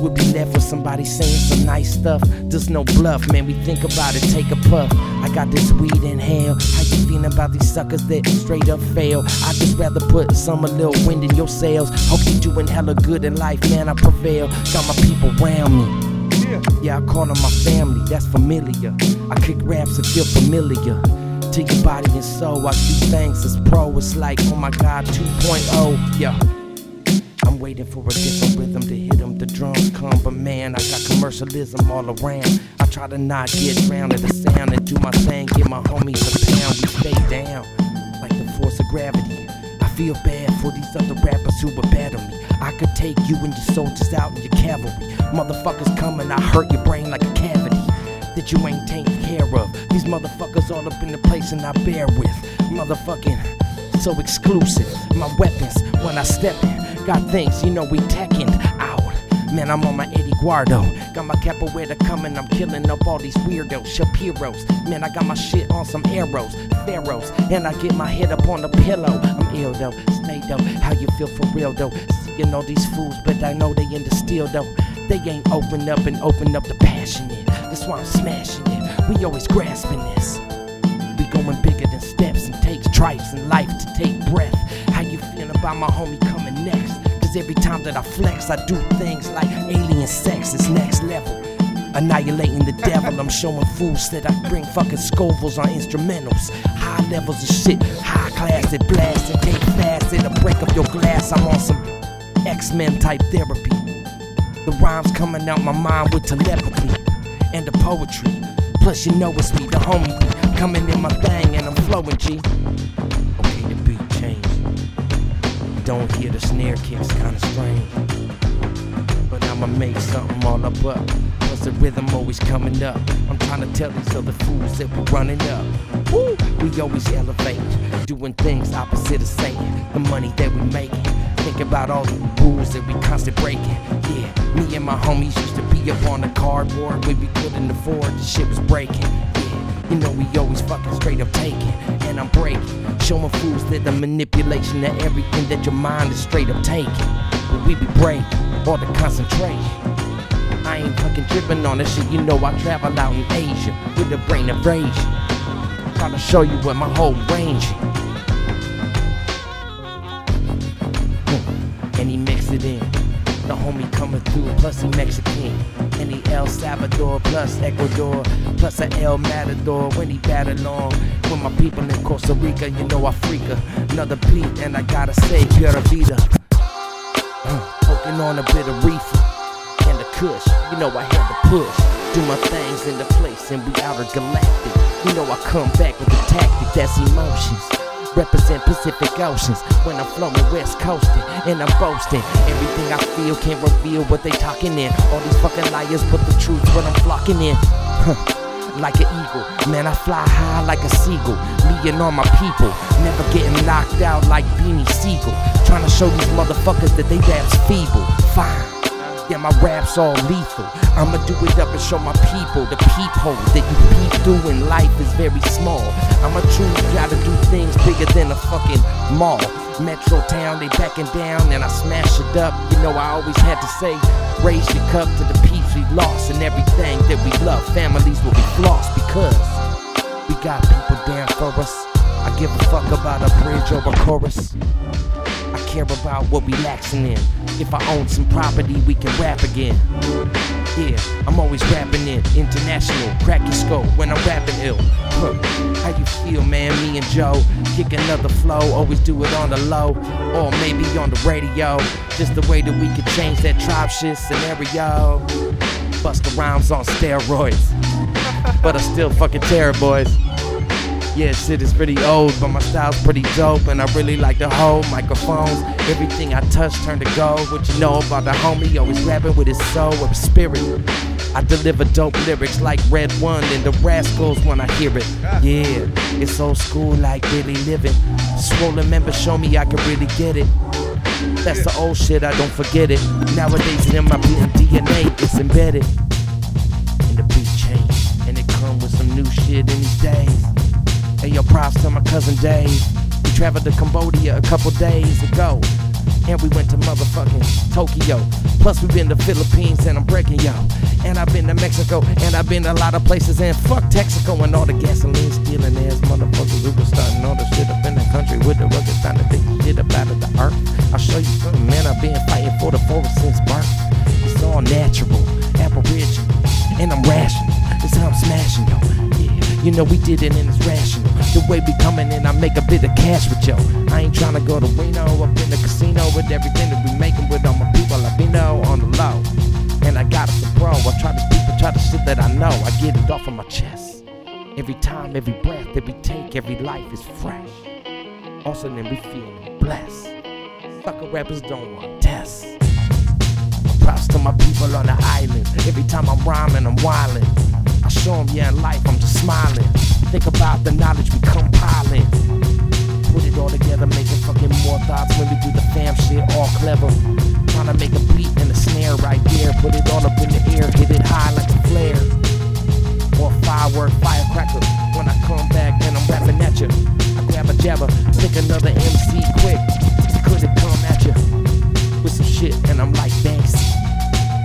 We'll be left with somebody saying some nice stuff. There's no bluff, man. We think about it, take a puff. I got this weed in hell. How you feeling about these suckers that straight up fail? I just rather put some a little wind in your sails. Hope you doing hella good in life, man. I prevail. Got my people around me. Yeah, I call them my family, that's familiar. I kick raps and feel familiar. To your body and soul, I do things as pro. It's like, oh my god, 2.0. Yeah. Waiting for a different rhythm to hit 'em. The drums come, but man, I got commercialism all around. I try to not get drowned in the sound and do my thing. Give my homies a pound, we stay down like the force of gravity. I feel bad for these other rappers who would battle me. I could take you and your soldiers out in your cavalry. Motherfuckers coming, I hurt your brain like a cavity that you ain't taken care of. These motherfuckers all up in the place and I bear with. Motherfucking so exclusive. My weapons when I step in, got things you know we teching out. Man, I'm on my Eddy Gordo. Got my capoeira coming, I'm killing up all these weirdos, Shapiros. Man, I got my shit on some arrows, pharaohs, and I get my head up on the pillow. I'm ill though, stay though. How you feel for real though? Seeing all these fools, but I know they in the steel though. They ain't open up and open up the passionate. That's why I'm smashing it. We always grasping this. We going bigger than steps and takes tripes and life to take breath. How you feeling about my homie coming next? Cause every time that I flex, I do things like alien sex, it's next level. Annihilating the devil, I'm showing fools that I bring fucking Scovilles on instrumentals. High levels of shit, high class, it blast and take fast, it'll break up your glass. I'm on some X Men type therapy. The rhymes coming out my mind with telepathy and the poetry. Plus, you know it's me, the homie. Coming in my thing and I'm flowing, G. Okay, the beat changed. Don't hear the snare kicks, kinda strange. But I'ma make something all up up. Plus, the rhythm always coming up. I'm trying to tell these other fools that we're running up. Woo! We always elevate, doing things opposite of saying The money that we making. Think about all the rules that we constant breaking. Yeah, me and my homies used to be up on the cardboard when we couldn't afford. The shit was breaking. You know we always fucking straight up taking, and I'm breaking. Showing fools that the manipulation of everything that your mind is straight up taking. But we be breaking all the concentration. I ain't fucking tripping on this shit. You know I travel out in Asia with a brain of rage. Try to show you what my whole range. Hmm. and he mix it in. The homie coming through, plus he Mexican. And he El Salvador, plus Ecuador, plus a El Matador when he battle on. With my people in Costa Rica, you know I freak her. Another beat, and I gotta say, Pura Vida. Uh, poking on a bit of reefer and the kush. You know I had to push. Do my things in the place, and we outer galactic. You know I come back with a tactic that's Emotionz. Represent Pacific Oceans when I'm flowing West Coasting and I'm boasting. Everything I feel can't reveal what they talking in. All these fucking liars, but the truth what I'm flocking in. Huh. Like an eagle, man, I fly high like a seagull. Me and all my people, never getting knocked out like Beanie Sigel. Trying to show these motherfuckers that they raps feeble. Fine. Yeah, my rap's all lethal. I'ma do it up and show my people the peephole that you peep through in life is very small. I'ma truly gotta do things bigger than a fucking mall. Metro town, they backing down and I smash it up. You know, I always had to say, raise your cup to the peeps we lost and everything that we love. Families will be lost because we got people down for us. I give a fuck about a bridge or a chorus. I care about what we laxing in. If I own some property, we can rap again. Yeah, I'm always rapping in international. Crack your skull when I'm rapping ill. Huh. How you feel, man? Me and Joe kick another flow. Always do it on the low, or maybe on the radio. Just the way that we could change that tribe shit scenario. Bust the rhymes on steroids, but I still fucking terror boys. Yeah, shit is pretty old, but my style's pretty dope, and I really like to hold microphones. Everything I touch turn to gold. What you know about the homie? Always rapping with his soul his spirit. I deliver dope lyrics like Red One and the Rascalz when I hear it. Yeah, it's old school like Billy Living. Swollen members show me I can really get it. That's the old shit, I don't forget it. Nowadays in my DNA, it's embedded. And the beat change, and it come with some new shit in these days. Hey, yo, props to my cousin Dave. We traveled to Cambodia a couple days ago. And we went to motherfucking Tokyo. Plus we've been to Philippines and I'm breaking y'all. And I've been to Mexico and I've been to a lot of places and fuck Texaco and all the gasoline stealing ass motherfuckers who was starting all the shit up in the country with the rugged trying to think shit about it, the earth. I'll show you something, man. I've been fighting for the forest since birth. It's all natural, aboriginal, and I'm rational. It's how I'm smashing yo. Yeah, you know we did it and it's rational. The way we coming in, I make a bit of cash with yo. I ain't trying to go to Reno up in the casino with everything that we making with all my people. Know on the low. And I got it bro. I try to speak, I try to shit that I know. I get it off of my chest. Every time, every breath that we take, every life is fresh. Also, then we feeling blessed. Sucker rappers don't want tests. Props to my people on the island. Every time I'm rhyming, I'm wildin'. I show show 'em, yeah, in life, I'm just smiling. Think about the knowledge we compiling. Put it all together, making fucking more thoughts when we do the fam shit, all clever. Trying to make a beat and a snare right there. Put it all up in the air, hit it high like a flare. Or firework, firecracker. When I come back and I'm rapping at you, I grab a jabber, pick another MC quick. Could it come at you with some shit? And I'm like thanks.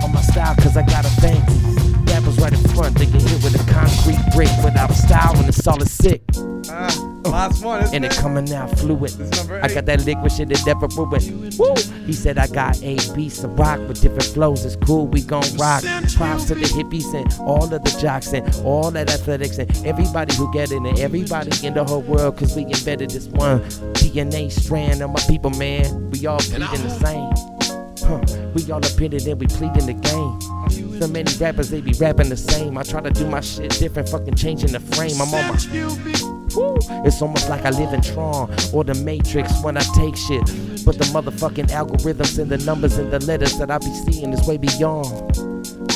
on my style, cause I gotta thank right in front. They get hit with a concrete brick without a style and it's all is sick. Ah, last one, And it it? coming out fluid. I got that liquid shit that never ruin. Woo! He said I got A beats to rock with different flows. It's cool, we gon' rock. Props to the hippies and all of the jocks and all that athletics and everybody who get in and Everybody in the whole world, cause we embedded this one DNA strand of my people, man. We all bleeding the same. Huh. We all up in it and we pleading the game. So many rappers, they be rapping the same. I try to do my shit different, fucking changing the frame. I'm on my. Woo. It's almost like I live in Tron or the Matrix when I take shit. But the motherfucking algorithms and the numbers and the letters that I be seeing is way beyond.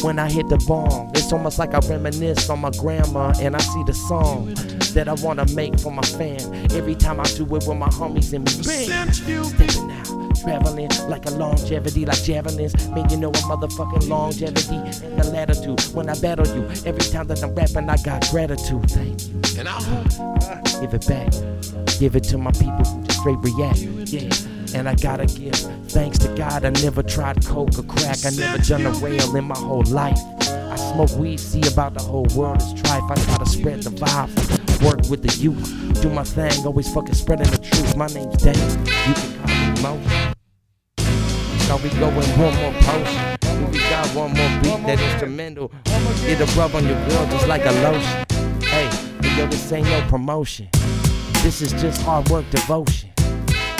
When I hit the bomb, it's almost like I reminisce on my grandma and I see the song that I wanna make for my fam. Every time I do it with my homies and we bang, stepping out, traveling like a longevity, like javelins. Man, you know a motherfucking longevity and the latitude. When I battle you, every time that I'm rapping, I got gratitude. Thank you. And I give it back, give it to my people who just straight react. Yeah. And I gotta give thanks to God. I never tried coke or crack. I never done a rail in my whole life. I smoke weed, see about the whole world is trife. I try to spread the vibe, work with the youth, do my thing, always fucking spreading the truth. My name's Dave. You can call me Mo. Now we going one more potion. We got one more beat that instrumental. Get a rub on your girl just like a lotion. Hey, yo, this ain't no promotion. This is just hard work devotion.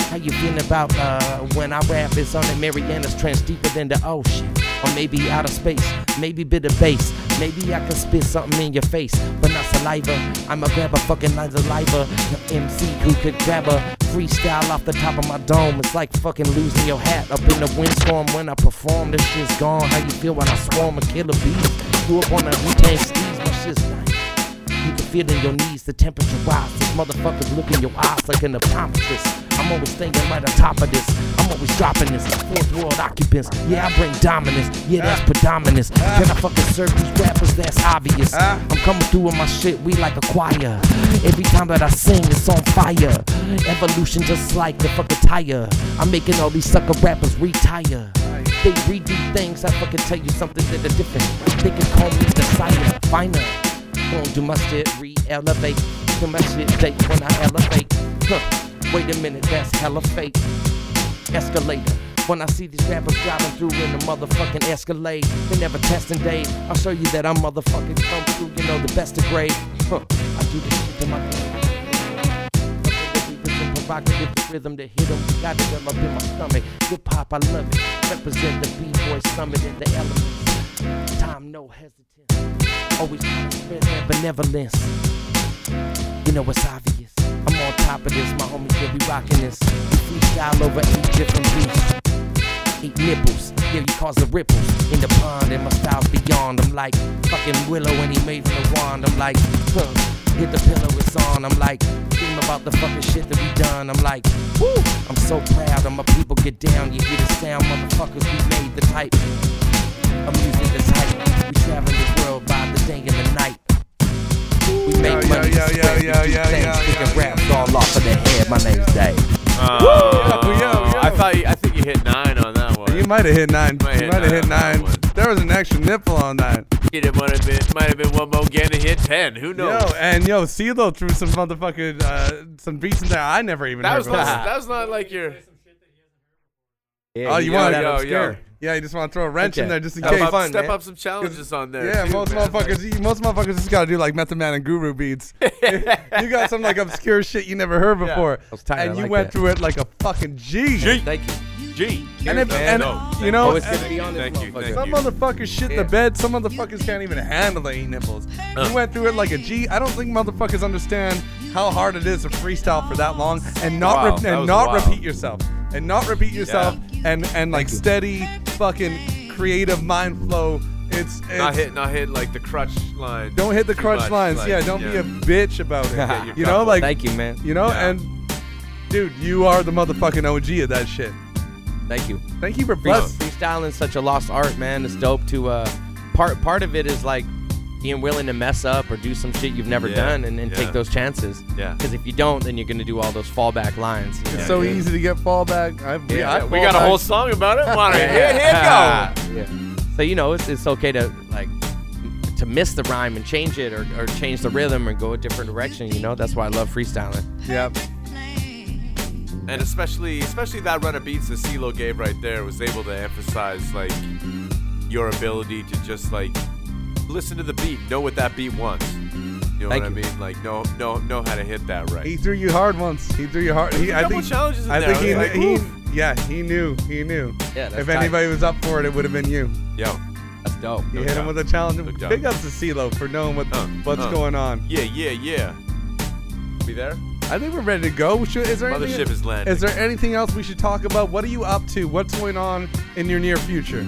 How you feeling about uh, when I rap? It's on the Marianas Trench deeper than the ocean. Or maybe outer space, maybe bit of bass. Maybe I can spit something in your face, but not saliva. I'ma grab a fucking line saliva. MC who could grab a freestyle off the top of my dome. It's like fucking losing your hat up in the windstorm when I perform. This shit's gone. How you feel when I swarm a killer bees? You up on a Wu-Tang steez, my shit's nice. You can feel in your knees the temperature rise. These motherfuckers look in your eyes like an optometrist. I'm always thinking right on top of this. I'm always dropping this. Fourth world occupants. Yeah, I bring dominance. Yeah, that's predominance. Can I fucking serve these rappers? That's obvious. I'm coming through with my shit. We like a choir. Every time that I sing, it's on fire. Evolution just like the fucking tire. I'm making all these sucker rappers retire. They redo things. I fucking tell you something that are different. They can call me the sire, finer. Won't do my shit, re-elevate. Do my shit date when I elevate. Huh. Wait a minute, that's hella fake. Escalator. When I see these rappers driving through in the motherfucking Escalade, they never testing Dave. I'll show you that I'm motherfucking come through, you know, the best of grade. Huh. I do this shit to my provocative rhythm to hit 'em. Got it up in my stomach. Hip hop, I love it. Represent the B-boy summit in the elements. Time, no hesitance. Always trying benevolence. You know it's obvious. I'm on top of this, my homies will be rocking this. We freestyle over eight different beats. Eight nipples, yeah, you cause the ripples in the pond, and my style's beyond. I'm like fucking Willow and he made from the wand. I'm like, huh, hit the pillow, it's on. I'm like, about the fucking shit that we done. I'm like, woo, I'm so proud of my people get down. You hear the sound, motherfuckers, we made the type. I'm using the type. We travel the world by the day and the night. We make Yo, money, yo, yo, spread, we yo, do yo, things, yo, kicking raps all off of the head. My name's Dave. Uh, I thought you- I think you hit nine on that one. You might have hit nine. Might you might have hit nine nine. There was an extra nipple on that. It might have been might have been one more again to hit ten. Who knows? Yo, and yo, C-L0 threw some motherfucking uh, some beats in there I never even that heard was not, that was not like your. oh, you want yo, to yo. Yeah, you just want to throw a wrench in there just in Step case. up- step up some challenges on there, Yeah, too, most man. motherfuckers, you- most motherfuckers just gotta do like Method Man and Guru beats. you got some like obscure shit you never heard before, That was tight, and I you like went that. through it like a fucking G. G. Thank you. G. And, if, and No, you know, Always good to and- be on this Thank you, motherfucker. thank some you. motherfuckers shit the bed. Some motherfuckers can't even handle the eight nipples. Uh. You went through it like a G. I don't think motherfuckers understand how hard it is to freestyle for that long and not Wow, re- and not wild. repeat yourself and not repeat yourself and and like steady fucking creative mind flow. It's, it's Not hit, not hit like the crutch line. Don't hit the crutch much, lines. like, yeah, don't be a bitch about it. You know, like Thank you, man. You know, Yeah. and dude, you are the motherfucking OG of that shit. Thank you. Thank you for Free, bless. freestyling such a lost art, man. It's dope to uh part part of it is like being willing to mess up or do some shit you've never Yeah, done and, and yeah. take those chances. Yeah. Because if you don't, then you're gonna do all those fallback lines. you know? It's so easy to get fallback. I, Yeah, I we fall got a whole song about it. Want to hit, hit, go. Yeah. So you know, it's it's okay to like to miss the rhyme and change it or, or change the rhythm or go a different direction. You know, that's why I love freestyling. Yep. And especially, especially that run of beats that C-L0 gave right there was able to emphasize like your ability to just like listen to the beat, know what that beat wants. You know Thank what you. I mean? Like know, know, know how to hit that right. He threw you hard once. He threw you hard. He, There's a I think. challenges in I there. think he, I like, he, oof. yeah, he knew. He knew. Yeah, if tight. anybody was up for it, it would have been you. Yo, That's dope. You No hit him with a challenge. No doubt. Big ups to C-L0 for knowing what Uh, what's uh. going on. yeah, yeah, yeah. Be there? I think we're ready to go. Should, is there anything, is landing. Is there anything else we should talk about? What are you up to? What's going on in your near future?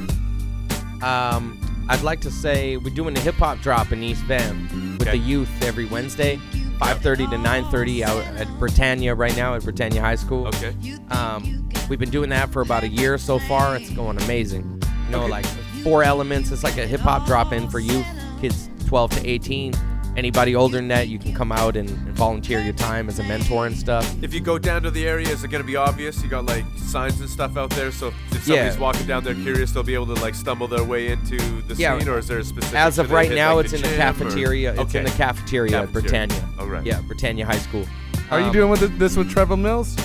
Um, I'd like to say we're doing a hip hop drop in East Van with Okay. the youth every Wednesday, 5:30 to 9:30 out at Britannia right now at Britannia High School. Okay. Um, we've been doing that for about a year so far. It's going amazing. You know, like four elements. It's like a hip hop drop in for youth, kids 12 to 18. Anybody older than that, you can come out and, and volunteer your time as a mentor and stuff. If you go down to the area, is it gonna be obvious? You got like signs and stuff out there, so if, if somebody's Yeah. walking down there curious, they'll be able to like stumble their way into the Yeah. scene, or is there a specific? As of right hit, now, like, it's in the gym, or- cafeteria. It's in Okay. the cafeteria, at Britannia. All right. Yeah, Britannia High School. Are you Um, doing with this with Trevor Mills?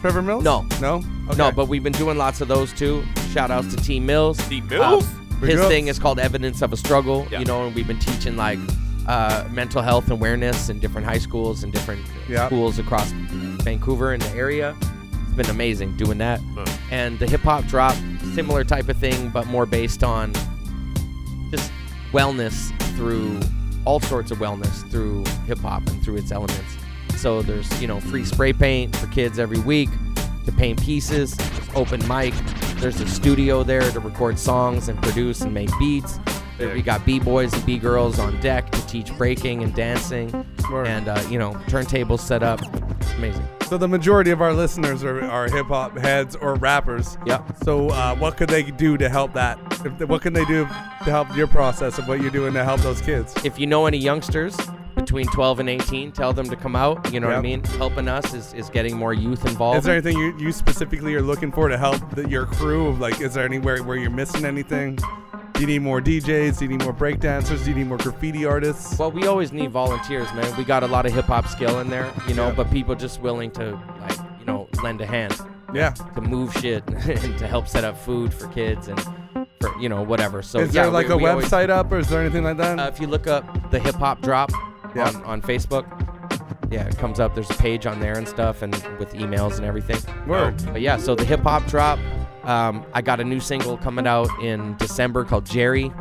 Trevor Mills? No. No. Okay. No, but we've been doing lots of those too. Shout outs to T Mills. T Mills? Big his thing is called Evidence of a Struggle, Yeah. you know, and we've been teaching like uh, mental health awareness in different high schools and different Yeah. schools across Vancouver and the area. It's been amazing doing that. Huh. And the hip hop drop, similar type of thing, but more based on just wellness through all sorts of wellness through hip hop and through its elements. So there's, you know, free spray paint for kids every week to paint pieces, open mic. There's a studio there to record songs and produce and make beats. There we got b-boys and b-girls on deck to teach breaking and dancing, Word. and uh, you know turntables set up. Amazing. So the majority of our listeners are, are hip hop heads or rappers. Yep. So uh, what could they do to help that? If what can they do to help your process of what you're doing to help those kids? If you know any youngsters between 12 and 18, tell them to come out. You know what I mean? Helping us is, is getting more youth involved. Is there anything you, you specifically are looking for to help the, your crew? Like, is there anywhere where you're missing anything? Do you need more DJs? Do you need more breakdancers? Do you need more graffiti artists? Well, we always need volunteers, man. We got a lot of hip hop skill in there, you know, Yeah. but people just willing to like, you know, lend a hand Yeah. to move shit and to help set up food for kids and for you know whatever. So is yeah, there like we- a we always- website up or is there anything like that? Uh, if you look up the hip hop drop Yeah. on, on Facebook, yeah, it comes up. There's a page on there and stuff, and with emails and everything. Word. But yeah, so the hip hop drop. Um, I got a new single coming out in December called Jerry.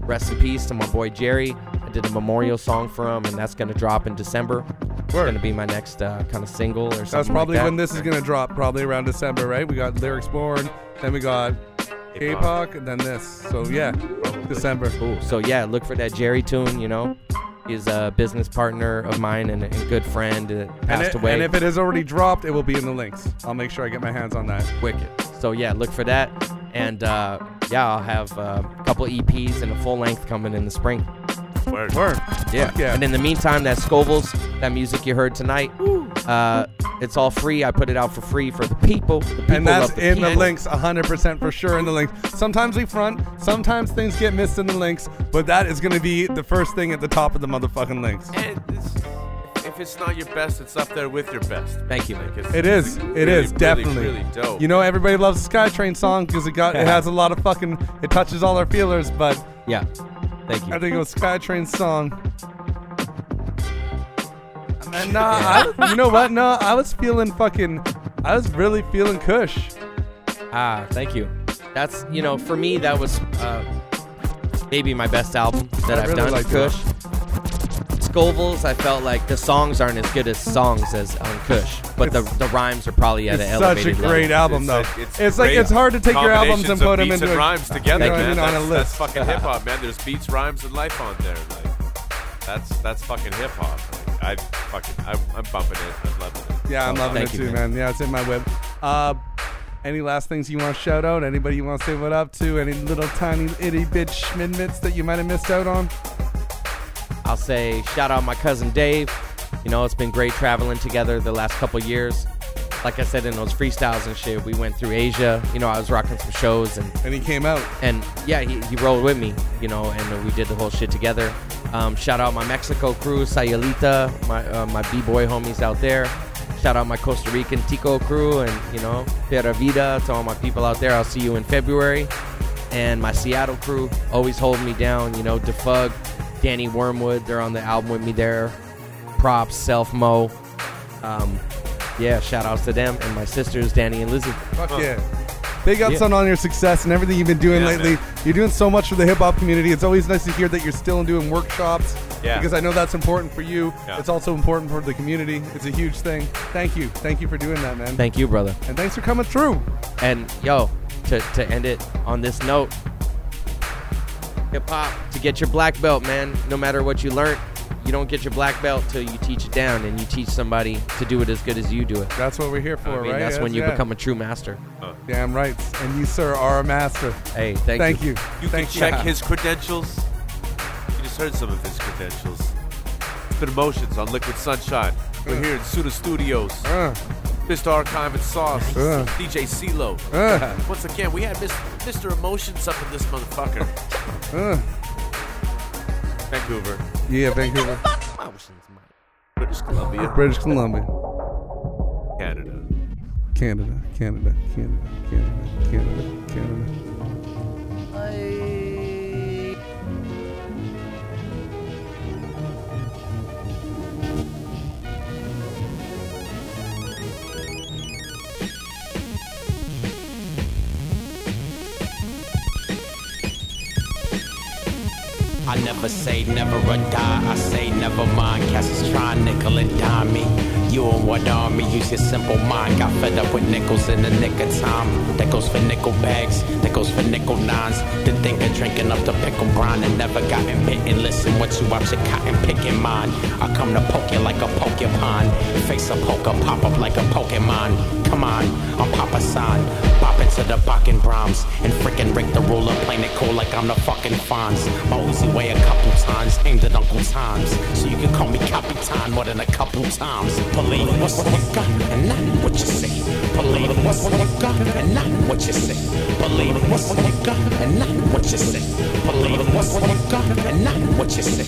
Rest in peace to my boy Jerry. I did a memorial song for him, and that's gonna drop in December. It's Word. gonna be my next uh, kind of single or something. That's probably like that. when this is gonna drop. Probably around December, right? We got lyrics born, then we got K-pop, and then this. So yeah, December. Cool. So yeah, look for that Jerry tune. You know, he's a business partner of mine and a good friend that And, it- away. and if it has already dropped, it will be in the links. I'll make sure I get my hands on that. Wicked. So yeah, look for that. And uh, yeah, I'll have uh, a couple EPs and a full length coming in the spring. Word. Word. Yeah. Yeah. And in the meantime, that Scovilles, that music you heard tonight, Uh, it's all free. I put it out for free for the people. The people and that's the in the links 100% for sure in the links. sometimes we front sometimes things get missed in the links but that is going to be the first thing at the top of the motherfucking links And it's, if it's not your best, it's up there with your best. Thank you, man. Like, it's it is really, it is really, definitely really dope. you know everybody loves the skytrain song because it got it has a lot of fucking it touches all our feelers but Yeah. Thank you. i think it was skytrain song Man, nah, I, you know what? No, I was feeling fucking. I was really feeling Kush. Ah, thank you. That's you know, for me that was uh, maybe my best album that I I've really done. Kush. Scovilles, I felt like the songs aren't as good as songs as on Kush, but the the rhymes are probably at It's an such a elevated great level. album, though. It's, It's, it's like great it's hard to take your albums and combinations of put them beats into and a, rhymes together, you know man. mean, on a That's, list. that's fucking hip hop, man. There's beats, rhymes, and life on there. Like, that's that's fucking hip hop. Like, I fucking I, I'm bumping it. I'm loving it. Yeah, I'm Oh, loving it thank you, too, man. man. Yeah, it's in my whip. Uh, any last things you want to shout out? Anybody you want to say what up to? Any little tiny itty bit schmidmits that you might have missed out on? I'll say shout out my cousin Dave. You know, it's been great traveling together the last couple years. Like I said in those freestyles and shit, we went through Asia. You know, I was rocking some shows and And he came out. and yeah, he, he rolled with me. You know, and we did the whole shit together. Um, shout out my Mexico crew, Sayulita, my uh, my b boy homies out there. Shout out my Costa Rican Tico crew and you know Pura Vida to all my people out there. I'll see you in February. And my Seattle crew always hold me down. You know, Defug, Danny Wormwood, they're on the album with me there. Props, Self Mo. Um, yeah, shout outs to them and my sisters, Danny and Lizzie. Fuck yeah. Big ups Yeah. on, on your success and everything you've been doing Yeah, lately. man. You're doing so much for the hip hop community. It's always nice to hear that you're still doing workshops. Yeah. Because I know that's important for you. Yeah. It's also important for the community. It's a huge thing. Thank you. Thank you for doing that, man. Thank you, brother. and thanks for coming through. And yo, to, to end it on this note, hip hop to get your black belt, man. No matter what you learn, you don't get your black belt till you teach it down, and you teach somebody to do it as good as you do it. That's what we're here for, I mean, right? that's when you yeah. become a true master. Damn right. And you, sir, are a master. Hey, thank, Thank you. You Thank can check his credentials. You just heard some of his credentials. Spit Emotionz on Liquid Sunshine. We're here in Suda Studios. Uh, Mr. Archive and Sauce. Uh. DJ C-L0. uh, Once again, we had Mis- Mr. Emotionz up in this motherfucker. uh. Vancouver, Yeah, Vancouver. British Columbia, British Columbia. Canada. Canada, Canada, Canada, Canada, Canada, Canada. I never say never or die. I say never mind. Cats trying nickel and dime me. You and what army? Use your simple mind. Got fed up with nickels in the nick of time. That goes for nickel bags. That goes for nickel nines. Didn't think of drinking up the pickle brine and never gotten bitten. Listen, what you watch your cotton picking mine. I come to poke you like a porcupine. Face a poker, pop up like a Pokemon. Come on, I'm Papa San. Pop into the Bakken Brahms and freaking break the ruler. Playing it cool like I'm the fucking Fonz. My Uzi weigh a couple times, aimed at Uncle Times. So you can call me Capitan more than a couple times. Believe what's what you got and not what you say. Believe what's what you got and not what you say. Believe what's what you got and not what you say. Believe what's what you got and not what you say.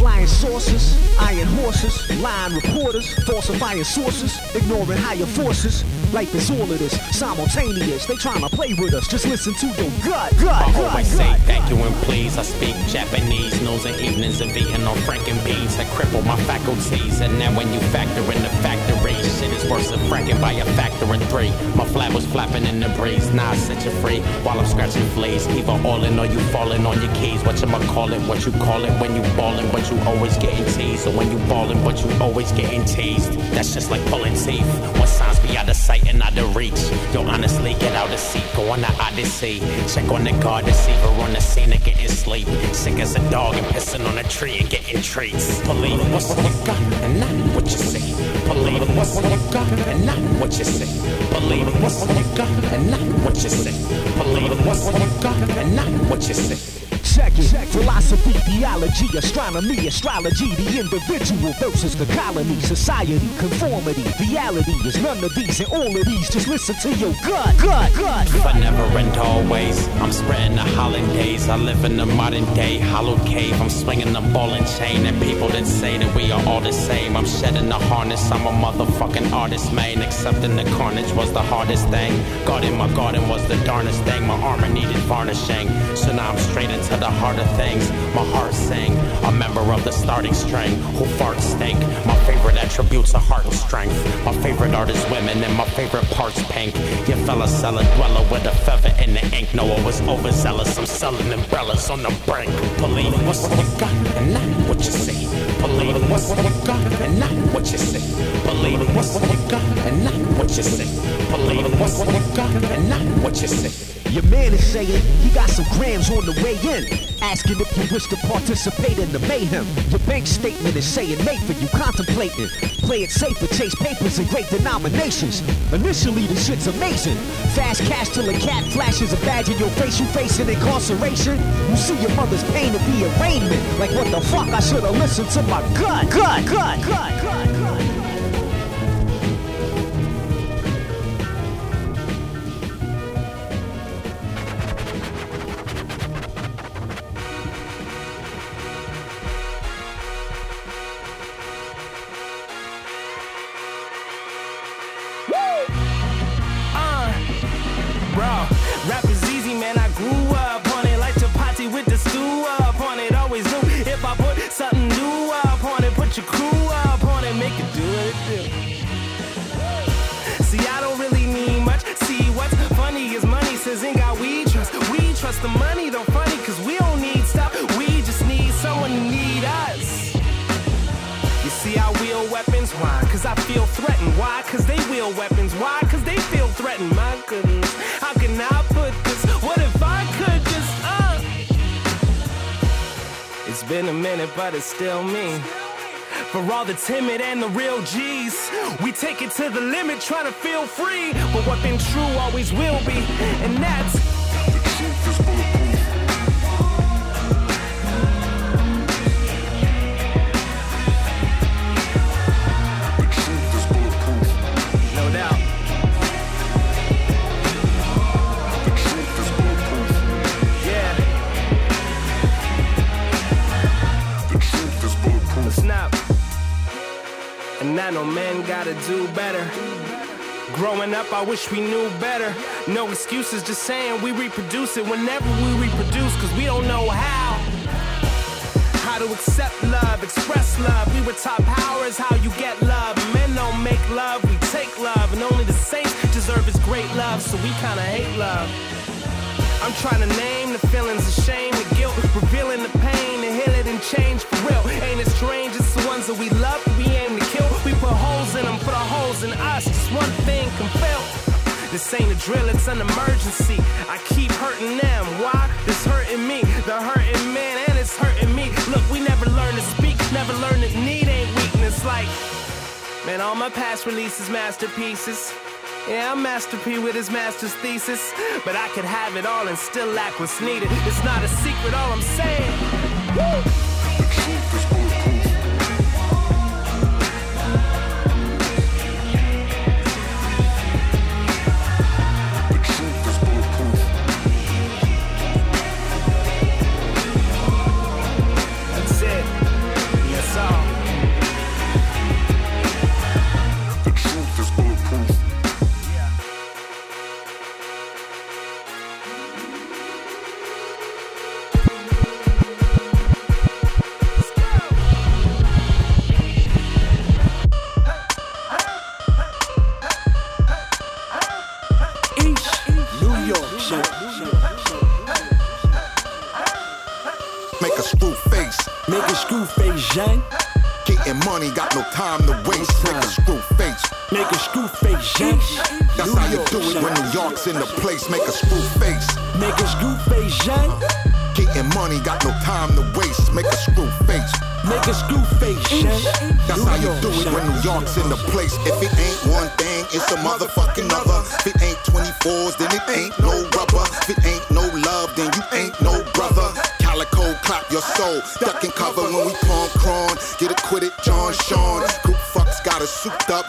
Flying saucers, iron horses, lying reporters, falsifying sources, ignoring higher forces. Life is all of this, simultaneous. They tryna play with us. Just listen to your gut, gut, I gut, always say gut. thank you and please. I speak Japanese. Knows and evenings of eating on Franken beans had crippled my faculties. And now when you factor in the factory, shit is worse than fracking by a factor in three. My flag was flapping in the breeze. Now I set you free while I'm scratching fleas. Either all in or you falling on your keys. What you call it? What you call it when you ballin', but you always getting teased. Or when you ballin', but you always getting teased. That's just like pulling teeth. When signs be out of sight and out of reach. Yo, honestly, get out of seat. Go on the odyssey. Check on the guard deceiver on the scene and getting sleep. Sick as a dog and pissing on a tree and getting treats. Believe what's what you got and not what you say. Believe what's what you got and not what you see. Believe what's what you got and not what you see. Believe what's what you got and not what you say. Check it. Philosophy, theology, astronomy, astrology, the individual versus the colony, society, conformity, reality is none of these and all of these. Just listen to your gut, gut, gut. But never always, I'm spreading the holidays. I live in the modern day hollow cave. I'm swinging the ball and chain, and people that say that we are all the same. I'm shedding the harness. I'm a motherfucking artist, man. Accepting the carnage was the hardest thing. God in my garden was the darnest thing. My armor needed varnishing, so now I'm straight into the heart of things. My heart sang, a member of the starting string who farts stink. My favorite attributes are heart and strength. My favorite art is women, and my favorite part's pink. Your fella cellar dweller with a feather in the ink. No, I was overzealous. I'm selling umbrellas on the brink. Believe what's what you got and not what you see. Believe what you got and not what you say. Believe what you got and not what you say. Believe what you got and not what you see. Your man is saying he got some grams on the way in. Asking if you wish to participate in the mayhem. Your bank statement is saying made for you contemplating. Play it safe or chase papers in great denominations. Initially, the shit's amazing. Fast cash till a cat flashes a badge in your face. You facing incarceration. You see your mother's pain at the arraignment. Like what the fuck? I should have listened to my gut, gut, gut, gut, gut, bro, minute, but it's still me. For all the timid and the real G's, we take it to the limit, trying to feel free. But what been true always will be, and that's. I men gotta do better. Growing up, I wish we knew better. No excuses, just saying we reproduce it whenever we reproduce, cause we don't know how. How to accept love, express love. We were taught power is how you get love. Men don't make love, we take love. And only the saints deserve his great love, so we kinda hate love. I'm trying to name the feelings of shame, the guilt, revealing the pain, to heal it and change for real. Ain't it strange? It's the ones that we love, in us. One thing can fail. This ain't a drill, it's an emergency. I keep hurting them. Why? It's hurting me. The hurting man, and it's hurting me. Look, we never learn to speak, never learn that need ain't weakness. Like, man, all my past releases masterpieces. Yeah, I'm Master P with his master's thesis. But I could have it all and still lack what's needed. It's not a secret, all I'm saying. Woo! Souped up,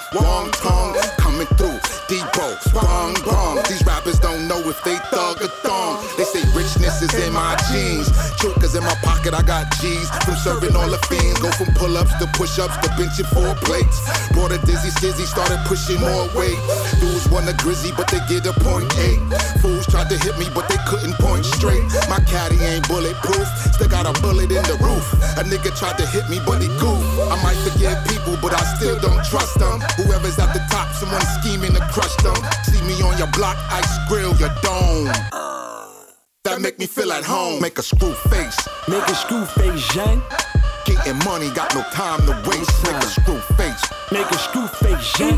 tongue. Coming through, Debo, bong bong. These rappers don't know if they thug or thong. They say richness is in my jeans. Cause in my pocket I got G's. From serving all the fiends. Go from pull ups to push ups to benching four plates. Brought a dizzy skizzy, started pushing more weight. Dudes want a grizzy, but they get a point eight. Tried to hit me, but they couldn't point straight. My caddy ain't bulletproof. Still got a bullet in the roof. A nigga tried to hit me, but he goof. I might forgive people, but I still don't trust them. Whoever's at the top, someone scheming to crush them. See me on your block, ice grill your dome. That make me feel at home. Make a screw face. Make a screw face, Zhang. Getting money, got no time to waste. Make a screw face. Make a screw face, Zhang.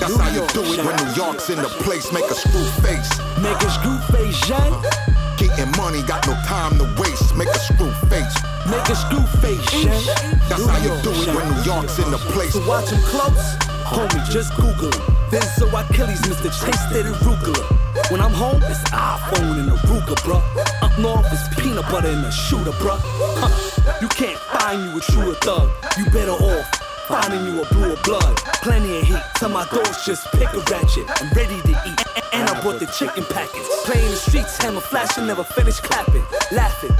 That's how you do it when New York's in the place. Make a screw face. Make a screw face, Zhang. Uh-huh. Getting money, got no time to waste. Make a screw face. Make a screw face, Zhang. That's how you do it when New York's in the place. So watch him close. Uh-huh. Homie, just Google him. Then Benzo Achilles, Mr. Chase did arugula. When I'm home, it's iPhone and a Ruger, bruh. Up north, it's peanut butter and a shooter, bruh. Huh. You can't find you a truer thug. You better off finding you a blue of blood. Plenty of heat. Tell my doors just pick a ratchet. I'm ready to eat. And I bought the chicken packets. Playing the streets, hammer flashing, never finish clapping. Laughing.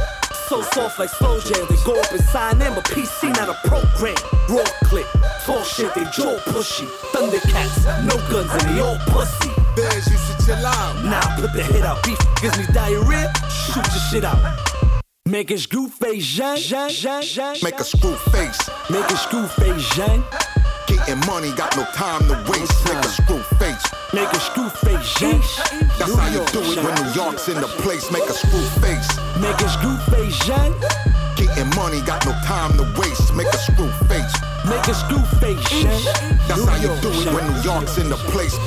So soft like slow jam. They go up and sign in, but PC not a program. Raw clip, Talk shit, they jaw pushy. Thundercats, no guns and they all pussy. Bears, you should chill out. Nah, put the hit out. Beef gives me diarrhea. Shoot your shit out. Make a screw face, Zhang, Zhang, Zhang, Zhang. Make a screw face. Make a screw face, Zhang. Getting money, got no time to waste. Make a screw face. Make a screw face, Zhang. That's how you do it when New York's in the place. Make a screw face. Make a screw face, Zhang. Getting money, got no time to waste. Make a screw face. Make a screw face, Zhang. That's how you do it when New York's in the place.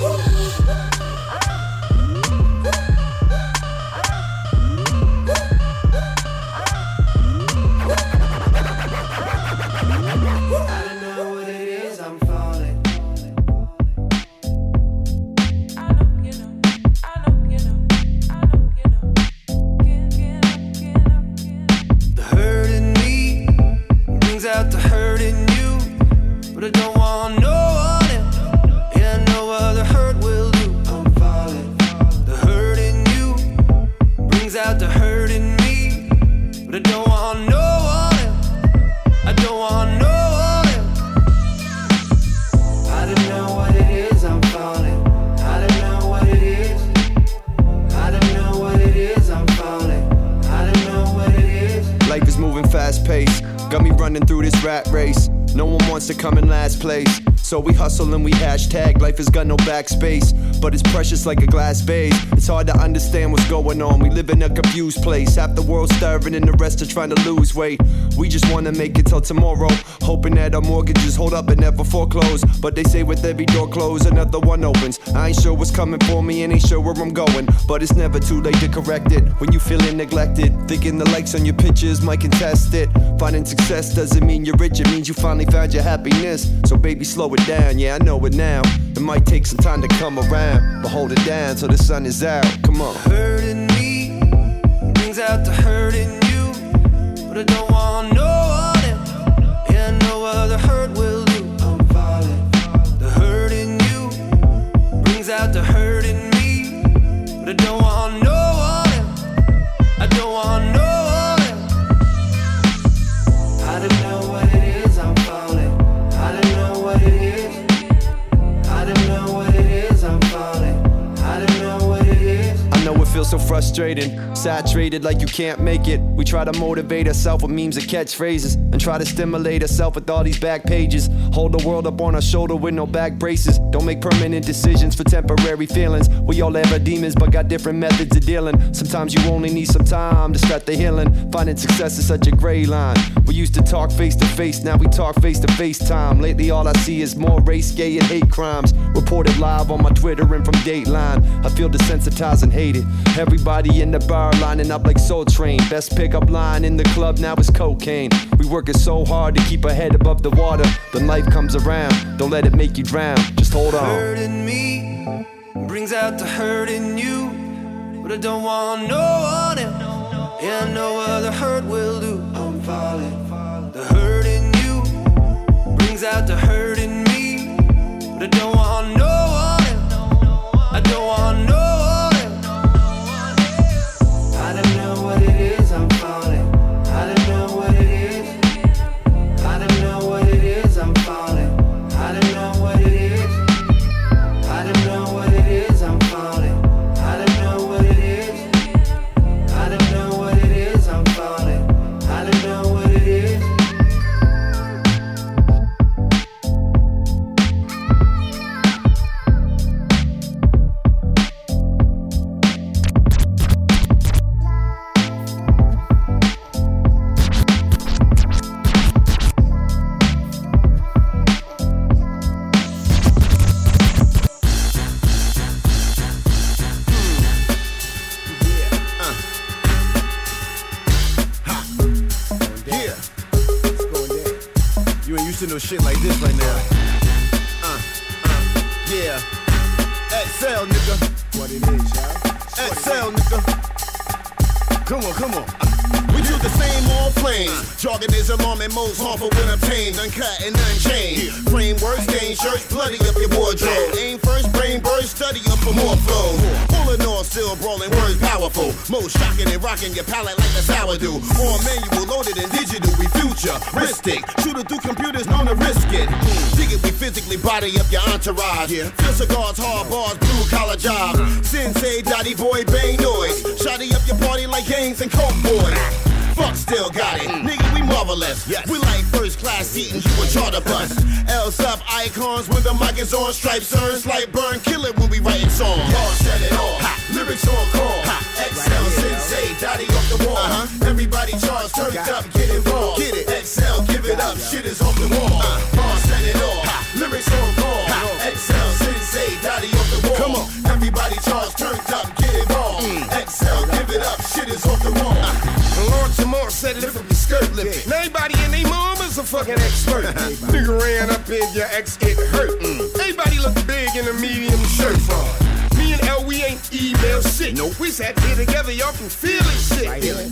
Come in last place. Hustle and we hashtag. Life has got no backspace, but it's precious like a glass vase. It's hard to understand what's going on. We live in a confused place. Half the world starving and the rest are trying to lose weight. We just wanna make it till tomorrow, hoping that our mortgages hold up and never foreclose. But they say with every door closed, another one opens. I ain't sure what's coming for me and ain't sure where I'm going. But it's never too late to correct it when you feeling neglected. Thinking the likes on your pictures might contest it. Finding success doesn't mean you're rich, it means you finally found your happiness. So baby, slow it down, yeah, I know it now. It might take some time to come around, but hold it down till the sun is out. Come on. hurt in me brings out the hurt in you, but I don't want no one else. Yeah, no other hurt will do. I'm falling. The hurt in you brings out the hurt in me, but I don't so frustrating, saturated like you can't make it. We try to motivate ourselves with memes and catchphrases, and try to stimulate ourselves with all these back pages. Hold the world up on our shoulder with no back braces. Don't make permanent decisions for temporary feelings. We all have our demons, but got different methods of dealing. Sometimes you only need some time to start the healing. Finding success is such a gray line. We used to talk face to face, now we talk face to face time. Lately, all I see is more race, gay, and hate crimes. Reported live on my Twitter and from Dateline. I feel desensitized and hated. Everybody in the bar lining up like Soul Train. Best pickup line in the club now is cocaine. We working so hard to keep our head above the water. The life comes around, don't let it make you drown. Just hold on. Hurting me brings out the hurt in you, but I don't want no one else. Yeah, no other hurt will do. I'm falling. The hurt in you brings out the hurt in me, but I don't want no one else. I don't want no. We marvelous. We like first class seating, you a charter bus. L sub icons when the mic is on. Stripes, earns like burn, fucking expert. Nigga ran up in your ex, it hurt. Mm. Everybody look big in a medium shirt. Me and L, we ain't email shit. Nope. We sat here together, y'all can feel it shit.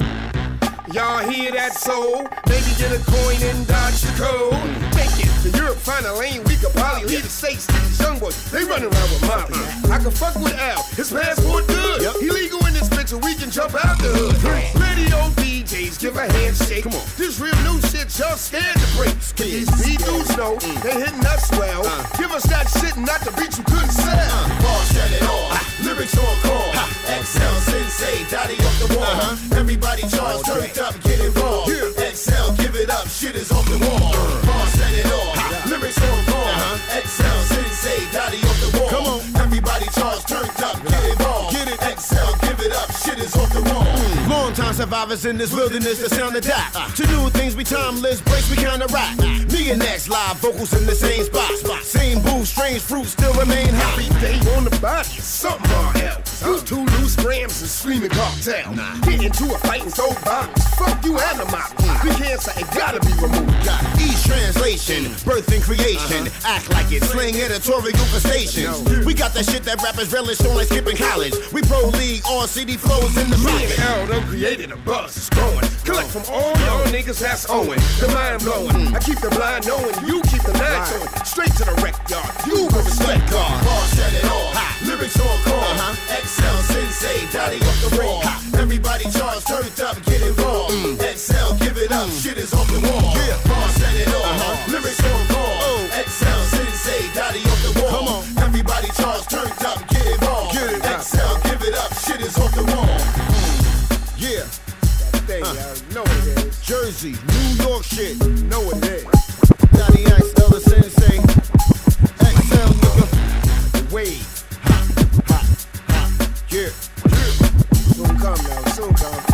Y'all hear that soul? Maybe get a coin and dodge the code. Take it to Europe, find a lane. We could probably leave the states these young boys. They running around with Molly. Uh-uh. I can fuck with Al. His passport good. He legal in this and we can jump out the hood. Radio DJs give a handshake. Come on. This real new shit, y'all scared to break. These B-dudes know mm. they hitting us well. Uh. Give us that shit and not the beat you couldn't sell. Uh. Ball set it off. Uh. Lyrics on call. XL Sensei, Dotty off the wall. Uh-huh. Everybody charge, turned up, get involved. XL, Time survivors in this wilderness that sound the dot. To new things, we timeless, breaks we kinda rock. Me and X live vocals in the same spot. Same booth, strange fruit still remain hot. Every day on the body something else. You two loose grams and screaming cartel. Get into a fight and throw bottles. Fuck you and the. We can't say it gotta be removed. Got East translation, mm. birth and creation. Uh-huh. Act like it, slang editorial for stations. We got that shit that rappers relish on like skipping college. We pro league, all CD flows in the Me pocket. and L done created a buzz, it's growing. Collect from all y'all niggas that's owing. The mind blowing. I keep the blind knowing, you keep the nine showing. Straight to the wreck yard, you go respect God. Ball set it off. Lyrics on call. Uh-huh. XL Sensei, Dotty off the wall. Everybody charge, turned up, get involved. Mm. XL, mm. uh-huh. oh. give it up, shit is off the wall. Ball set it off. Lyrics on call. XL Sensei, Dotty off the wall. Come on. Everybody charge, turned up, get involved. XL, give it up, shit is off the wall. Yeah. Thing, y'all know it is. Jersey, New York shit. Know it is. Daddy Ice, Ella Sensei. XL, nigga. Wave. Yeah. Soon come now, soon come.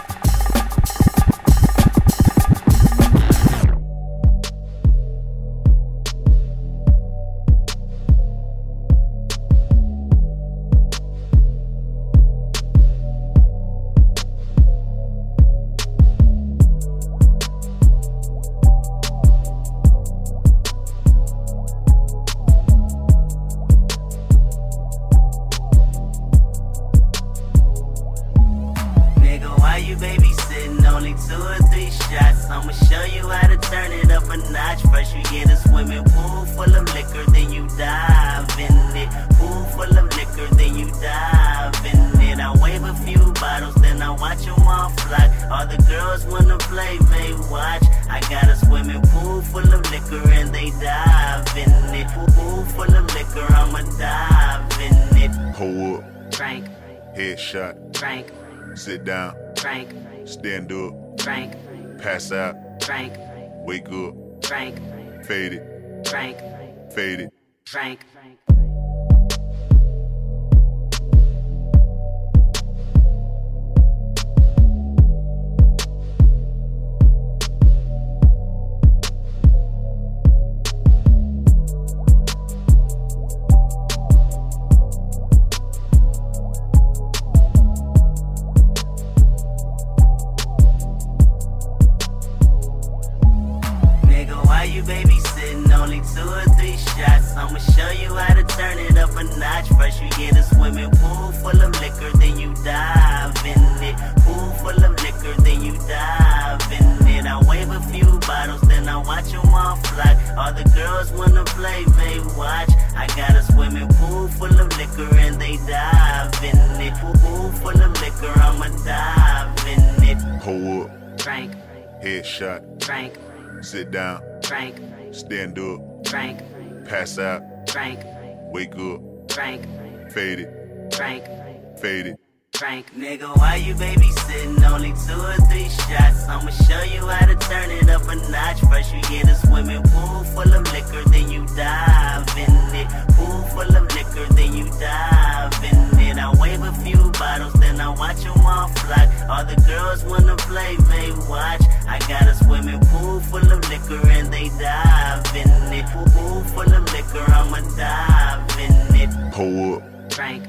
Drink. Nigga, why you babysitting? Only two or three shots. I'ma show you how to turn it up a notch. First you get a swimming pool full of liquor, then you dive in it. Pool full of liquor, then you dive in it. I wave a few bottles, then I watch them all fly. All the girls wanna play, they watch. I got a swimming pool full of liquor and they dive in it. Pool full of liquor, I'ma dive in it. Pull up, Drink,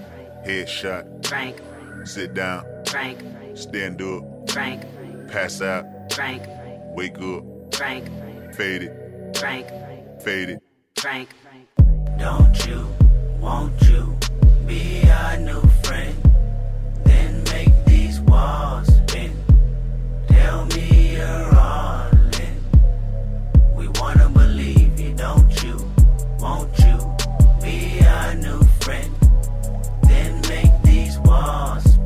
headshot, drink, sit down, drink, stand up, drink, pass out, drink, wake up, drink, fade it, drink, fade it. drink. Don't you, won't you be our new friend? Then make these walls spin. Tell me you're all in. We wanna believe you, don't you? Won't you be our new friend? Then make these walls spin.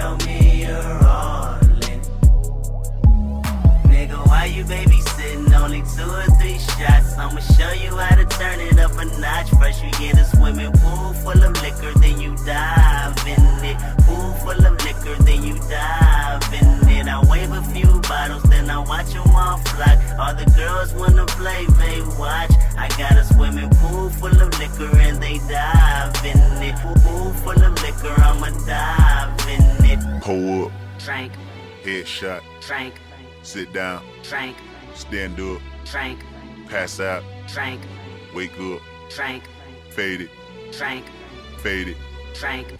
Tell me you're all in. Nigga, why you babysitting? Only two or three shots. I'ma show you how to turn it up a notch. First you get a swimming pool full of liquor, then you dive in it. Pool full of liquor, then you dive in it. I wave a few bottles, then I watch them all fly. All the girls wanna play, they watch. I got a swimming pool full of liquor and they dive in it. Pool full of liquor, I'ma dive in it. Pull up, Drink, headshot, drink, sit down, drink, stand up, drink, pass out, drink, wake up, drink, fade it, drink, fade it. drink.